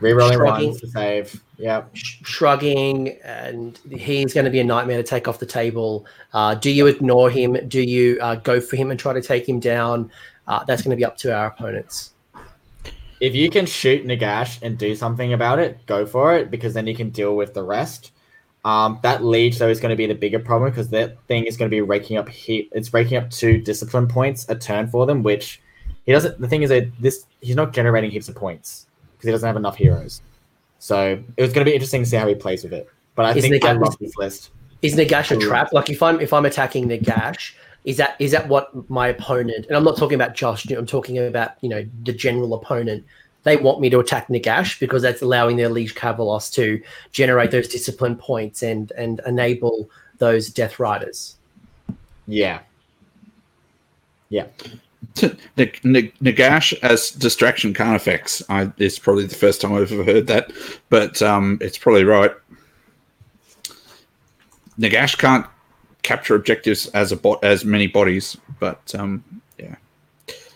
Rerolling Shrugging. to save. Yeah. sh- shrugging, and he's going to be a nightmare to take off the table. Uh, do you ignore him? Do you uh, go for him and try to take him down? Uh, that's going to be up to our opponents. If you can shoot Nagash and do something about it, go for it because then you can deal with the rest. Um, that leech though is going to be the bigger problem because that thing is going to be raking up heat. It's raking up two discipline points a turn for them, which he doesn't. The thing is that this he's not generating heaps of points because he doesn't have enough heroes. So it was going to be interesting to see how he plays with it. But I Is think I love this list. Is Nagash a trap? Like if I'm if I'm attacking Nagash, is that is that what my opponent? And I'm not talking about Josh. I'm talking about you know the general opponent. They want me to attack Nagash because that's allowing their Liege Kavalos to generate those discipline points and and enable those Death Riders. Yeah. Yeah. Nagash as distraction can't effects. I, it's probably the first time I've ever heard that, but um, it's probably right. Nagash can't capture objectives as a bot as many bodies, but um, yeah,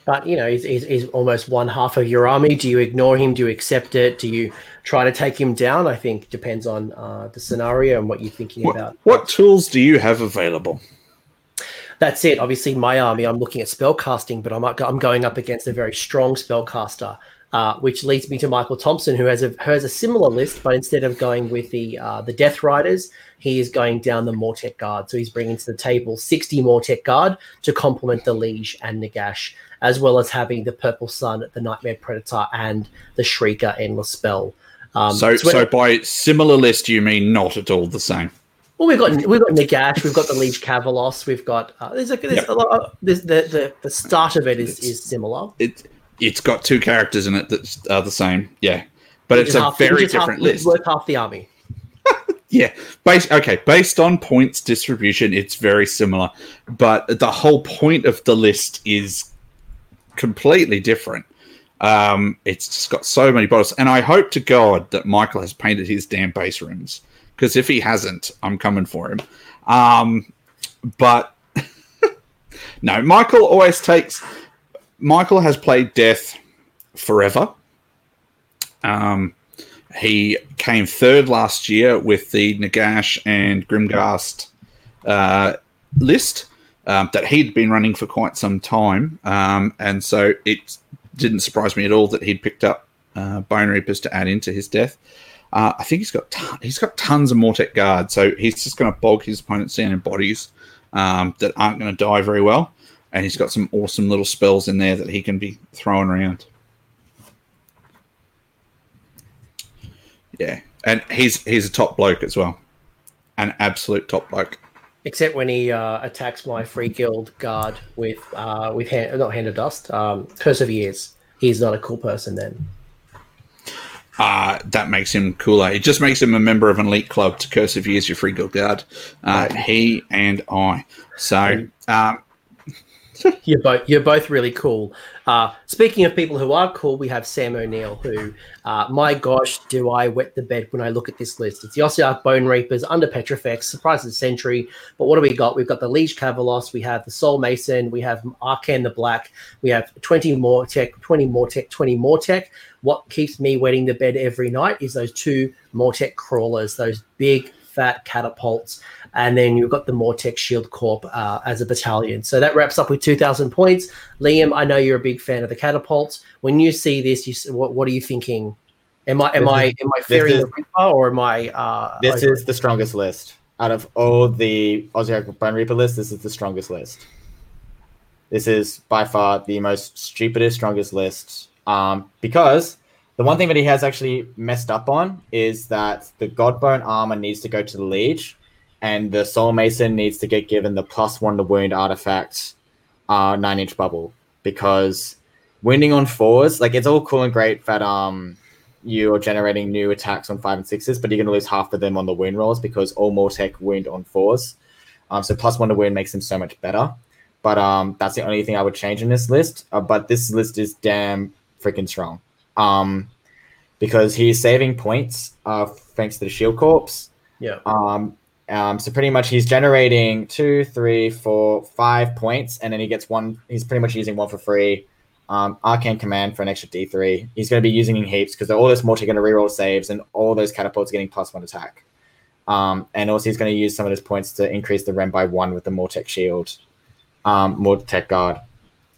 But you know, he's, he's, he's almost one half of your army. Do you ignore him? Do you accept it? Do you try to take him down? I think depends on uh, the scenario and what you're thinking what, about. what tools do you have available? That's it. Obviously, my army, I'm looking at spellcasting, but I'm, I'm going up against a very strong spellcaster, uh, which leads me to Michael Thompson, who has a has a similar list, but instead of going with the uh, the Death Riders, he is going down the Mortek Guard. So he's bringing to the table 60 Mortek Guard to complement the Liege and Nagash, as well as having the Purple Sun, the Nightmare Predaxor, and the Shrieker Endless Spell. Um, so, so, so by similar list, you mean not at all the same? Well, we've got we've got Nagash, we've got the Liege Kavalos, we've got uh, there's a, there's yep. a lot. Of, there's the, the the start of it is it's, is similar. It it's got two characters in it that are the same, yeah, but it's a half, very different half, list. Worth half the army. [laughs] yeah, based okay, based on points distribution, it's very similar, but the whole point of the list is completely different. Um, it's just got so many bottles, and I hope to God that Michael has painted his damn base rooms because if he hasn't, I'm coming for him. Um, but [laughs] no, Michael always takes. Michael has played Death forever. Um, he came third last year with the Nagash and Grimghast uh, list um, that he'd been running for quite some time, um, and so it didn't surprise me at all that he'd picked up uh, Bone Reapers to add into his Death. Uh, I think he's got ton- he's got tons of Mortek guard, so he's just going to bog his opponents down in bodies um, that aren't going to die very well, and he's got some awesome little spells in there that he can be throwing around. Yeah, and he's he's a top bloke as well, an absolute top bloke. Except when he uh, attacks my free guild guard with uh, with hand, not hand of dust, um, years. He's not a cool person then uh, that makes him cooler. It just makes him a member of an elite club to curse if he is your free guild guard. Uh, he and I. So um, [laughs] you're both you're both really cool. Uh, speaking of people who are cool, we have Sam O'Neill, who, uh, my gosh, do I wet the bed when I look at this list? It's the Ossiarch Bone Reapers under Petrifex, Surprise of the Century. But what do we got? We've got the Liege Kavalos, we have the Soul Mason, we have Arkhan the Black, we have 20 Mortek, 20 Mortek, 20 Mortek. What keeps me wetting the bed every night is those two Mortek crawlers, those big fat catapults and then you've got the Mortek Shield Corp uh, as a battalion. So that wraps up with 2,000 points. Liam, I know you're a big fan of the catapults. When you see this, you what, what are you thinking? Am I am I am I fearing the Reaper or am I? Uh, this is the strongest list out of all the Ossiarch Bone Reaper list. This is the strongest list. This is by far the most stupidest, strongest list. Um, because the one thing that he has actually messed up on is that the Godbone armor needs to go to the Liege, and the Soul Mason needs to get given the plus one to wound artifact uh, nine inch bubble because wounding on fours, like it's all cool and great that um you're generating new attacks on five and sixes, but you're gonna lose half of them on the wound rolls because all Mortek wound on fours. Um, so plus one to wound makes them so much better. But um, that's the only thing I would change in this list. Uh, but this list is damn freaking strong. Um, because he's saving points uh, thanks to the Shield Corps. Yeah. Um, um, so pretty much he's generating two, three, four, five points, and then he gets one. He's pretty much using one for free. Um, Arcane Command for an extra D3. He's going to be using in heaps because all this multi going to reroll saves, and all those catapults getting plus one attack. Um, and also he's going to use some of his points to increase the rem by one with the Mortek Shield, um, Mortek Guard.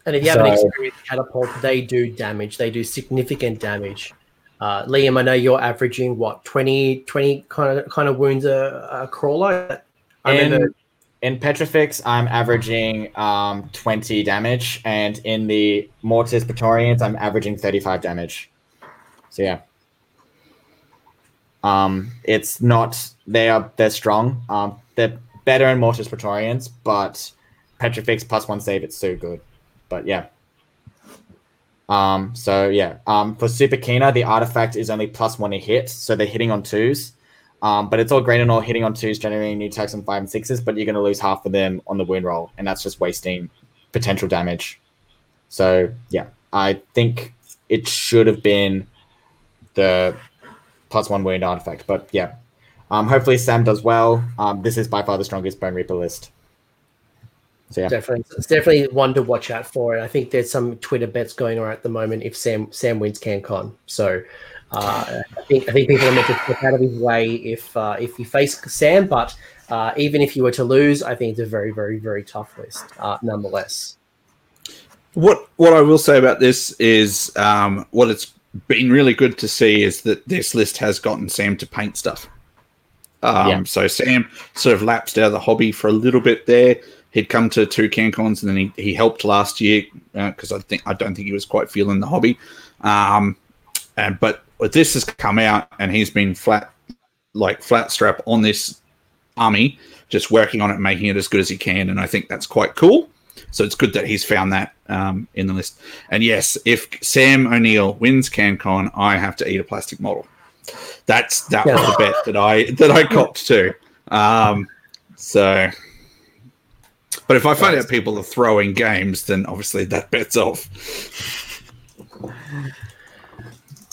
And if you have so, an experienced catapult, they do damage. They do significant damage. Uh, Liam, I know you're averaging what 20, 20 kind of kind of wounds a, a crawler. I in, remember in Petrifex, I'm averaging um, 20 damage, and in the Mortis Praetorians, I'm averaging 35 damage. So yeah, um, it's not they are they're strong. Um, they're better in Mortis Praetorians, but Petrifex plus one save, it's so good. But yeah. Um, so yeah, um, for Super Kina, the artifact is only plus one a hit, so they're hitting on twos. Um, but it's all green and all hitting on twos, generating new attacks on five and sixes, but you're going to lose half of them on the wound roll, and that's just wasting potential damage. So yeah, I think it should have been the plus one wound artifact, but yeah. Um, hopefully Sam does well. Um, this is by far the strongest Bone Reaper list. So yeah, definitely, it's definitely one to watch out for. And I think there's some Twitter bets going on at the moment if Sam Sam wins CanCon. So uh, I think I think people are meant to look out of his way if uh, if you face Sam, but uh, even if you were to lose, I think it's a very, very, very tough list, uh, nonetheless. What what I will say about this is um, what it's been really good to see is that this list has gotten Sam to paint stuff. Um, yeah. So Sam sort of lapsed out of the hobby for a little bit there. He'd come to two CanCons and then he, he helped last year because uh, I think I don't think he was quite feeling the hobby. Um, and but this has come out and he's been flat like flat strap on this army, just working on it, making it as good as he can, and I think that's quite cool. So it's good that he's found that um, in the list. And yes, if Sam O'Neill wins CanCon, I have to eat a plastic model. That's that was the bet that I that I copped to. Um, so, but if I find out people are throwing games, then obviously that bet's off.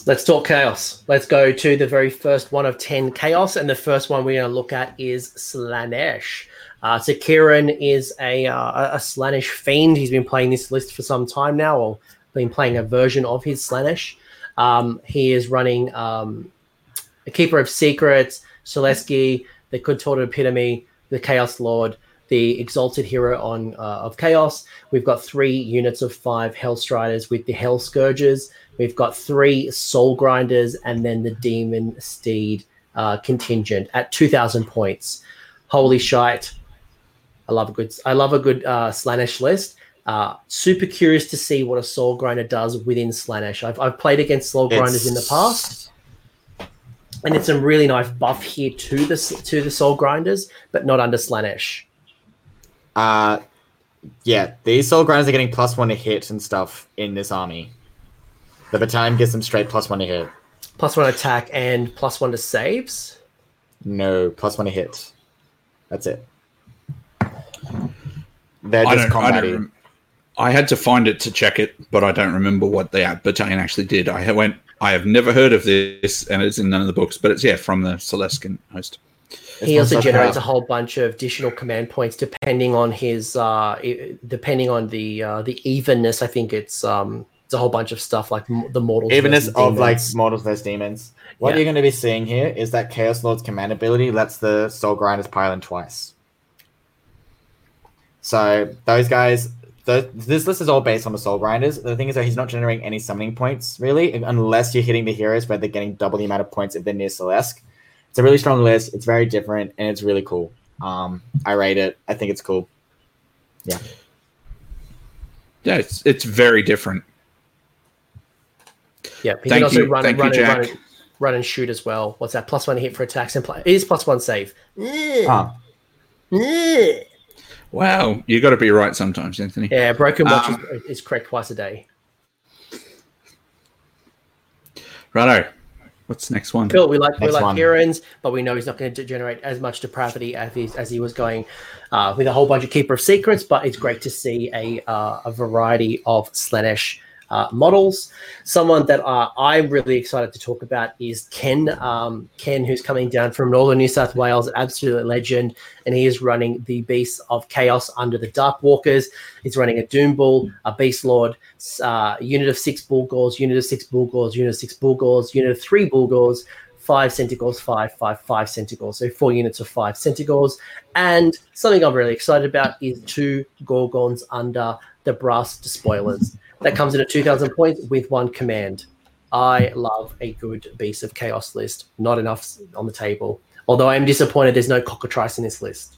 Let's talk chaos. Let's go to the very first one of 10 chaos. And the first one we're going to look at is Slaanesh. Uh, so Kieran is a, uh, a Slaanesh fiend. He's been playing this list for some time now, or been playing a version of his Slaanesh. Um, he is running um, a Keeper of Secrets, Syll'Esske, the Contorted Epitome, the Chaos Lord, the Exalted Hero on uh, of Chaos. We've got three units of five Hellstriders with the Hell Scourges. We've got three Soul Grinders and then the Demon Steed uh, contingent at 2,000 points. Holy shite. I love a good I love a good uh, Slaanesh list. Uh, super curious to see what a Soul Grinder does within Slaanesh. I've, I've played against Soul Grinders it's... in the past, and it's a really nice buff here to the to the Soul Grinders, but not under Slaanesh. Uh, yeah, these Soul Grinders are getting plus one to hit and stuff in this army. The battalion gives them straight plus one to hit. Plus one attack and plus one to saves. No, plus one to hit. That's it. They're just combating. I had to find it to check it, but I don't remember what the battalion actually did. I went. I have never heard of this, and it's in none of the books. But it's yeah from the Syll'Esskan host. He also generates a whole bunch of additional command points depending on his uh, depending on the uh, the evenness. I think it's um, it's a whole bunch of stuff like the mortals. Evenness of like mortals versus demons. What yeah. you're going to be seeing here is that Chaos Lord's command ability lets the Soul Grinders pile in twice. So those guys, the, this list is all based on the Soul Grinders. The thing is that he's not generating any summoning points really, unless you're hitting the heroes where they're getting double the amount of points if they're near Celeste. It's a really strong list. It's very different and it's really cool. Um, I rate it. I think it's cool. Yeah. Yeah, it's it's very different. Yeah, he Thank can also you. run, Thank run, you, and, run, and, run and shoot as well. What's that? Plus one hit for attacks and play. It is plus one save. Huh. Wow, you got to be right sometimes, Anthony. Yeah, broken watch um, is, is, correct twice a day. Righto. What's the next one? Cool. We like next we like one. Kieran's, but we know he's not going to generate as much depravity as he, as he was going uh, with a whole bunch of Keeper of Secrets. But it's great to see a uh, a variety of Slaanesh uh, models. Someone that uh, I'm really excited to talk about is Ken. Um, Ken, who's coming down from Northern New South Wales, absolute legend, and he is running the Beasts of Chaos under the Dark Walkers. He's running a Doom Bull, a Beast Lord, uh, unit of six Bullgors, unit of six Bullgors, unit of six Bullgors, unit of three Bullgors, five Centaurs, five, five, five Centaurs. So four units of five Centaurs. And something I'm really excited about is two Gorgons under the Brass Despoilers. That comes in at 2,000 points with one command. I love a good Beast of Chaos list. Not enough on the table. Although I am disappointed there's no cockatrice in this list.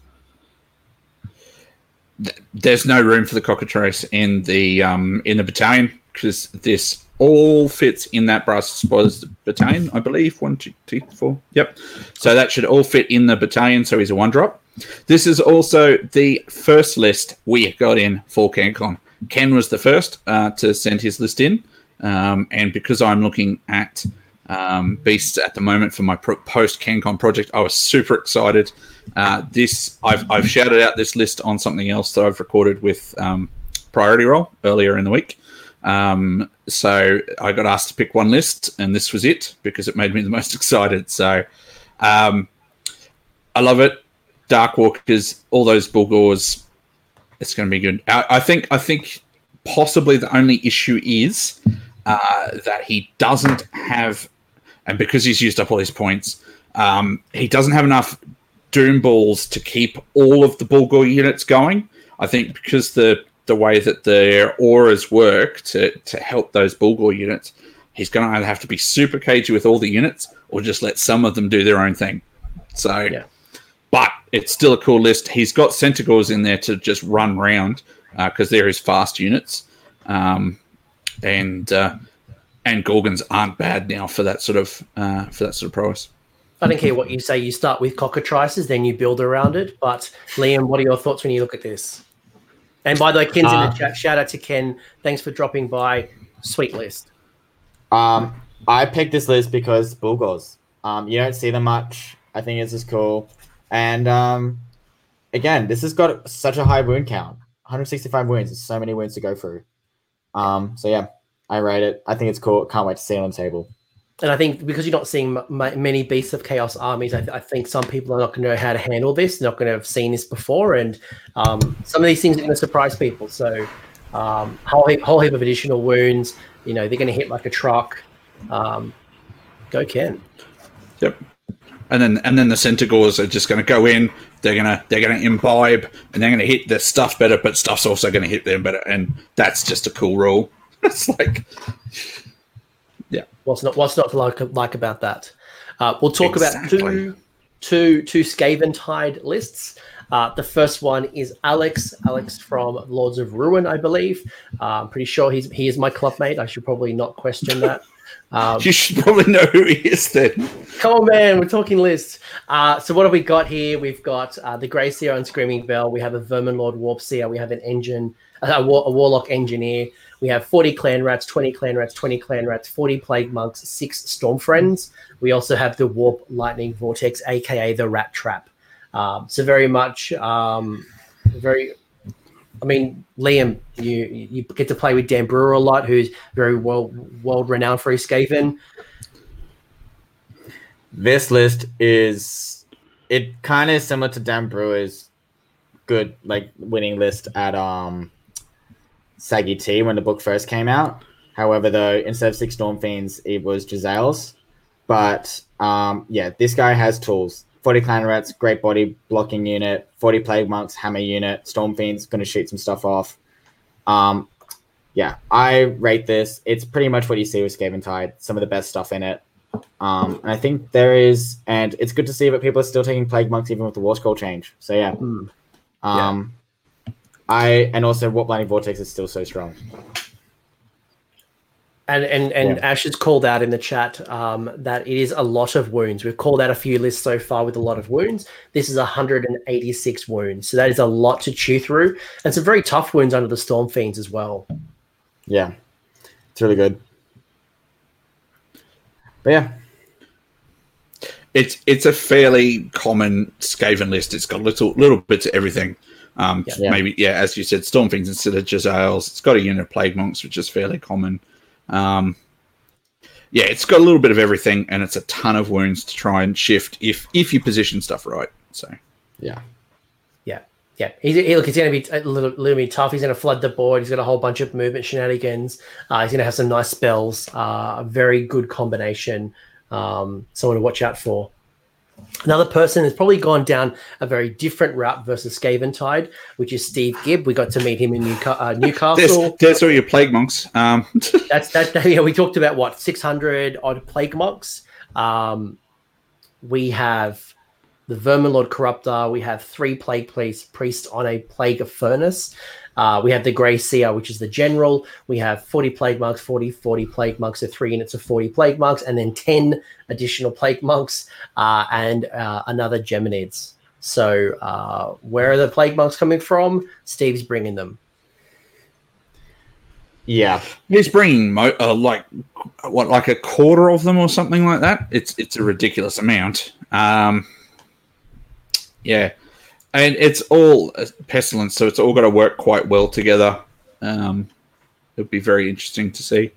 There's no room for the cockatrice in the um, in the battalion because this all fits in that brass spoilers battalion, I believe. One, two, three, four. Yep. So that should all fit in the battalion. So he's a one drop. This is also the first list we got in for CanCon. Ken was the first uh, to send his list in, um, and because I'm looking at um, beasts at the moment for my pro- post CanCon project, I was super excited. Uh, this I've, I've shouted out this list on something else that I've recorded with um, Priority Roll earlier in the week. Um, so I got asked to pick one list, and this was it because it made me the most [laughs] excited. So um, I love it. Dark Walkers, all those Bullgors, it's going to be good. I, I, think. I think possibly the only issue is uh, that he doesn't have, and because he's used up all his points, um, he doesn't have enough Doombulls to keep all of the Bullgor units going. I think because the the way that their auras work to to help those Bullgor units, he's going to either have to be super cagey with all the units or just let some of them do their own thing. So, Yeah. But it's still a cool list. He's got Centaurs in there to just run round because they're his fast units, um, and uh, and Gorgons aren't bad now for that sort of uh, for that sort of price. I don't care what you say. You start with cockatrices, then you build around it. But Liam, what are your thoughts when you look at this? And by the way, Ken's in Uh, the chat. Shout out to Ken. Thanks for dropping by. Sweet list. Um, I picked this list because Bullgors. Um, you don't see them much. I think it's just cool. And um, again, this has got such a high wound count 165 wounds. There's so many wounds to go through. Um, so yeah, I rate it. I think it's cool. Can't wait to see it on the table. And I think because you're not seeing m- m- many Beasts of Chaos armies, I, I think some people are not going to know how to handle this. Not going to have seen this before, and um, some of these things are going to surprise people. So, um, whole heap, whole heap of additional wounds. You know, they're going to hit like a truck. Um, go Ken. Yep. And then and then the Centaurs are just going to go in. They're gonna they're gonna imbibe and they're gonna hit the stuff better, but stuff's also going to hit them better, and that's just a cool rule. [laughs] It's like yeah. What's not what's not to like like about that? Uh, we'll talk about Exactly. two two two Skaven Tide lists. Uh, the first one is Alex. Alex from Lords of Ruin, I believe. Uh, I'm pretty sure he's he is my clubmate. I should probably not question that. Um, you should probably know who he is then. Come on, man. We're talking lists. Uh, so what have we got here? We've got uh, the Grey Seer and Screaming Bell. We have a Vermin Lord Warp Seer. We have an engine, a, war, a Warlock Engineer. We have 40 Clan Rats, 20 Clan Rats, 20 Clan Rats, 40 Plague Monks, 6 Storm Fiends. We also have the Warp Lightning Vortex, aka the Rat Trap. Um, so very much, um, very... I mean, Liam, you you get to play with Dan Brewer a lot, who's very well world renowned for his skating. This list is it kind of similar to Dan Brewer's good like winning list at um Saggy T when the book first came out. However, though, instead of six Storm Fiends, it was Jezzails. But um, yeah, this guy has tools. 40 Clan Rats, great body blocking unit. 40 Plague Monks, hammer unit. Storm Fiends, going to shoot some stuff off. Um, yeah, I rate this. It's pretty much what you see with Skaven Tide. Some of the best stuff in it. Um, and I think there is, and it's good to see that people are still taking Plague Monks even with the War Scroll change. So yeah, Hmm. um, I and also Warp Lightning Vortex is still so strong. And and and Yeah. Ash has called out in the chat um, that it is a lot of wounds. We've called out a few lists so far with a lot of wounds. This is 186 wounds, so that is a lot to chew through, and some very tough wounds under the Storm Fiends as well. Yeah, it's really good. But yeah, It's it's a fairly common Skaven list. It's got little little bits of everything. Um, Yeah. Maybe yeah, as you said, Stormfiends instead of Jezzails. It's got a unit of Plague Monks, which is fairly common. Um, yeah, it's got a little bit of everything, and it's a ton of wounds to try and shift if if you position stuff right. So yeah, Yeah, yeah. He's, he, look, he's going to be a little, little bit tough. He's going to flood the board. He's got a whole bunch of movement shenanigans. Uh, he's going to have some nice spells. Uh, a very good combination. Um, someone to watch out for. Another person has probably gone down a very different route versus Skaven Tide, which is Steve Gibb. We got to meet him in Newca- uh, [laughs] Newcastle. there's all your Plague Monks. Um, [laughs] That's that. Yeah, we talked about what 600 odd plague monks. Um, we have the Vermin Lord Corruptor. We have three plague priest priests on a plague of furnace. Uh, we have the Grey Seer, which is the general. We have 40 plague monks, 40, 40 plague monks, so three units of 40 plague monks, and then 10 additional plague monks uh, and uh, another Geminids. So, uh, where are the plague monks coming from? Steve's bringing them. yeah. he's bringing mo- uh, like what like a quarter of them or something like that. It's it's a ridiculous amount. Um, yeah, and it's all uh, pestilence, so it's all got to work quite well together. Um, it'll be very interesting to see.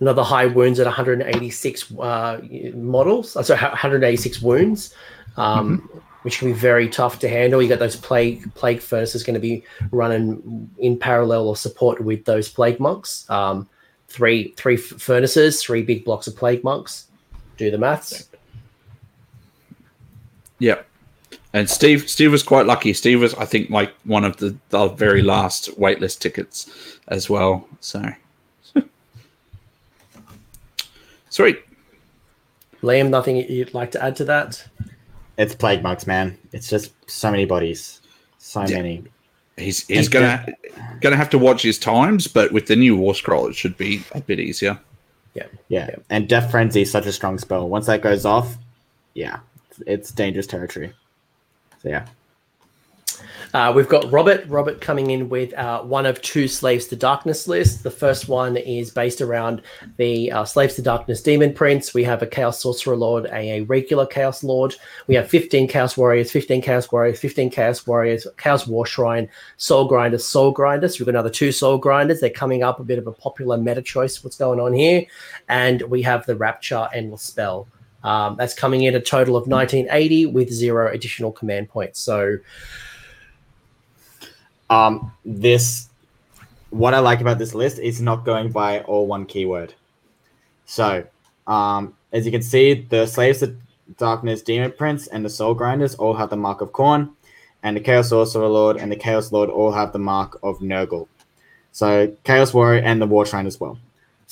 another high wounds at 186 uh, models. uh, So 186 wounds, um, which can be very tough to handle. You got those plague plague furnaces going to be running in parallel or support with those plague monks. Um, three three f- furnaces, three big blocks of plague monks. Do the maths. Yeah. And Steve, Steve was quite lucky. Steve was, I think, like one of the, the very last waitlist tickets as well. So [laughs] sweet. Liam, nothing you'd like to add to that? It's plague marks, man. It's just so many bodies, so Yeah. many. He's he's gonna gonna have to watch his times, but with the new war scroll, it should be a bit easier. Yeah. Yeah. and Death Frenzy is such a strong spell. Once that goes off, yeah, it's dangerous territory. So yeah, Uh, we've got Robert. Robert coming in with uh, one of two Slaves to Darkness lists. The first one is based around the uh, Slaves to Darkness Demon Prince. We have a Chaos Sorcerer Lord, a, a regular Chaos Lord. We have 15 Chaos Warriors, 15 Chaos Warriors, 15 Chaos Warriors, Chaos War Shrine, Soul Grinder, Soul Grinders. We've got another two Soul Grinders. They're coming up a bit of a popular meta choice. What's going on here? And we have the Rapture Endless Spell. Um, that's coming in a total of 1980 with zero additional command points. So um, this what I like about this list is not going by all one keyword. So, um, as you can see, the Slaves of Darkness Demon Prince and the Soul Grinders all have the mark of Khorne, and the Chaos Sorcerer Lord and the Chaos Lord all have the mark of Nurgle. So, Chaos Warrior and the War Shrine as well.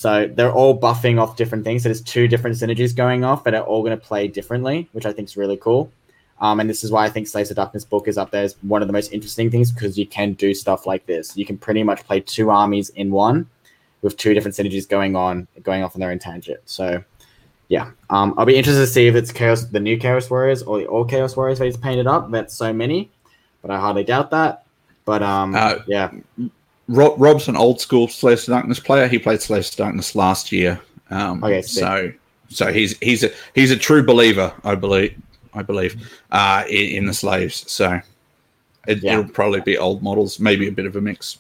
So, they're all buffing off different things. So, there's two different synergies going off, but they're all going to play differently, which I think is really cool. Um, and this is why I think Slaves of Darkness book is up there as one of the most interesting things because you can do stuff like this. You can pretty much play two armies in one with two different synergies going on, going off on their own tangent. So, yeah, um, I'll be interested to see if it's Chaos, the new Chaos Warriors, or the all Chaos Warriors that he's painted up. That's so many, but I hardly doubt that. But um, Uh, yeah, Rob, Rob's an old school Slaves Darkness player. He played Slaves Darkness last year. Um, Okay, so so he's he's a he's a true believer, I believe. I believe uh, in, in the slaves. So it, Yeah. it'll probably be old models, maybe a bit of a mix.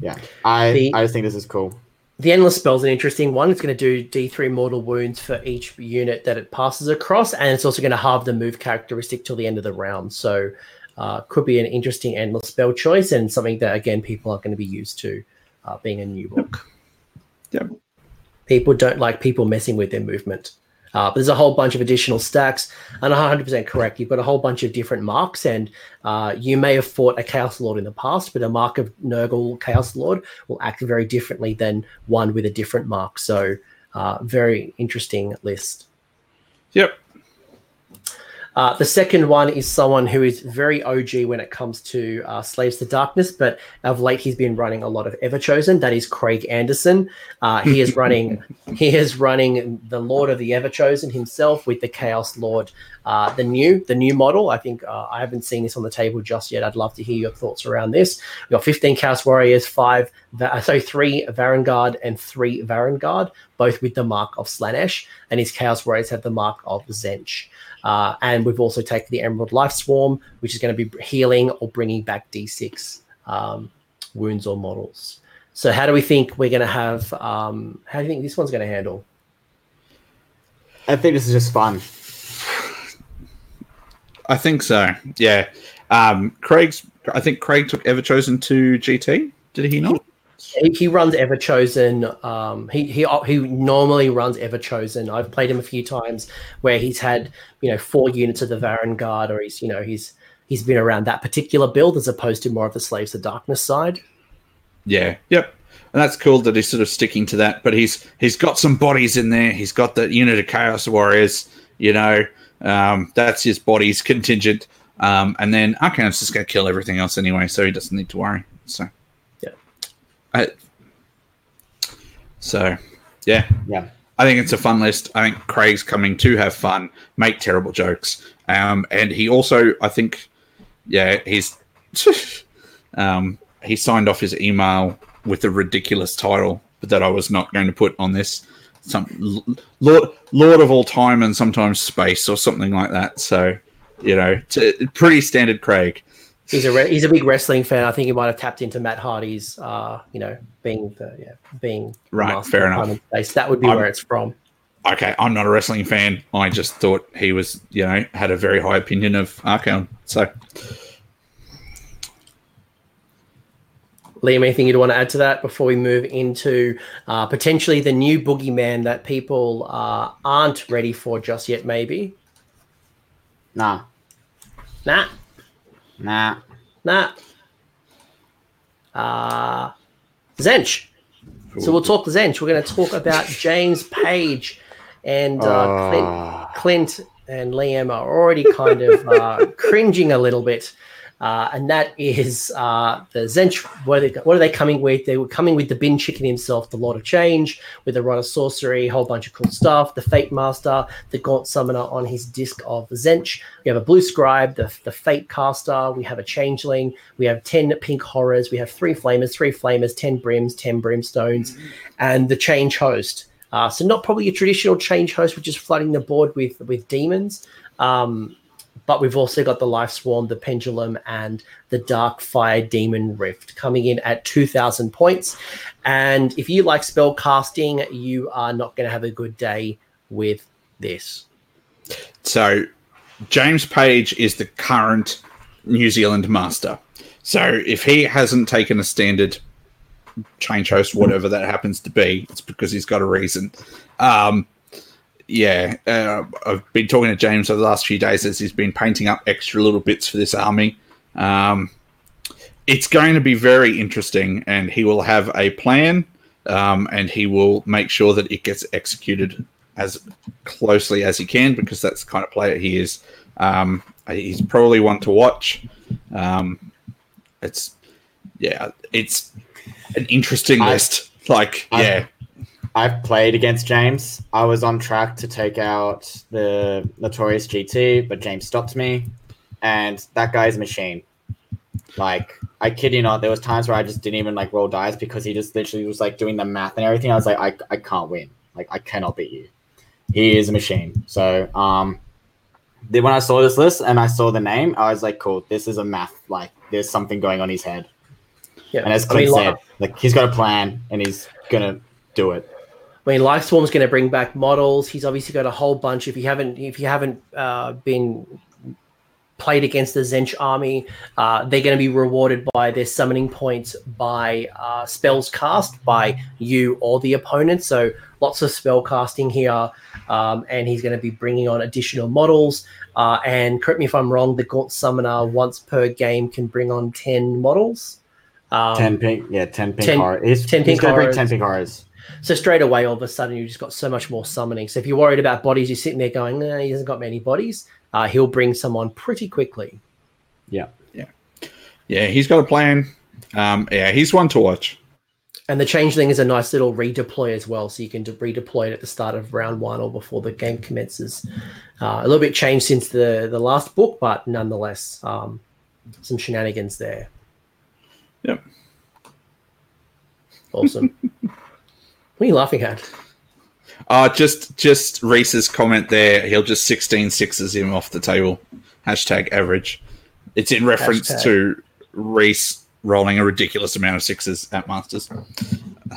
yeah, I The- I just think this is cool. The Endless Spell's an interesting one. It's going to do D3 mortal wounds for each unit that it passes across, and it's also going to halve the move characteristic till the end of the round. So, uh, could be an interesting Endless Spell choice and something that, again, people are going to be used to uh, being a new book. Yep. People don't like people messing with their movement. Uh, but there's a whole bunch of additional stacks, and 100% correct. You've got a whole bunch of different marks, and uh, you may have fought a Chaos Lord in the past, but a mark of Nurgle Chaos Lord will act very differently than one with a different mark. So, uh, very interesting list. Yep. Uh, the second one is someone who is very OG when it comes to uh, Slaves to Darkness, but of late he's been running a lot of Everchosen. That is Craig Anderson. Uh, he is running. [laughs] he is running the Lord of the Everchosen himself with the Chaos Lord, uh, the new the new model. I think uh, I haven't seen this on the table just yet. I'd love to hear your thoughts around this. We've got 15 Chaos Warriors, five, Va- so three Varangard and three Varangard, both with the mark of Slaanesh, and his Chaos Warriors have the mark of Tzeentch. Uh, and we've also taken the Emerald Life Swarm, which is going to be healing or bringing back D6 um, wounds or models. So, how do we think we're going to have? Um, how do you think this one's going to handle? I think this is just fun. I think so. Yeah. Um, Craig's. I think Craig took Everchosen to GT. Did he not? He, he runs Everchosen. Um, he he he normally runs Everchosen. I've played him a few times where he's had you know four units of the Varan Guard, or he's you know he's he's been around that particular build as opposed to more of the Slaves of Darkness side. Yeah. Yep. And that's cool that he's sort of sticking to that. But he's he's got some bodies in there. He's got the unit of Chaos Warriors. You know, um, that's his body's contingent. Um, and then Archaon's just going to kill everything else anyway, so he doesn't need to worry. So. I, so, yeah. Yeah. I think it's a fun list. I think Craig's coming to have fun, make terrible jokes, um, and he also, I think, yeah, he's [laughs] um, he signed off his email with a ridiculous title that I was not going to put on this. Some Lord Lord of all time and sometimes space or something like that. So, you know, t- pretty standard Craig. He's a re- he's a big wrestling fan. I think he might have tapped into Matt Hardy's, uh, you know, being the yeah being the Right, fair of enough. time and Space. That would be I'm- where it's from. Okay, I'm not a wrestling fan. I just thought he was, you know, had a very high opinion of Archaon. So, Liam, anything you'd want to add to that before we move into uh, potentially the new boogeyman that people uh, aren't ready for just yet? Maybe. Nah. Nah, Nah. nah. Uh, Tzeentch. So we'll talk Tzeentch. We're going to talk about [laughs] James Page and uh, Clint, Ah. Clint and Liam are already kind of uh, cringing a little bit. Uh, and that is uh, the Tzeentch. What are, they, what are they coming with? They were coming with the bin chicken himself, the Lord of Change, with the run of Sorcery, a whole bunch of cool stuff. The Fate Master, the Gaunt Summoner on his disc of Tzeentch. We have a Blue Scribe, the, the Fate Caster. We have a Changeling. We have 10 Pink Horrors. We have three Flamers, three Flamers, 10 Brims, 10 Brimstones, and the Change Host. Uh, so not probably a traditional Change Host, which is flooding the board with, with demons. Um, but we've also got the Life Swarm, the Pendulum, and the Dark Fire Demon Rift coming in at 2,000 points. And if you like spell casting, you are not going to have a good day with this. So James Page is the current New Zealand master. So if he hasn't taken a standard change host, whatever that happens to be, it's because he's got a reason. Um, yeah, uh, I've been talking to James over the last few days as he's been painting up extra little bits for this army. Um, it's going to be very interesting, and he will have a plan, um, and he will make sure that it gets executed as closely as he can because that's the kind of player he is. Um, he's probably one to watch. Um, it's yeah, it's an interesting I- list. Like I- yeah, I've played against James. I was on track to take out the Notorious GT, but James stopped me. And that guy's a machine. Like, I kid you not, there was times where I just didn't even like roll dice because he just literally was like doing the math and everything. I was like, I, I can't win. Like, I cannot beat you. He is a machine. So, um, then when I saw this list and I saw the name, I was like, cool, this is a math. Like, there's something going on his head. Yeah, And as I mean, Clint said, like, he's got a plan and he's gonna do it. I mean, Life Swarm's going to bring back models. He's obviously got a whole bunch. If you haven't, if you haven't uh, been played against the Tzeentch army, uh, they're going to be rewarded by their summoning points by uh, spells cast by you or the opponent. So lots of spell casting here, um, and he's going to be bringing on additional models. Uh, and correct me if I'm wrong, the Gaunt Summoner once per game can bring on ten models. Um, ten pink, yeah, ten pink 10 horrors. He's, 10 he's pink horrors. ten pink horrors. So straight away, all of a sudden, you just got so much more summoning. So if you're worried about bodies, you're sitting there going, nah, he hasn't got many bodies. Uh, he'll bring someone pretty quickly. Yeah. Yeah, yeah, he's got a plan. Um, yeah, he's one to watch. And the changeling is a nice little redeploy as well, so you can de- redeploy it at the start of round one or before the game commences. Uh, a little bit changed since the the last book, but nonetheless, um, some shenanigans there. Yep. Awesome. [laughs] what are you laughing at? Uh, just just Reese's comment there. He'll just 16 sixes him off the table. Hashtag average. It's in reference Hashtag. to Reese rolling a ridiculous amount of sixes at Masters.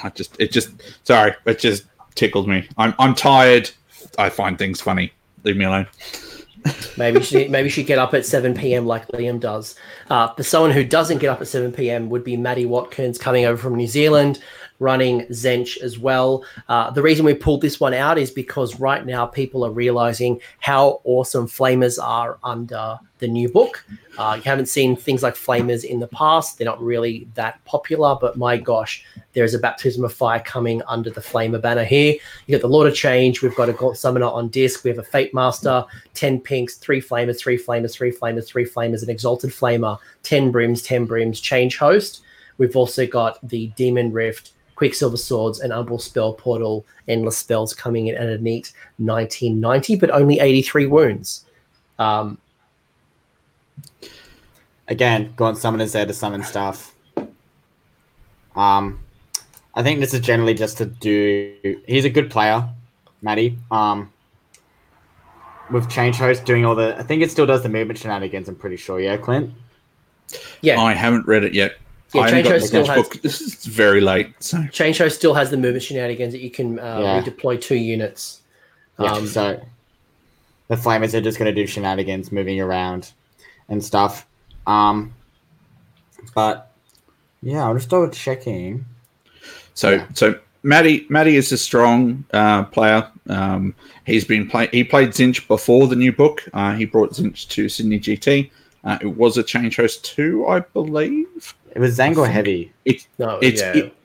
I just it just sorry, it just tickled me. I'm I'm tired. I find things funny. Leave me alone. Maybe she maybe she get up at seven p.m. like Liam does. Uh, for someone who doesn't get up at seven p.m. would be Maddie Watkins coming over from New Zealand, running Tzeentch as well. Uh, the reason we pulled this one out is because right now people are realizing how awesome Flamers are under the new book. Uh, you haven't seen things like Flamers in the past; they're not really that popular. But my gosh, there's a baptism of fire coming under the Flamer banner here. You got the Lord of Change. We've got a Summoner on disc. We have a Fate Master, 10 pinks, 3 flamers, 3 flamers, 3 flamers, 3 flamers, an Exalted Flamer, 10 brims, 10 brims, Change Host. We've also got the Demon Rift, Quicksilver Swords, and Umbral Spell Portal, Endless Spells coming in at a neat 1990, but only 83 wounds. Um, again, Gaunt Summoner's there to summon stuff. Um, I think this is generally just to do. He's a good player, Matty. Um, with Change Host doing all the, I think it still does the movement shenanigans. I'm pretty sure. Yeah, Clint. yeah, I haven't read it yet. Yeah, I haven't Change got still has- book. This is very late. So Change Host still has the movement shenanigans that you can uh, Yeah. redeploy two units. Yeah. Um, so the Flamers are just going to do shenanigans, moving around and stuff. Um, but yeah, I'm just double checking. So Yeah. so Matty Matty is a strong uh, player. Um, he's been play he played Tzeentch before the new book. Uh, he brought Tzeentch to Sydney GT. Uh, it was a change host two, I believe. It was Zango heavy. It, No, it's yeah. it,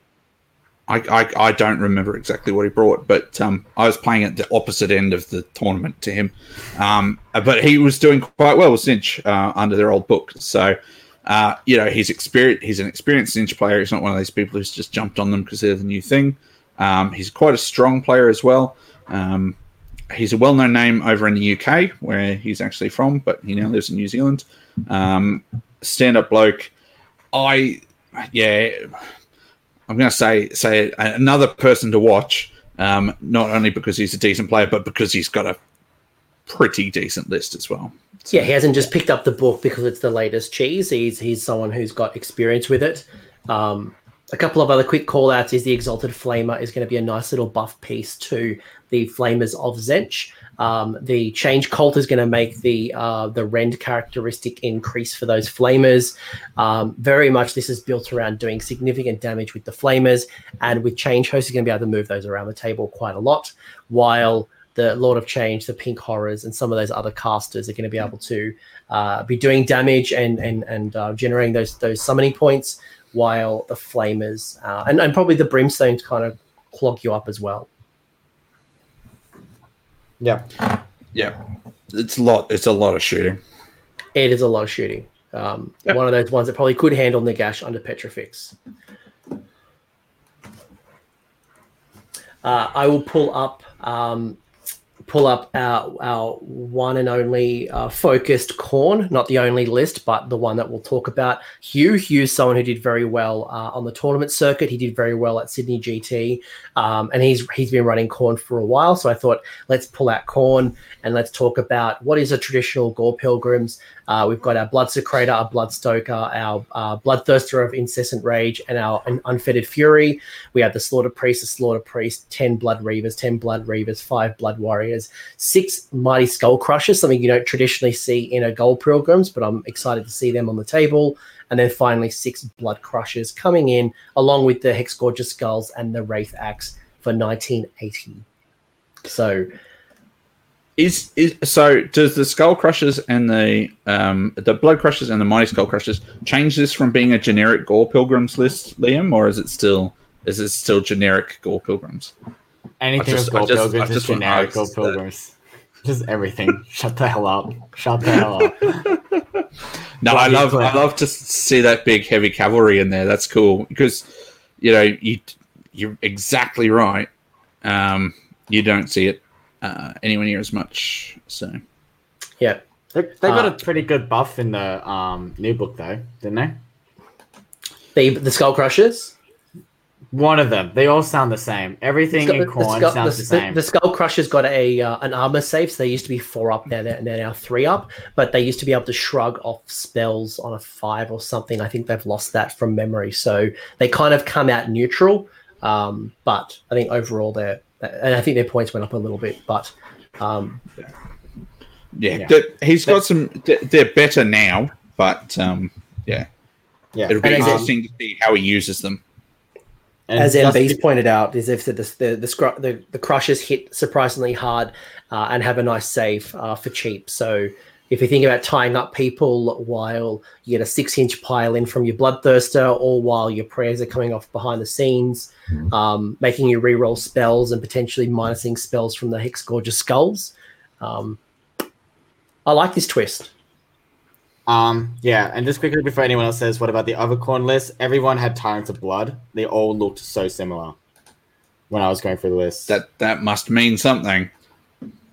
I, I I don't remember exactly what he brought, but um, I was playing at the opposite end of the tournament to him. Um, but he was doing quite well with Tzeentch uh, under their old book. So, uh, you know, he's experienced. He's an experienced Tzeentch player. He's not one of those people who's just jumped on them because they're the new thing. Um, he's quite a strong player as well. Um, he's a well-known name over in the UK, where he's actually from, but he now lives in New Zealand. Um, stand-up bloke. I yeah. I'm going to say say another person to watch, um, not only because he's a decent player, but because he's got a pretty decent list as well. Yeah, he hasn't just picked up the book because it's the latest cheese. He's he's someone who's got experience with it. Um, a couple of other quick call outs is the Exalted Flamer is going to be a nice little buff piece to the Flamers of Tzeentch. Um, the Change Cult is going to make the uh, the rend characteristic increase for those Flamers. Um, very much this is built around doing significant damage with the Flamers, and with Change Host, you're going to be able to move those around the table quite a lot, while the Lord of Change, the Pink Horrors, and some of those other casters are going to be able to uh, be doing damage and and and uh, generating those those summoning points, while the Flamers uh, and and probably the Brimstones kind of clog you up as well. Yeah. Yeah, it's a lot. It's a lot of shooting. It is a lot of shooting. Um, Yep. One of those ones that probably could handle Nagash under Petrifex. Uh, I will pull up um, pull up our, our one and only uh, focused Khorne, not the only list, but the one that we'll talk about. Hugh, Hugh's someone who did very well uh, on the tournament circuit. He did very well at Sydney GT, um, and he's he's been running Khorne for a while. So I thought let's pull out Khorne and let's talk about what is a traditional Gore Pilgrims. Uh, we've got our Bloodsecrator, our Blood Stoker, our uh, Bloodthirster of Insensate Rage, and our un- Unfettered Fury. We have the Slaughter Priest, the Slaughter Priest, 10 Blood Reavers, 10 Blood Reavers, 5 Blood Warriors, 6 Mighty Skull Crushers, something you don't traditionally see in a Gore Pilgrims, but I'm excited to see them on the table. And then finally, 6 Blood Crushers coming in, along with the Hexgorger Skulls and the Wraith Axe for 1980. So Is is so? Does the Skull Crushers and the um the Blood Crushers and the Mighty Skull Crushers change this from being a generic Gore Pilgrims list, Liam, or is it still is it still generic Gore Pilgrims? Anything just- with I gold just- pilgrims is just generic ask gold that. pilgrims. [laughs] Just everything. Shut the hell up. Shut the hell up. [laughs] No, Well, I love play- I love to see that big heavy cavalry in there. That's cool because you know you you're exactly right. Um, you don't see it uh, anywhere near as much. So yeah, They, they got Uh, a pretty good buff in the um, new book, though, didn't they? the the Skull Crushers. One of them. They all sound the same. Everything in Khorne skull, sounds the, the, same. the Skull Crusher's got a uh, an armor save, so they used to be four up there, and they're now three up. But they used to be able to shrug off spells on a five or something. I think they've lost that from memory, so they kind of come out neutral. Um, but I think overall they're, and I think their points went up a little bit. But um, yeah, Yeah. th- he's got some. They're better now, but um, yeah, yeah. it'll be And is interesting to see how he uses them. And as just- MB's pointed out, is if the the the, the, the crushers hit surprisingly hard uh, and have a nice save uh, for cheap. So if you think about tying up people while you get a six inch pile in from your bloodthirster, or while your prayers are coming off behind the scenes, um, making you reroll spells and potentially minusing spells from the Hexgorger Skulls. Um, I like this twist. Um, yeah, and just quickly before anyone else says, what about the other Khorne list? Everyone had Tyrants of Blood. They all looked so similar when I was going through the list. That that must mean something.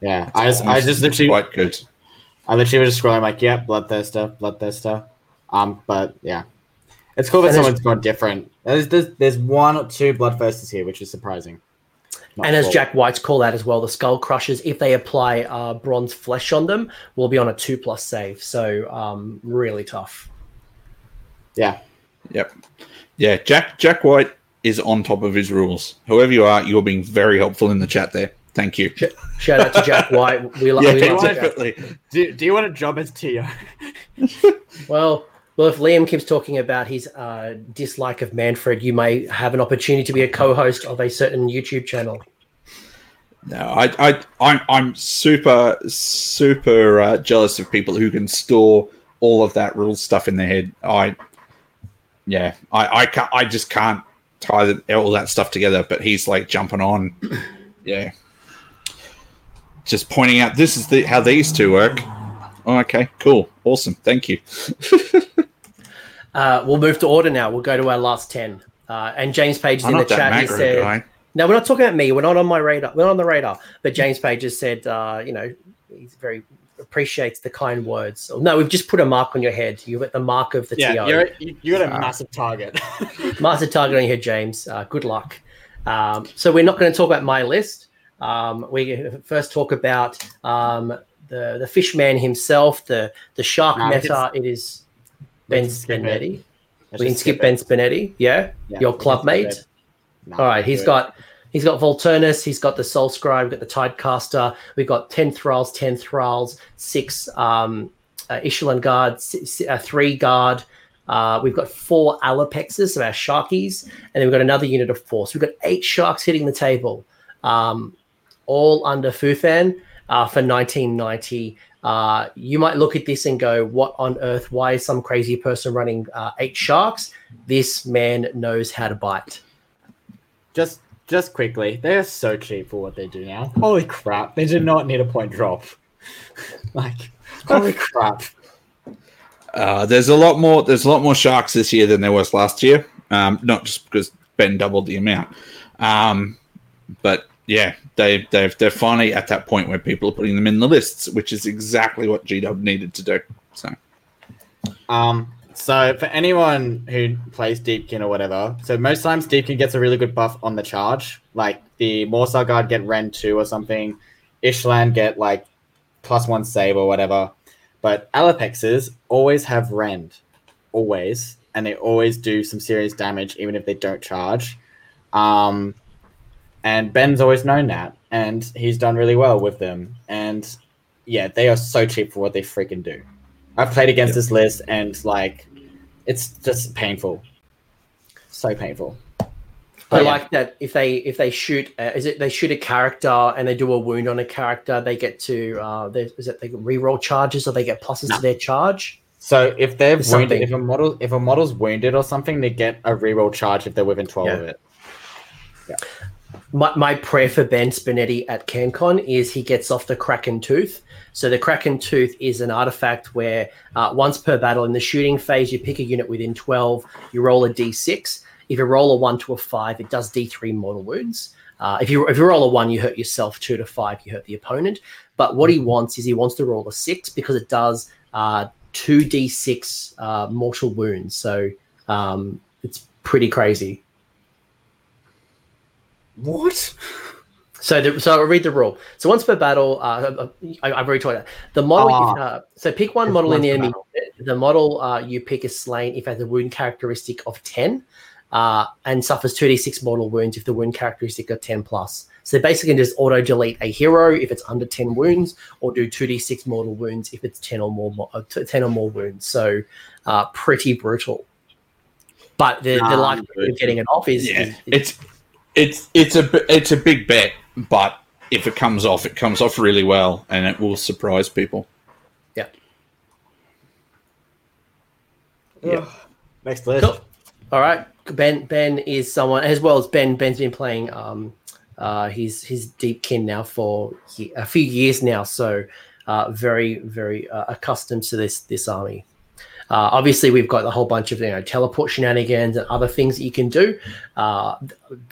yeah, I just, I just literally, quite good. I literally was just scrolling like, yeah, Bloodthirster, Bloodthirster. Um, but yeah, it's cool that And there's- someone's got different. There's, there's, there's one or two Bloodthirsters here, which is surprising. Not and as. Jack White's call out as well, the Skull Crushers, if they apply uh, bronze flesh on them, will be on a two plus save. So um, really tough. yeah, Yep. Yeah, Jack Jack White is on top of his rules. Whoever you are, you're being very helpful in the chat there. Thank you. Sh- Shout out to Jack White. We, lo- [laughs] Yeah, we love Jack. definitely. do, do you want a job as Tio? Well, well, if Liam keeps talking about his uh, dislike of Mannfred, you may have an opportunity to be a co-host of a certain YouTube channel. No, I, I, I'm, I'm super, super uh, jealous of people who can store all of that rules stuff in their head. I, yeah, I, I can't, I just can't tie the, all that stuff together. But he's like jumping on, [clears throat] yeah, just pointing out this is the how these two work. Oh, okay, cool, awesome, thank you. [laughs] uh, we'll move to order now. We'll go to our last ten. Uh, and James Page is I'm in the that chat. He said, guy. "No, we're not talking about me. We're not on my radar. We're not on the radar." But James Page has said, uh, "You know, he's very appreciates the kind words." No, we've just put a mark on your head. You've got the mark of the Yeah, TO. you're, you you got a Ah. massive target. [laughs] massive target on your head, James. Uh, good luck. Um, so we're not going to talk about my list. Um, we first talk about um, the the fish man himself, the the shark No, meta. It is Ben. Spinetti. We can skip. Ben Spinetti. Yeah, Yeah, your club mate. No, All right, he's got he's got Volturnus, he's got the Soulscryer, we've got the Tidecaster, we've got ten Thralls, ten Thralls, six um, uh, Echelon Guard, six, uh, three Guard. Uh, we've got four Allopexes, so our Sharkies, and then we've got another unit of four. So we've got eight Sharks hitting the table, um, all under Fuethán uh, for 1990. Uh, you might look at this and go, "What on earth? Why is some crazy person running uh, eight Sharks?" This man knows how to bite. Just just quickly, they are so cheap for what they do now. Holy crap! They did not need a point drop. [laughs] like, holy [laughs] crap! Uh, there's a lot more. There's a lot more sharks this year than there was last year. Um, not just because Ben doubled the amount, um, but yeah, they they've they're finally at that point where people are putting them in the lists, which is exactly what G Dub needed to do. So Um, so for anyone who plays Deepkin or whatever, so most times Deepkin gets a really good buff on the charge. Like the Morrsarr Guard get Ren 2 or something, Ishlaen get like plus one save or whatever. But Allopexes always have Rend. Always. And they always do some serious damage even if they don't charge. Um and Ben's always known that. And he's done really well with them. And yeah, they are so cheap for what they freaking do. I've played against Yep. this list and like it's just painful. So painful. I Oh, yeah. like that if they if they shoot uh, is it they shoot a character and they do a wound on a character they get to uh they, is it they can reroll charges or they get pluses No. to their charge So if they're It's wounded, something. if a model if a model's wounded or something, they get a reroll charge if they're within twelve Yeah. of it. My, my prayer for Ben Spinetti at CanCon is he gets off the Kraken Tooth. So the Kraken Tooth is an artifact where uh, once per battle in the shooting phase, you pick a unit within 12, you roll a d6. If you roll a 1 to a 5, it does d3 mortal wounds. Uh, if you if you roll a 1, you hurt yourself. 2 to 5, you hurt the opponent. But what he wants is he wants to roll a 6 because it does uh, 2d6 uh, mortal wounds. So um, it's pretty crazy. What? So, the, so I'll read the rule. So once per battle, uh, I, I've already told you that. The model, Ah. uh, so pick one model in the enemy. battle. The model uh, you pick is slain if it has a wound characteristic of 10 uh, and suffers 2d6 mortal wounds if the wound characteristic are 10 plus. So basically just auto delete a hero if it's under 10 wounds or do 2d6 mortal wounds if it's 10 or more, mo- uh, 10 or more wounds. So uh, pretty brutal. But the, the Ah, likelihood of getting it off is, yeah, is, is it's it's it's a it's a big bet, but if it comes off, it comes off really well, and it will surprise people. yeah. Yeah. Next list. Cool. All right. Ben Ben is someone as well as Ben. Ben's been playing um uh he's he's deep kin now for a few years now, so uh very very uh, accustomed to this this army. Uh, obviously, we've got a whole bunch of you know teleport shenanigans and other things that you can do. Uh,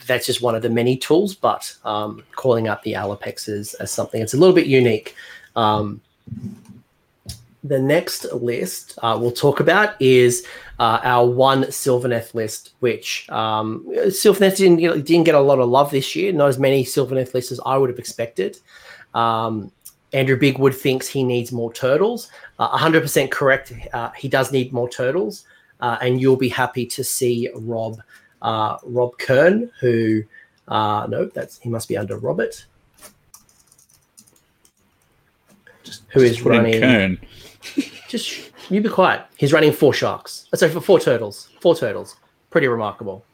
that's just one of the many tools, but um, calling out the Allopexes as something that's a little bit unique. Um, the next list uh, we'll talk about is uh, our one Sylvaneth list, which um, Sylvaneth didn't didn't get a lot of love this year. Not as many Sylvaneth lists as I would have expected. Um, Andrew Bigwood thinks he needs more turtles. Uh, 100% correct. Uh, he does need more turtles, uh, and you'll be happy to see Rob uh, Rob Kern, who uh, no, that's he must be under Robert, who is Put in running. Kern. [laughs] Just you be quiet. He's running four sharks. Uh, Sorry, for four turtles. Four turtles. Pretty remarkable.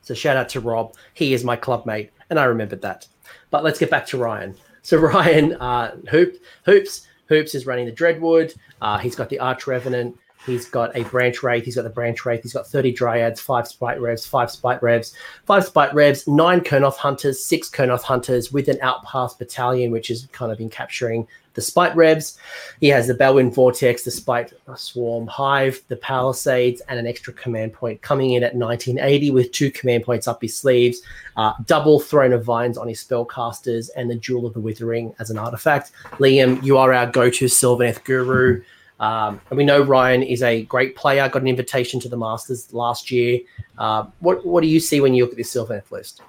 So shout out to Rob. He is my club mate, and I remembered that. But let's get back to Ryan. So Ryan, uh, Hoop, Hoops, Hoops is running the Dreadwood. Uh, he's got the Arch Revenant. He's got a branch wraith. He's got the branch wraith. He's got 30 dryads, five spite revs, five spite revs, five spite revs, nine Kurnoth hunters, six Kurnoth hunters with an Outcasts battalion, which has kind of been capturing the spite revs. He has the Balewind Vortex, the spite swarm hive, the palisades, and an extra command point coming in at 1980 with two command points up his sleeves, uh, double Throne of Vines on his spellcasters, and the Jewel of the Withering as an artifact. Liam, you are our go-to Sylvaneth guru. Um, and we know Ryan is a great player. Got an invitation to the Masters last year. Uh, what what do you see when you look at this Sylvaneth list?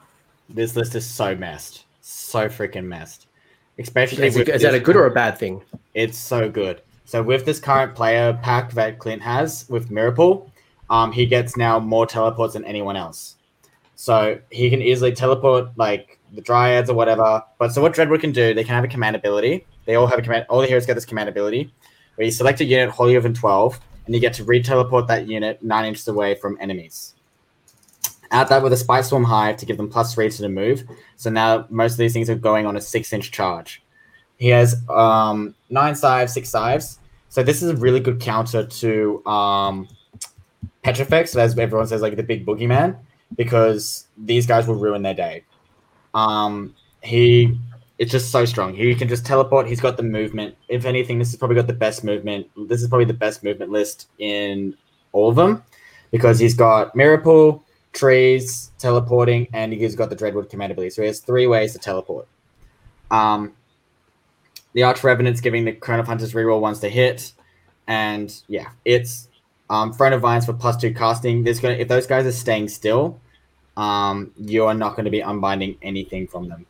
This list is so messed, so freaking messed. Especially is, it, is that a good or a bad thing? It's so good. So with this current player pack that Clint has with Miracle, um, he gets now more teleports than anyone else. So he can easily teleport like the Dryads or whatever. But so what Dreadwood can do, they can have a command ability. They all have a command. All the heroes get this command ability where you select a unit holier than 12 and you get to re-teleport that unit nine inches away from enemies. Add that with a Spite Swarm Hive to give them plus three to the move. So now most of these things are going on a six-inch charge. He has um, nine scythes, six scythes. So this is a really good counter to um, Petrifex, as everyone says, like the big boogeyman, because these guys will ruin their day. Um, he it's just so strong. He can just teleport. He's got the movement. If anything, this has probably got the best movement. This is probably the best movement list in all of them because he's got Miracle, trees, teleporting, and he's got the Dreadwood command ability. So he has three ways to teleport. Um, the Arch Revenant's giving the Crown of Hunters reroll once they hit, and yeah, it's um, Throne of Vines for plus two casting. There's gonna if those guys are staying still, um, you are not going to be unbinding anything from them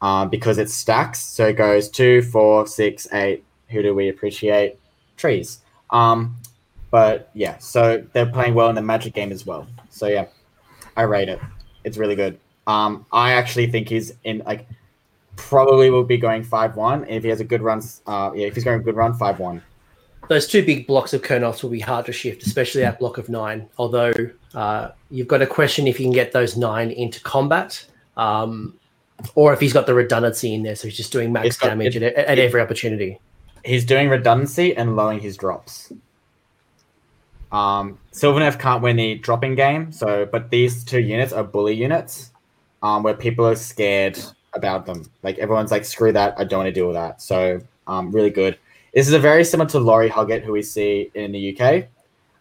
uh, because it stacks. So it goes two, four, six, eight. Who do we appreciate? Trees. Um, but yeah, so they're playing well in the Magic game as well. So yeah, I rate it. It's really good. Um, I actually think he's in like probably will be going five one. If he has a good run, uh, yeah, if he's going a good run, five one. Those two big blocks of Kurnoths will be hard to shift, especially that block of nine. Although uh, you've got to question if you can get those nine into combat. Um, or if he's got the redundancy in there, so he's just doing max got, damage it, at, at it, every opportunity. He's doing redundancy and lowering his drops. Um, Sylvaneth can't win the dropping game, so but these two units are bully units, um, where people are scared about them. Like everyone's like, screw that, I don't want to deal with that. So, um, really good. This is a very similar to Laurie Huggett, who we see in the UK,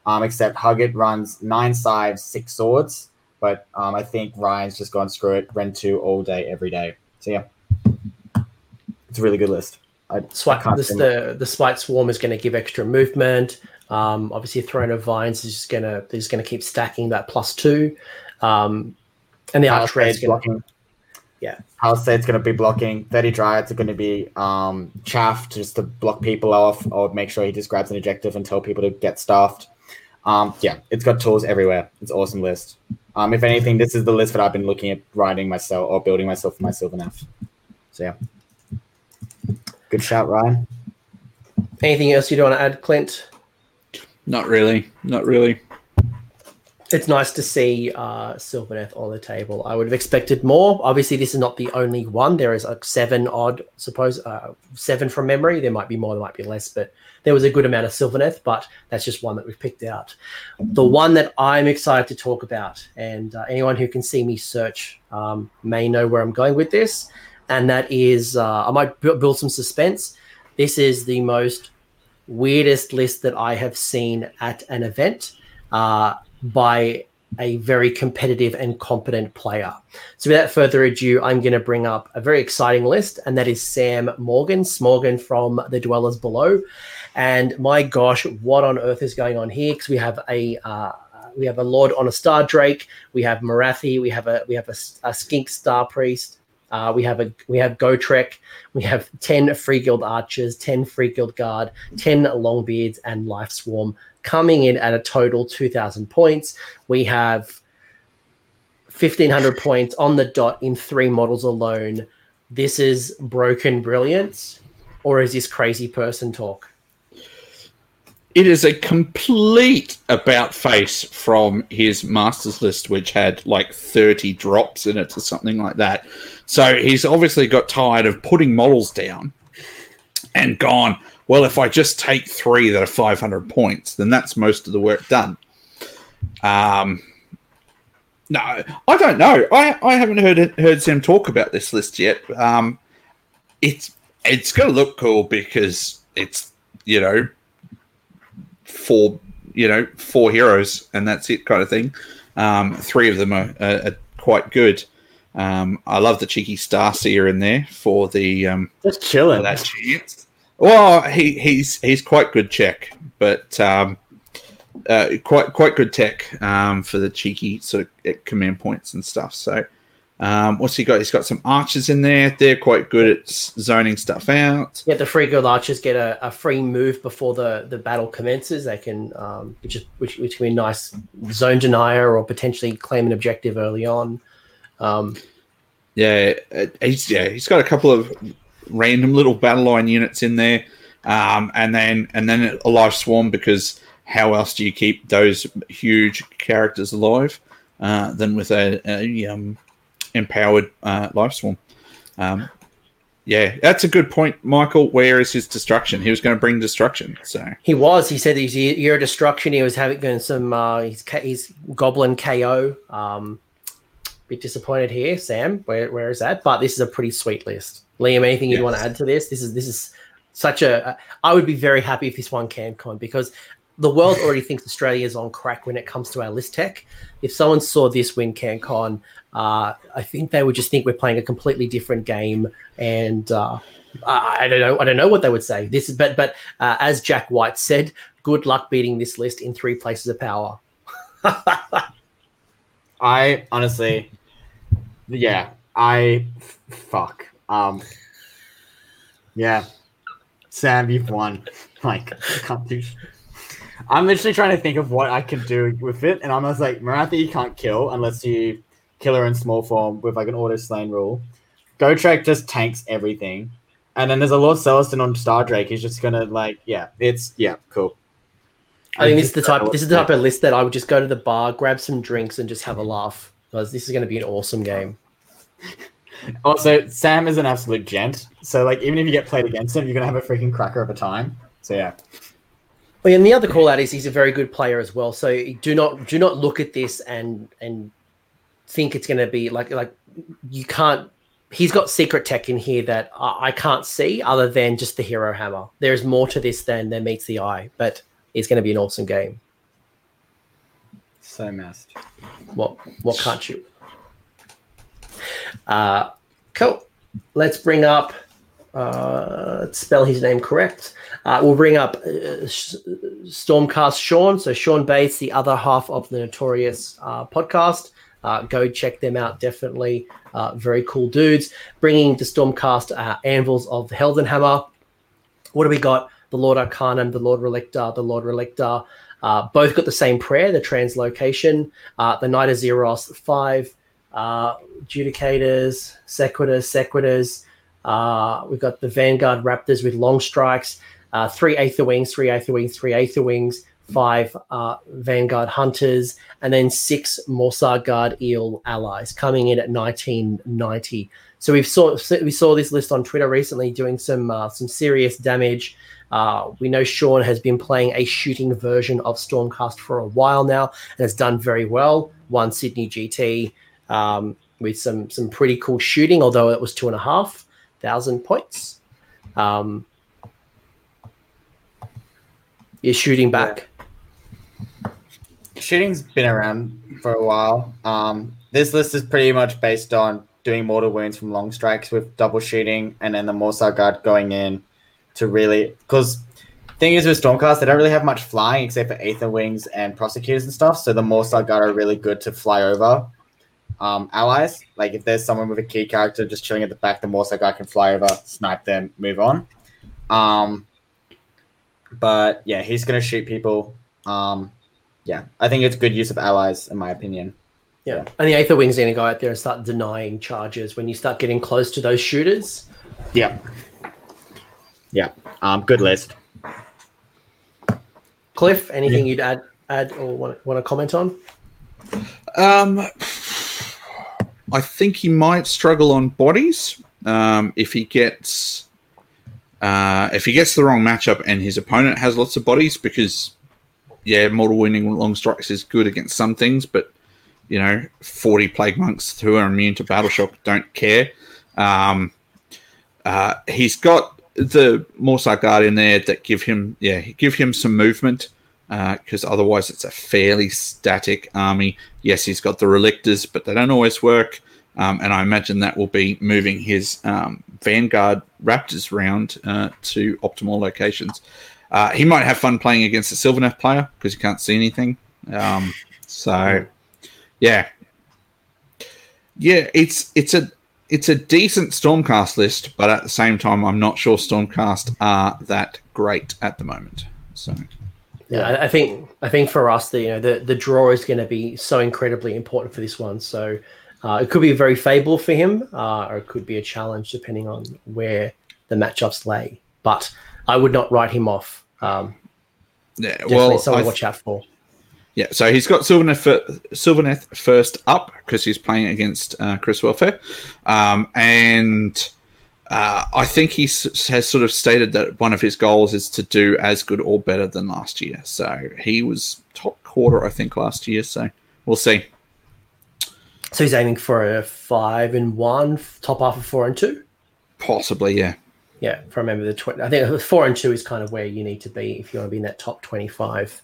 um, except Huggett runs nine sides, six swords, but um, I think Ryan's just gone screw it, Ren two all day, every day. So yeah, it's a really good list. I, Swipe, I this, the the spite swarm is going to give extra movement. Um, obviously, Throne of Vines is just going to is to keep stacking that plus two, um, and the arch is blocking. Yeah, Palisade's going to be blocking. Thirty Dryads are going to be um, chaff just to block people off, or make sure he just grabs an objective and tell people to get stuffed. Um, yeah, it's got tools everywhere. It's an awesome list. Um, if anything, this is the list that I've been looking at writing myself or building myself for my Sylvaneth. So yeah, good shout, Ryan. Anything else you want to add, Clint? Not really. Not really. It's nice to see uh, on the table. I would have expected more. Obviously, this is not the only one. There is like seven odd, suppose uh, seven from memory. There might be more, there might be less, but there was a good amount of Sylvaneth, but that's just one that we've picked out. The one that I'm excited to talk about, and uh, anyone who can see me search um, may know where I'm going with this, and that is uh, I might b- build some suspense. This is the most weirdest list that I have seen at an event uh, by a very competitive and competent player. So, without further ado, I'm going to bring up a very exciting list, and that is Sam Morgan, Smorgan from the Dwellers Below. And my gosh, what on earth is going on here? Because we have a uh, we have a Lord on a Star Drake, we have Morathi, we have a we have a, a Skink Star Priest, uh, we have a we have Gotrek, we have ten Free Guild Archers, ten Free Guild Guard, ten Longbeards, and Life Swarm coming in at a total two thousand points. We have fifteen hundred points on the dot in three models alone. This is broken brilliance, or is this crazy person talk? It is a complete about face from his masters list, which had like 30 drops in it or something like that. So he's obviously got tired of putting models down and gone, well, if I just take three that are 500 points, then that's most of the work done. Um, no, I don't know. I, I haven't heard heard Sam talk about this list yet. Um, it's it's going to look cool because it's you know four you know four heroes and that's it kind of thing. Um, three of them are, are, are quite good. Um, I love the cheeky Star Seer in there for the um, just chilling that chance. Well, he, he's he's quite good check, but um, uh, quite quite good tech um, for the cheeky sort of command points and stuff. So, um, what's he got? He's got some archers in there. They're quite good at zoning stuff out. Yeah, the free good archers get a, a free move before the, the battle commences. They can, um, which is which, which can be nice zone denier or potentially claim an objective early on. Um, yeah, he's yeah he's got a couple of random little battle line units in there, um, and then and then a live swarm because how else do you keep those huge characters alive uh, than with a, a um, empowered uh, life swarm? Um, yeah, that's a good point, Michael. Where is his destruction? He was going to bring destruction. So he was. He said he's year destruction. He was having some. Uh, he's, he's goblin KO. Um, bit disappointed here, Sam. Where where is that? But this is a pretty sweet list. Liam, anything you'd yes. want to add to this? This is this is such a. I would be very happy if this won CanCon because the world already thinks Australia is on crack when it comes to our list tech. If someone saw this win CanCon, uh, I think they would just think we're playing a completely different game, and uh, I, don't know. I don't know what they would say. This is, but but uh, as Jack White said, good luck beating this list in three places of power. [laughs] I honestly, yeah, I fuck. Um, yeah, Sam, you've won. [laughs] Like. I'm literally trying to think of what I can do with it, and I'm just like, Morathi you can't kill unless you kill her in small form with like an auto slain rule. Gotrek just tanks everything, and then there's a Lord Celestant on Star Drake. He's just gonna like, yeah, it's yeah, cool. I think this is the type. This is the type of list that I would just go to the bar, grab some drinks, and just have a laugh because this is going to be an awesome game. [laughs] Also, Sam is an absolute gent. So, like, even if you get played against him, you're gonna have a freaking cracker of a time. So, yeah. Oh, well, and the other call out is he's a very good player as well. So do not do not look at this and and think it's going to be like like you can't. He's got secret tech in here that I, I can't see other than just the hero hammer. There is more to this than than meets the eye, but it's going to be an awesome game. So messed. What what can't you? Uh, cool. Let's bring up. Uh, spell his name correct. Uh, we'll bring up uh, Stormcast Sean. So Sean Bates, the other half of the Notorious uh, podcast. Uh, go check them out. Definitely uh, very cool dudes. Bringing the Stormcast uh, Anvils of the Heldenhammer. What do we got? The Lord Arcanum, the Lord Relictor, the Lord Relictor. both got the same prayer, the translocation. the Knight-Zephyros, five. Judicators, Sequitors, Sequitors. we've got the Vanguard Raptors with long strikes uh, three Aether Wings, three Aether Wings, three Aether Wings, five uh, Vanguard Hunters, and then six Morrsarr Guard Eel allies coming in at 1990. So we saw we saw this list on Twitter recently doing some uh, some serious damage. Uh, we know Sean has been playing a shooting version of Stormcast for a while now and has done very well. Won Sydney GT um, with some some pretty cool shooting, although it was two and a half thousand points. Um, you're shooting back. Yeah. Shooting's been around for a while. Um, this list is pretty much based on doing mortal wounds from long strikes with double shooting, and then the Morrsarr Guard going in to really because thing is with Stormcast, they don't really have much flying except for Aether Wings and Prosecutors and stuff. So the Morrsarr Guard are really good to fly over um, allies. Like if there's someone with a key character just chilling at the back, the Morrsarr Guard can fly over, snipe them, move on. Um, but yeah, he's going to shoot people. Um, yeah, I think it's good use of allies, in my opinion. Yeah, and the Aether Wing's going to go out there and start denying charges when you start getting close to those shooters. Yeah. Yeah. Um, good list. Cliff, anything yeah. you'd add, add or want, want to comment on? Um, I think he might struggle on bodies um, if he gets uh, if he gets the wrong matchup and his opponent has lots of bodies, because yeah, mortal wounding long strikes is good against some things, but you know, forty plague monks who are immune to battle shock don't care. Um, uh, he's got the Morrsarr guard in there that give him yeah give him some movement because uh, otherwise it's a fairly static army. Yes, he's got the Relictors, but they don't always work. Um, and I imagine that will be moving his um, Vanguard Raptors round uh, to optimal locations. Uh, he might have fun playing against a Sylvaneth player because he can't see anything. Um, so, yeah, yeah, it's it's a it's a decent Stormcast list, but at the same time, I'm not sure Stormcast are that great at the moment. So. Yeah, I, think I think for us, the you know the, the draw is going to be so incredibly important for this one. So uh, it could be very favourable for him, uh, or it could be a challenge depending on where the matchups lay. But I would not write him off. Um, yeah, well, someone th- watch out for. Yeah, so he's got Sylvaneth, Sylvaneth first up because he's playing against uh, Chris Welfare, um, and uh, I think he s- has sort of stated that one of his goals is to do as good or better than last year. So he was top quarter, I think, last year. So we'll see. So he's aiming for a five and one, top half of four and two. Possibly, yeah. Yeah, if I remember the I think four and two is kind of where you need to be if you want to be in that top twenty-five.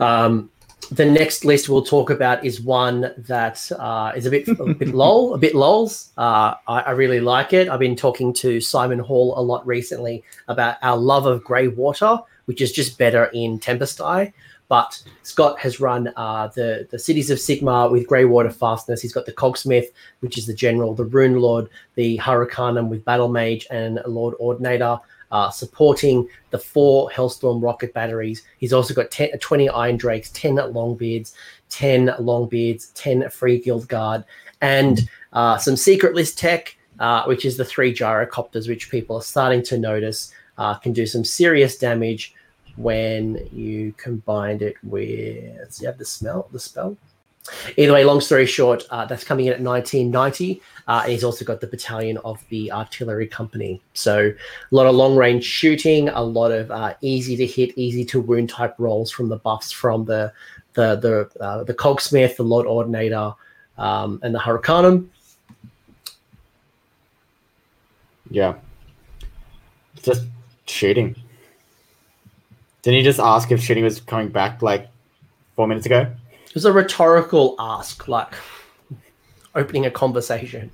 Um, the next list we'll talk about is one that uh, is a bit a bit [laughs] lol, a bit lols. Uh, I, I, really like it. I've been talking to Simon Hall a lot recently about our love of grey water, which is just better in Tempest Eye. But Scott has run uh, the the cities of Sigmar with Greywater fastness. He's got the Cogsmith, which is the general, the Rune Lord, the Hurricanum with Battle Mage and Lord Ordinator, uh, supporting the four Hellstorm rocket batteries. He's also got 10, 20 Iron Drakes, 10 Longbeards, 10 Longbeards, 10 Free Guild Guard, and uh, some secret list tech, uh, which is the three gyrocopters, which people are starting to notice uh, can do some serious damage when you combined it with you have the smell the spell? Either way long story short uh, that's coming in at 1990 uh, and he's also got the battalion of the artillery company. So a lot of long range shooting a lot of uh, easy to hit easy to wound type rolls from the buffs from the the the uh, the cogsmith the lord ordinator um, and the hurricanum. Yeah. Just shooting didn't he just ask if shooting was coming back like four minutes ago? It was a rhetorical ask, like opening a conversation.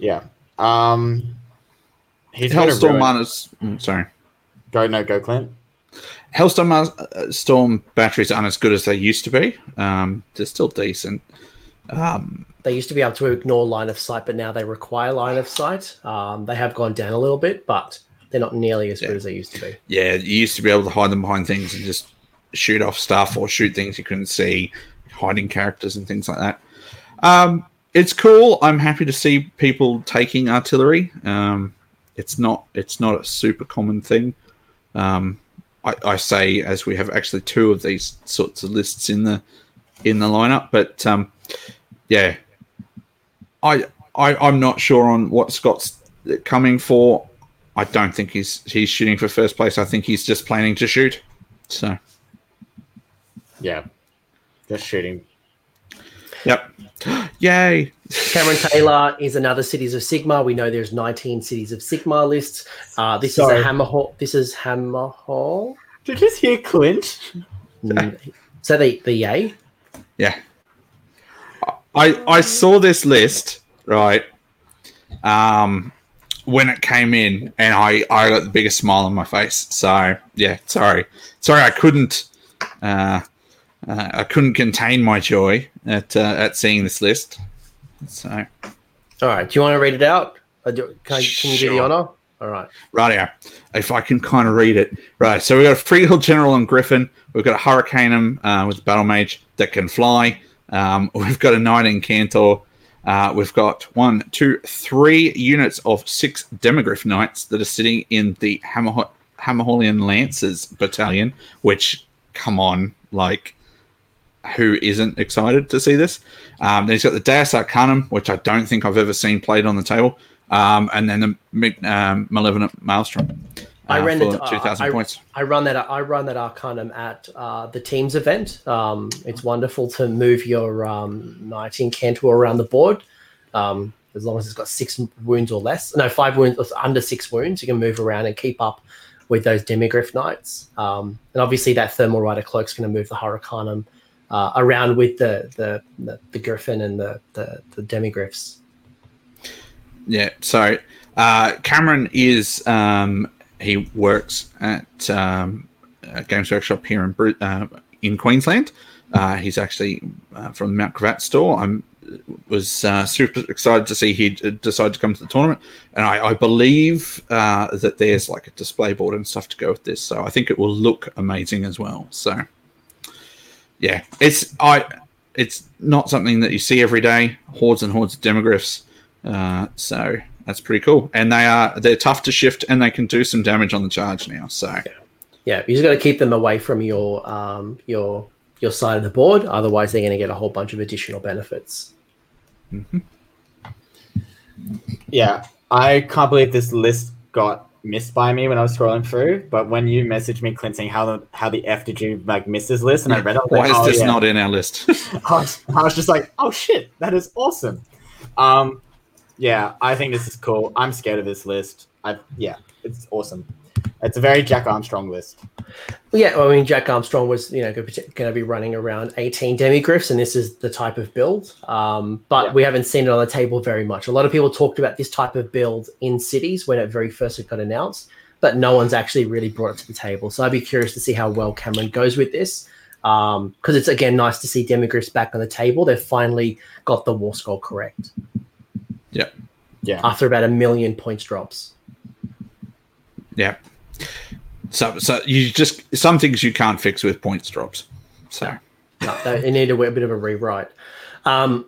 Yeah. Um he's Hellstorm minus mm, sorry. Go no go Clint. Hellstorm uh, Storm batteries aren't as good as they used to be. Um, they're still decent. Um, they used to be able to ignore line of sight, but now they require line of sight. Um, they have gone down a little bit, but they're not nearly as yeah. good as they used to be. Yeah, you used to be able to hide them behind things and just shoot off stuff or shoot things you couldn't see, hiding characters and things like that. Um, it's cool. I'm happy to see people taking artillery. Um, it's not it's not a super common thing. Um, I, I, say as we have actually two of these sorts of lists in the in the lineup, but um, yeah, I, I I'm not sure on what Scott's coming for. I don't think he's he's shooting for first place. I think he's just planning to shoot. So, yeah, just shooting. Yep. [gasps] Yay! Cameron Taylor is another Cities of Sigmar. We know there's 19 Cities of Sigmar lists. Uh, this Sorry. is a Hammerhal. This is Hammerhal. Did you just hear Clint? Mm. so the the yay. Yeah. I I saw this list right. Um, when it came in, and I, I got the biggest smile on my face. So yeah, sorry, sorry, I couldn't, uh, uh, I couldn't contain my joy at uh, at seeing this list. So, all right, do you want to read it out? Can, I, can you do the honor? All right, right. If I can kind of read it, right. So we got a Freehold General and Griffin. We've got a Hurricanum uh, with Battle Mage that can fly. Um, we've got a Knight Incantor uh, we've got one, two, three units of six Demigryph Knights that are sitting in the Hammer- Hammerhalian Lancers battalion, which, come on, like, who isn't excited to see this? Um, then he's got the Deus Arcanum, which I don't think I've ever seen played on the table. um, and then the um, Malevolent Maelstrom. I uh, ran uh, 2,000 I- points. I run that. I run that Arcanum at uh, the teams event. Um, it's wonderful to move your um, Knight Incantor around the board, um, as long as it's got six wounds or less. No, five wounds or under six wounds. You can move around and keep up with those Demigryph knights. Um, and obviously, that Thermal Rider cloak's going to move the Hurricanum uh, around with the the, the the Griffin and the the, the Demigryphs. Yeah. So uh, Cameron is um, he works at um, a Games Workshop here in uh, in Queensland. Uh, he's actually uh, from the Mount Gravatt store. I'm was uh, super excited to see he decided to come to the tournament, and I, I believe uh, that there's like a display board and stuff to go with this. So I think it will look amazing as well. So yeah, it's I it's not something that you see every day. Hordes and hordes of demigryphs. Uh, so that's pretty cool. And they are they're tough to shift and they can do some damage on the charge now. So Yeah, you just got to keep them away from your um, your your side of the board. Otherwise, they're going to get a whole bunch of additional benefits. Yeah, I can't believe this list got missed by me when I was scrolling through. But when you messaged me, Clint, saying how the how the f did you like miss this list, and I read it, I was why like, is oh, this yeah. not in our list? [laughs] I was, I was just like, oh shit, that is awesome. Um, yeah, I think this is cool. I'm scared of this list. I yeah, it's awesome. It's a very Jack Armstrong list. Well, yeah, well, I mean, Jack Armstrong was you know going to be running around 18 demigryphs, and this is the type of build. Um, but Yeah. we haven't seen it on the table very much. A lot of people talked about this type of build in cities when it very first got announced, but no one's actually really brought it to the table. So I'd be curious to see how well Cameron goes with this. Because it's again nice to see demigryphs back on the table. They've finally got the warscroll correct yeah. Yeah, after about a million points drops. Yeah. So so you just some things you can't fix with points drops. So No, they need a, bit of a rewrite. Um,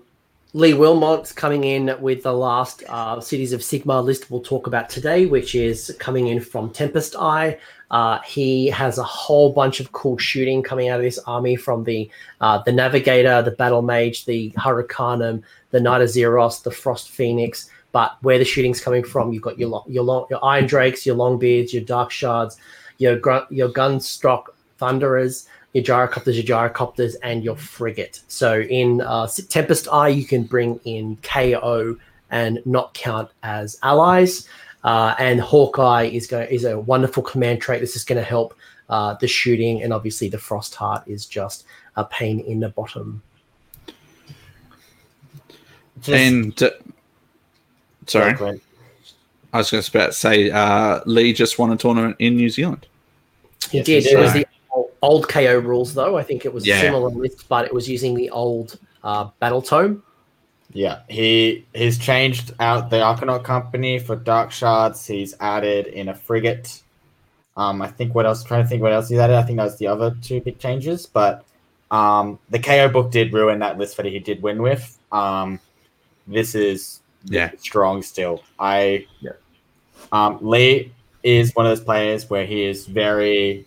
Lee Wilmot's coming in with the last uh, Cities of Sigmar list we'll talk about today, which is coming in from Tempest Eye. Uh, he has a whole bunch of cool shooting coming out of this army from the uh, the Navigator, the Battle Mage, the Hurricanum, the Knight-Zephyros, the Frost Phoenix. But where the shooting's coming from, you've got your lo- your long, your Iron Drakes, your Longbeards, your Dark Shards, your gr- your Grundstok Thunderers, your gyrocopters, your gyrocopters, and your frigate. So in uh, Tempest Eye, you can bring in KO and not count as allies. Uh, and Hawkeye is going is a wonderful command trait. This is going to help uh, the shooting, and obviously the Frost Heart is just a pain in the bottom. Just- and uh, sorry, Clint. I was just about to say uh, Lee just won a tournament in New Zealand. He Yes, did. he It was the old, old KO rules, though. I think it was Yeah. a similar list, but it was using the old uh, battle tome. Yeah, he he's changed out the Arcanaut company for Dark Shards. He's added in a frigate. Um, I think what else? Trying to think what else he's added. I think that was the other two big changes. But um, the KO book did ruin that list that he did win with. Um, this is Yeah. strong still. I Yeah. um, Lee is one of those players where he is very.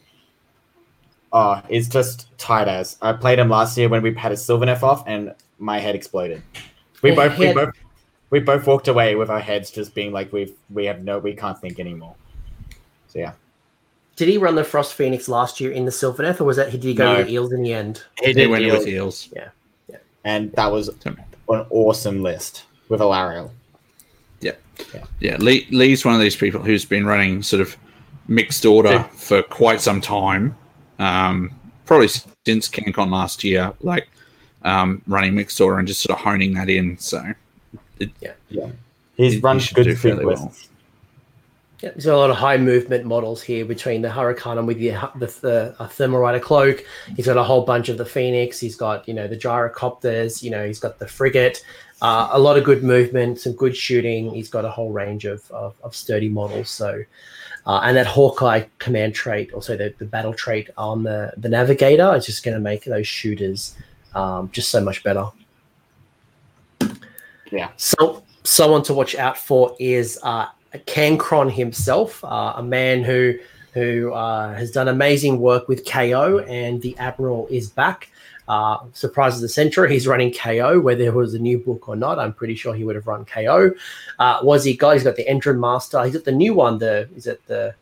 Oh, it's just tight as. I played him last year when we had a Sylvaneth off, and my head exploded. We Yeah, both, he we both, we both walked away with our heads just being like, we've, we have no, we can't think anymore. So yeah, Did he run the Frost Phoenix last year in the Silver Sylvaneth, or was that he did he go No. with Eels in the end? he They did went deal, with eels. Yeah. yeah. And that was an awesome list with Alarielle. Yeah, Yeah. Lee, Lee's one of these people who's been running sort of mixed order Yeah. for quite some time. Um, probably since CanCon last year, like um, running mixed order and just sort of honing that in. So yeah, yeah, He's You- run you should good do fairly well. Yeah, there's a lot of high movement models here between the Hurricane and with the the, the uh, Thermal cloak. He's got a whole bunch of the Phoenix. He's got you know the gyrocopters. You know he's got the frigate. Uh, a lot of good movement, some good shooting. He's got a whole range of of, of sturdy models. So. Uh, and that Hawkeye command trait, also the, the battle trait on the, the Navigator, is just going to make those shooters um, just so much better. Yeah. So someone to watch out for is uh, Cancron himself, uh, a man who who uh, has done amazing work with KO, and the Admiral is back. uh, Surprise of the Century. He's running KO, whether it was a new book or not. I'm pretty sure he would have run KO. Uh, was he got? He's got the Endrinmaster. He's got the new one. The is it the?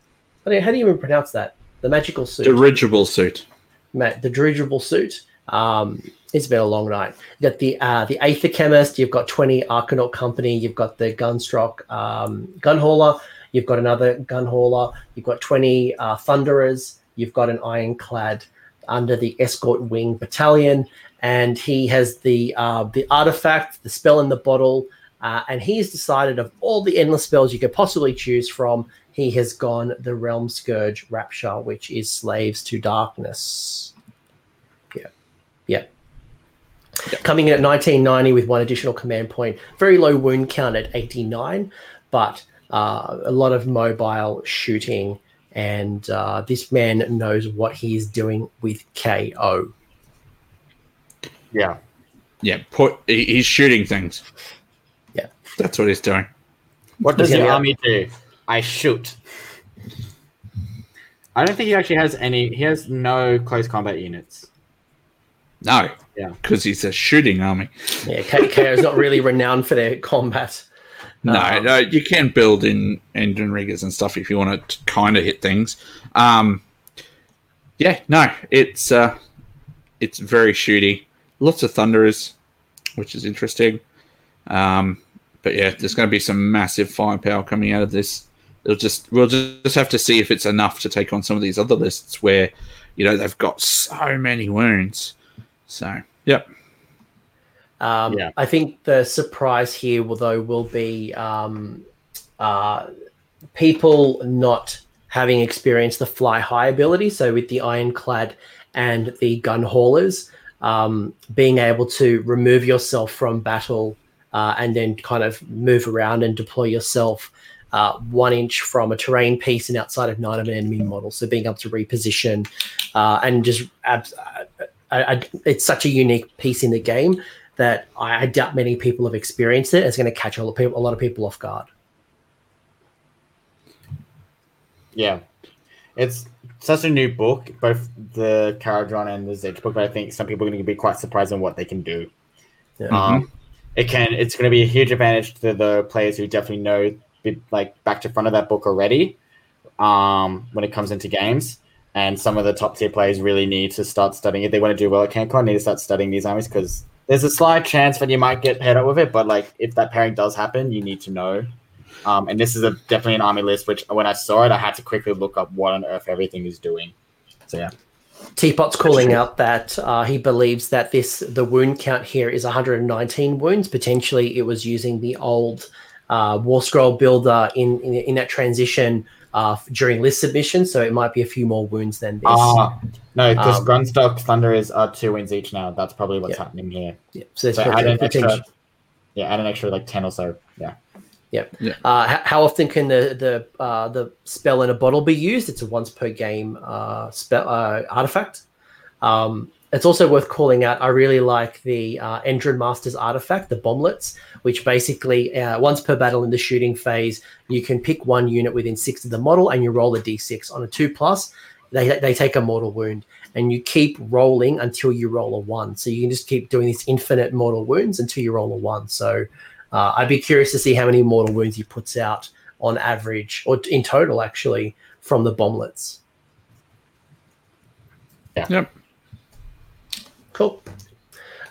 How do you, how do you even pronounce that? The magical suit. The dirigible suit. Ma- the dirigible suit. Um, it's been a long night. You've got the uh, the Aether-Khemist. You've got twenty Arcanaut Company. You've got the Grundstok um, Gun Hauler. You've got another Gun Hauler. You've got twenty uh, Thunderers. You've got an Ironclad under the Escort Wing Battalion, and he has the uh, the artifact, the spell in the bottle, uh, and he's decided of all the endless spells you could possibly choose from. He has gone the Realmscourge Rupture, which is slaves to darkness. Yeah, yeah. Coming in at 1990 with one additional command point, very low wound count at 89, but uh, a lot of mobile shooting, and uh, this man knows what he is doing with KO. Yeah. Yeah, put he's shooting things. Yeah. That's what he's doing. What does Yeah. the army do? I shoot. I don't think he actually has any. He has no close combat units. No. Yeah. Because he's a shooting army. Yeah, KO is not really renowned for their combat. No, Um, no, you can build in Endrinriggers and stuff if you want to kind of hit things. Um, yeah, no, it's uh, it's very shooty. Lots of thunderers, which is interesting. Um, but yeah, there's going to be some massive firepower coming out of this. It'll just we'll just have to see if it's enough to take on some of these other lists where you know they've got so many wounds. So yep, Um, Yeah. I think the surprise here, though, will be um, uh, people not having experienced the fly high ability. So, with the ironclad and the gun haulers, um, being able to remove yourself from battle uh, and then kind of move around and deploy yourself uh, one inch from a terrain piece and outside of nine of an enemy model. So, being able to reposition uh, and just abs- I, I, it's such a unique piece in the game that I, I doubt many people have experienced it. It's going to catch a lot, of people, a lot of people off guard. Yeah, it's such a new book, both the Kharadron and the Zedge book. But I think some people are going to be quite surprised on what they can do. Yeah. Um, it can. It's going to be a huge advantage to the players who definitely know, like back to front of that book already. Um, when it comes into games, and some of the top tier players really need to start studying it. They want to do well at CanCon. Need to start studying these armies because there's a slight chance that you might get paired up with it. But like, if that pairing does happen, you need to know. Um, and this is a definitely an army list, which when I saw it, I had to quickly look up what on earth everything is doing. So yeah, Teapot's calling out that uh, he believes that this the wound count here is 119 wounds. Potentially, it was using the old uh, War Scroll builder in, in in that transition uh, during list submission. So it might be a few more wounds than this. uh, no, because Um, Grundstok Thunderers are two wins each now. That's probably what's Yeah. happening here. yeah, so, So there's add an potential- extra, yeah, add an extra like ten or so. Yeah. Uh, how, how often can the the uh, the spell in a bottle be used? It's a once per game uh, spell uh, artifact. Um, it's also worth calling out. I really like the uh, Endrinmasters artifact, the bomblets, which basically uh, once per battle in the shooting phase, you can pick one unit within six of the model, and you roll a d6 on a two plus. They they take a mortal wound, and you keep rolling until you roll a one. So you can just keep doing these infinite mortal wounds until you roll a one. So uh, I'd be curious to see how many mortal wounds he puts out on average, or in total, actually, from the bomblets. yep. Cool.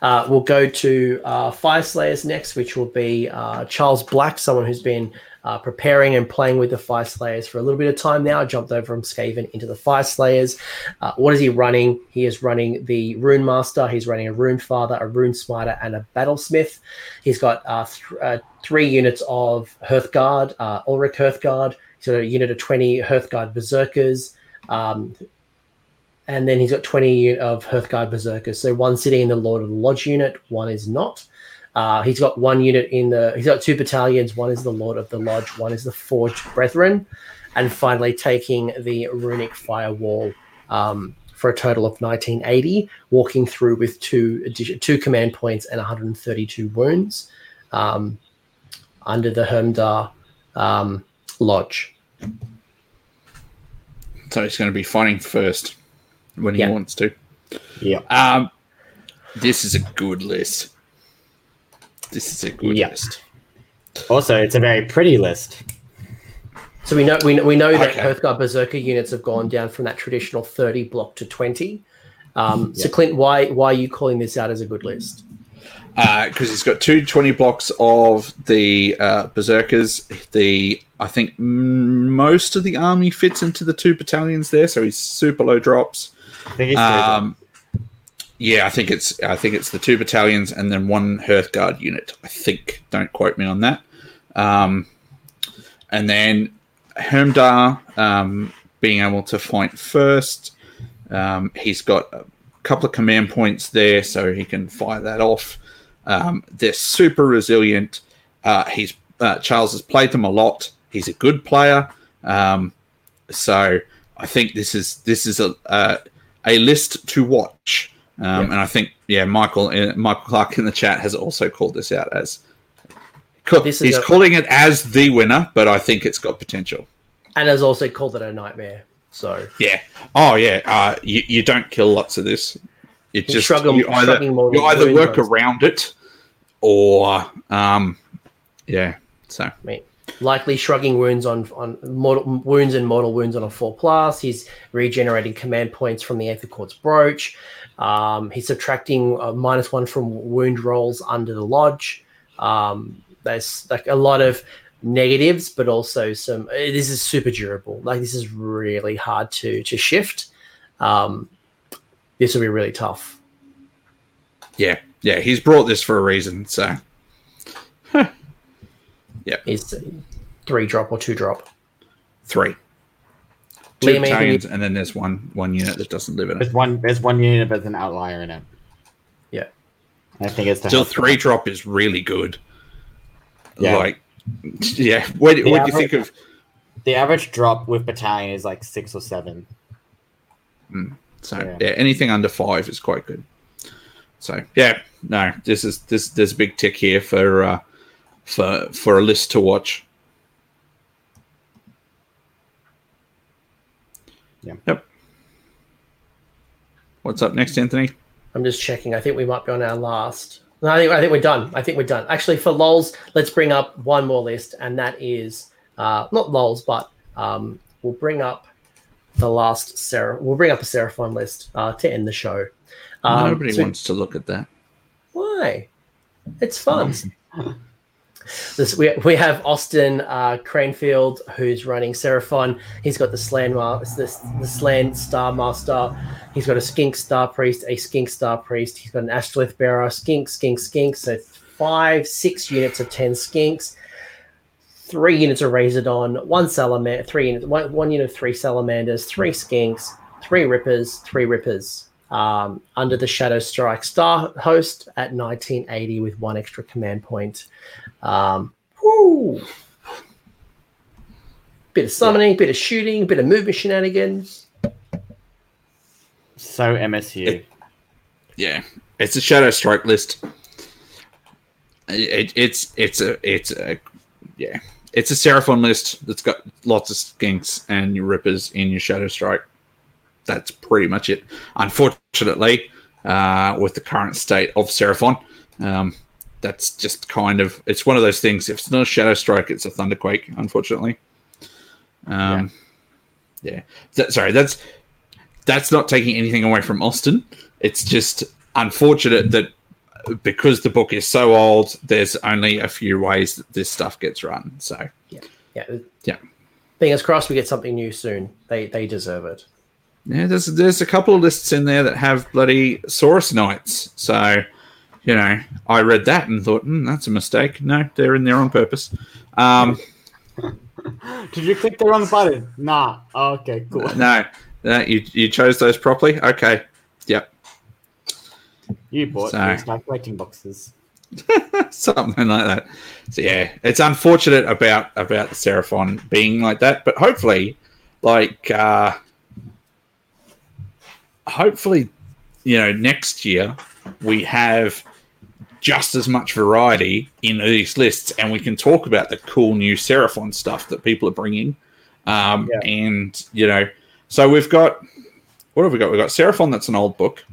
Uh, we'll go to uh, Fyreslayers next, which will be uh, Charles Black, someone who's been uh, preparing and playing with the Fyreslayers for a little bit of time now. Jumped over from Skaven into the Fyreslayers. Uh, what is he running? He is running the Rune Master. He's running a Rune Father, a Rune Smiter, and a Battlesmith. He's got uh, th- uh, three units of Hearthguard, uh, Auric Hearthguard. Got a unit of 20 Hearthguard Berserkers. Um, and then he's got 20 of Hearthguard Berserkers. So one sitting in the Lord of the Lodge unit, one is not. Uh, he's got one unit in the. He's got two battalions. One is the Lord of the Lodge. One is the Forged Brethren, and finally taking the Runic Firewall um, for a total of 1980. Walking through with two two command points and 132 wounds um, under the Hermdar um, Lodge. So he's going to be fighting first when he Yeah. wants to. Yeah. Um, This is a good list. This is a good Yeah. list. Also, it's a very pretty list. So we know we we know that Okay. Hearthguard Berserker units have gone down from that traditional 30 block to 20. Um, So Clint, why why are you calling this out as a good list? because he's got two 20 blocks of the uh, berserkers. The I think most of the army fits into the two battalions there, so he's super low drops. Um, yeah, I think it's I think it's the two battalions and then one Hearthguard unit. I think. Don't quote me on that. Um, and then Hermdar um, being able to fight first. Um, he's got a couple of command points there, so he can fire that off. Um, they're super resilient. Uh, he's uh, Charles has played them a lot. He's a good player. Um, so I think this is this is a a, a list to watch. Um, And I think yeah, Michael uh, Michael Clark in the chat has also called this out as. This he's calling it as the winner, but I think it's got potential. And has also called it a nightmare. So Yeah. Oh yeah. Uh, you, you don't kill lots of this. It You just shrug 'em- you either you either work around it, or um, yeah. So I mean, likely shrugging wounds on on mortal, wounds and mortal wounds on a four plus. He's regenerating command points from the Aether Quartz brooch. Um, he's subtracting a minus one from wound rolls under the lodge. Um, there's like a lot of negatives, but also some. eh, This is super durable. Like this is really hard to to shift. Um, this will be really tough. yeah, yeah. He's brought this for a reason. So Is three drop or two drop. three. Two Liam, anything you- battalions, and then there's one one unit that doesn't live in it. There's one. There's one unit, but there's an outlier in it. Yeah. I think it's Still, help- three drop is really good. Yeah. Like, [laughs] yeah. What, what do you think of? The average drop with battalion is like six or seven. So Yeah. yeah. anything under five is quite good. So yeah, no, this is this there's a big tick here for uh, for for a list to watch. Yeah. Yep. What's up next, Anthony? I'm just checking. I think we might be on our last. No, I think I think we're done. I think we're done. Actually, for lols, let's bring up one more list, and that is uh, not lols, but um, we'll bring up the last Sarah. We'll bring up a Seraphon list uh, to end the show. Um, Nobody so- wants to look at that. Why? It's fun. [laughs] This, we, we have Austin uh, Cranefield who's running Seraphon. He's got the Slann the Slann Star Master. He's got a Skink Star Priest, a Skink Star Priest. He's got an Astrolith Bearer, Skink, Skink, Skink. So five, six units of ten Skinks, three units of Razordon, one Salamander, three units, one, one unit of three Salamanders, three Skinks, three Rippers, three Rippers. Um, under the Shadow Strike Star host at 1980 with one extra command point. Um, whoo. Bit of summoning, bit of shooting, bit of movement shenanigans. So MSU. Yeah, it's a shadow strike list. It, it's it's a it's a yeah it's a seraphon list that's got lots of skinks and your rippers in your shadow strike. That's pretty much it. Unfortunately, uh, with the current state of seraphon, um, that's just kind of it's one of those things. If it's not a shadow strike, it's a thunderquake. Unfortunately, um, yeah. That, sorry, that's that's not taking anything away from Austin. It's just unfortunate that because the book is so old, there's only a few ways that this stuff gets run. So yeah, Yeah. Yeah. Fingers crossed we get something new soon. They they deserve it. yeah, there's there's a couple of lists in there that have bloody Saurus Knights. So you know, I read that and thought, hmm, that's a mistake. No, they're in there on purpose. Um, [laughs] Did you click the wrong button? Nah. Oh, okay, cool. [laughs] no, no, you you chose those properly. Okay, yep. You bought So- these my collecting boxes. [laughs] something like that. So yeah, it's unfortunate about about the Seraphon being like that, but hopefully, like uh hopefully, you know, next year we have just as much variety in these lists, and we can talk about the cool new Seraphon stuff that people are bringing. Um, And you know, so we've got what have we got? We've got Seraphon, that's an old book.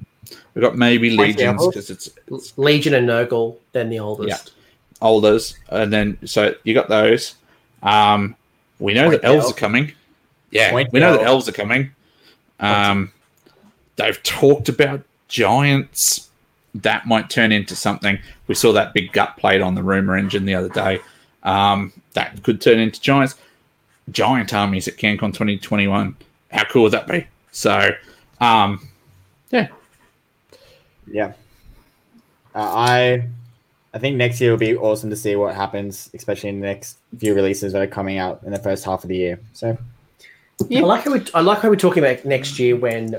We've got maybe Legions because it's, it's Legion and Nurgle, then the oldest. olders, and then so you got those. Um, we know that elves elves. are coming. Yeah, Twenty we know that elves. elves are coming. Um, they've talked about giants. That might turn into something. We saw that big gut plate on the rumor engine the other day. Um, that could turn into giants. Giant armies at CanCon 2021. How cool would that be? So, um, yeah, Yeah. Uh, I I think next year will be awesome to see what happens, especially in the next few releases that are coming out in the first half of the year. So I like how we, I like how we're talking about next year when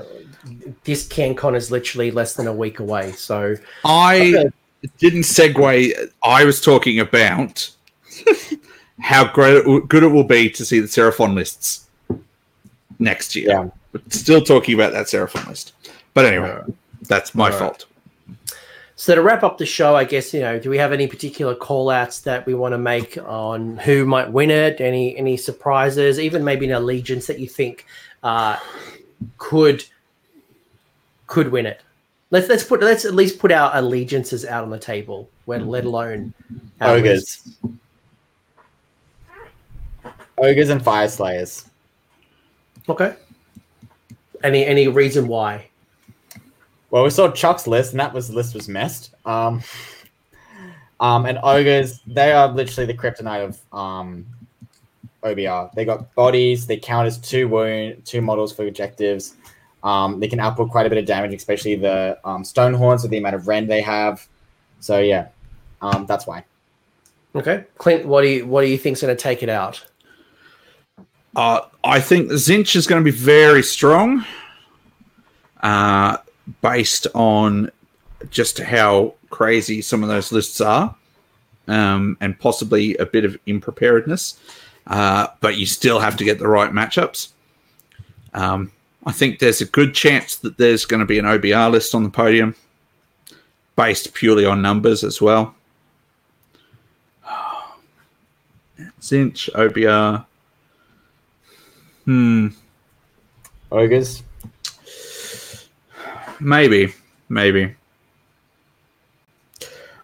this CanCon is literally less than a week away. So I Okay. didn't segue. I was talking about [laughs] how great, it, good it will be to see the Seraphon lists next year. Yeah. But still talking about that Seraphon list. But anyway, that's my Alright. fault. So to wrap up the show, I guess you know, do we have any particular call outs that we want to make on who might win it? Any any surprises? Even maybe an allegiance that you think uh, could could win it? Let's let's put let's at least put our allegiances out on the table. When let alone our ogres, lists. ogres, and Fyreslayers. Okay. Any any reason why? Well, we saw Chuck's list, and that was list was messed. Um, [laughs] um, and ogres, they are literally the kryptonite of um, OBR. They got bodies. They count as two wound, two models for objectives. Um, they can output quite a bit of damage, especially the um, Stonehorns with the amount of rend they have. So yeah, um, that's why. Okay, Clint, what do you what do you think's going to take it out? Uh, I think the Tzeentch is going to be very strong, uh, based on just how crazy some of those lists are, um, and possibly a bit of impreparedness. Uh, but you still have to get the right matchups. Um, I think there's a good chance that there's going to be an OBR list on the podium, based purely on numbers as well. Tzeentch, OBR. Hmm. Ogres. Maybe, maybe.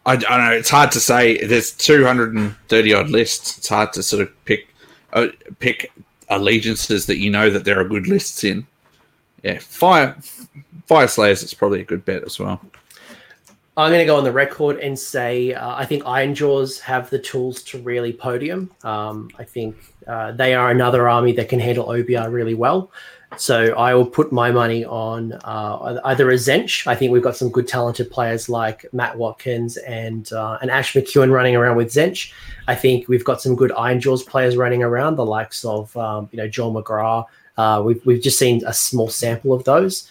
I, I don't know. It's hard to say. There's 230 odd lists. It's hard to sort of pick uh, pick allegiances that you know that there are good lists in. Yeah, fire Fyreslayers is probably a good bet as well. I'm going to go on the record and say uh, I think Ironjawz have the tools to really podium. Um, I think uh, they are another army that can handle OBR really well. So I will put my money on uh, either a Tzeentch. I think we've got some good talented players like Matt Watkins and uh, and Ash McEwen running around with Tzeentch. I think we've got some good Ironjawz players running around, the likes of um, you know Joel McGrath. Uh, we've we've just seen a small sample of those.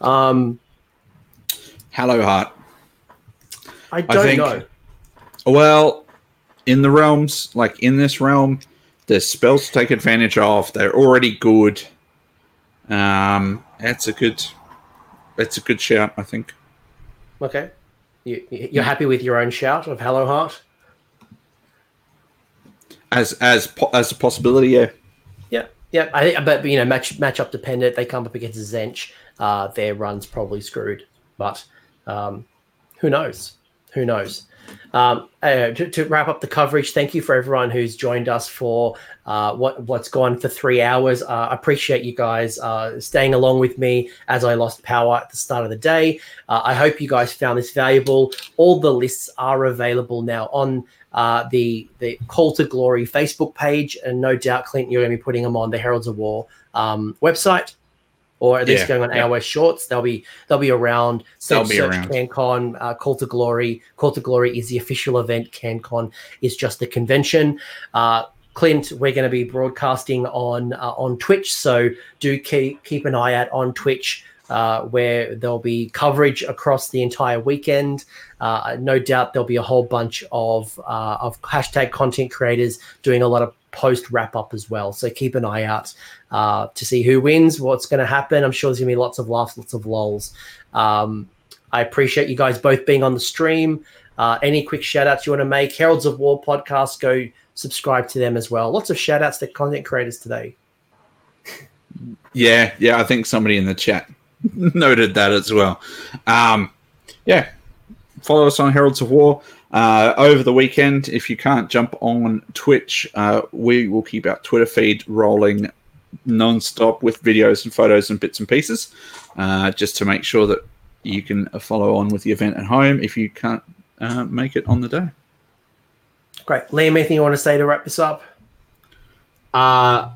Um, Hallowheart. I don't think- know. Well, in the realms, like in this realm, there's spells to take advantage of. They're already good. Um, that's a good. That's a good shout, I think. Okay. You, you- you're happy with your own shout of Hallowheart? As as as a possibility, yeah. Yeah. I think, but you know, match match up dependent. They come up against Tzeentch. Uh, their run's probably screwed. But um, who knows? Who knows? Um, uh, to, to wrap up the coverage, thank you for everyone who's joined us for uh, what what's gone for three hours. Uh, I appreciate you guys uh, staying along with me as I lost power at the start of the day. Uh, I hope you guys found this valuable. All the lists are available now on uh, the the Call to Glory Facebook page, and no doubt, Clint, you're going to be putting them on the Heralds of War um, website, or at least Yeah, going on yeah. AOS Shorts. They'll be they'll be around. They'll Search, be search around. CanCon, uh, Call to Glory. Call to Glory is the official event. CanCon is just the convention. Uh, Clint, we're going to be broadcasting on uh, on Twitch, so do keep keep an eye out on Twitch. Uh, where there'll be coverage across the entire weekend. Uh, no doubt there'll be a whole bunch of uh, of hashtag content creators doing a lot of post wrap up as well. So keep an eye out uh, to see who wins, what's going to happen. I'm sure there's going to be lots of laughs, lots of lols. Um, I appreciate you guys both being on the stream. Uh, any quick shout outs you want to make? Heralds of War podcast, go subscribe to them as well. Lots of shout outs to content creators today. Yeah, yeah. I think somebody in the chat [laughs] noted that as well. Um, yeah, follow us on Heralds of War. Uh, over the weekend, if you can't jump on Twitch, uh, we will keep our Twitter feed rolling non-stop with videos and photos and bits and pieces, uh, just to make sure that you can follow on with the event at home if you can't uh, make it on the day. Great. Liam, anything you want to say to wrap this up? Uh,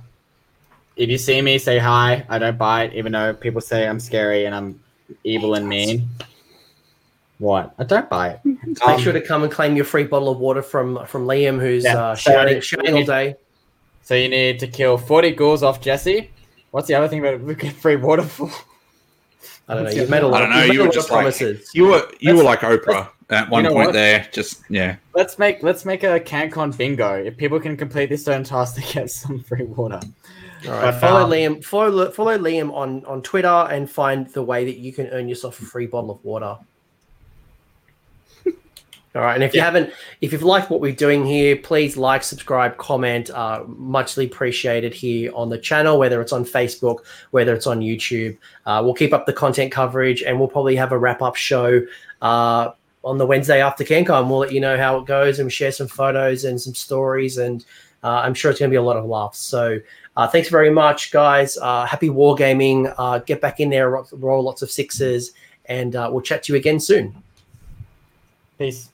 if you see me, say hi. I don't bite, even though people say I'm scary and I'm evil and mean. What? I don't bite. Make Um, sure to come and claim your free bottle of water from from Liam, who's Yeah, uh, so- shouting, shouting all day. So you need to kill 40 ghouls off Jesse. What's the other thing that we get free water for? I don't know. You've made a lot. I don't know. you've You were just of like promises. you were you were Let's- like Oprah at one know point what? there. Just yeah. Let's make let's make a CanCon bingo. If people can complete this certain task, they get some free water. All right. Follow um, Liam. Follow follow Liam on on Twitter and find the way that you can earn yourself a free bottle of water. [laughs] All right, and if you haven't, if you've liked what we're doing here, please like, subscribe, comment. Uh, muchly appreciated here on the channel, whether it's on Facebook, whether it's on YouTube. Uh, we'll keep up the content coverage, and we'll probably have a wrap up show uh, on the Wednesday after CanCon. We'll let you know how it goes and share some photos and some stories, and uh, I'm sure it's going to be a lot of laughs. So thanks very much, guys. Uh, happy wargaming. Uh, get back in there, ro- roll lots of sixes, and uh, we'll chat to you again soon. Peace.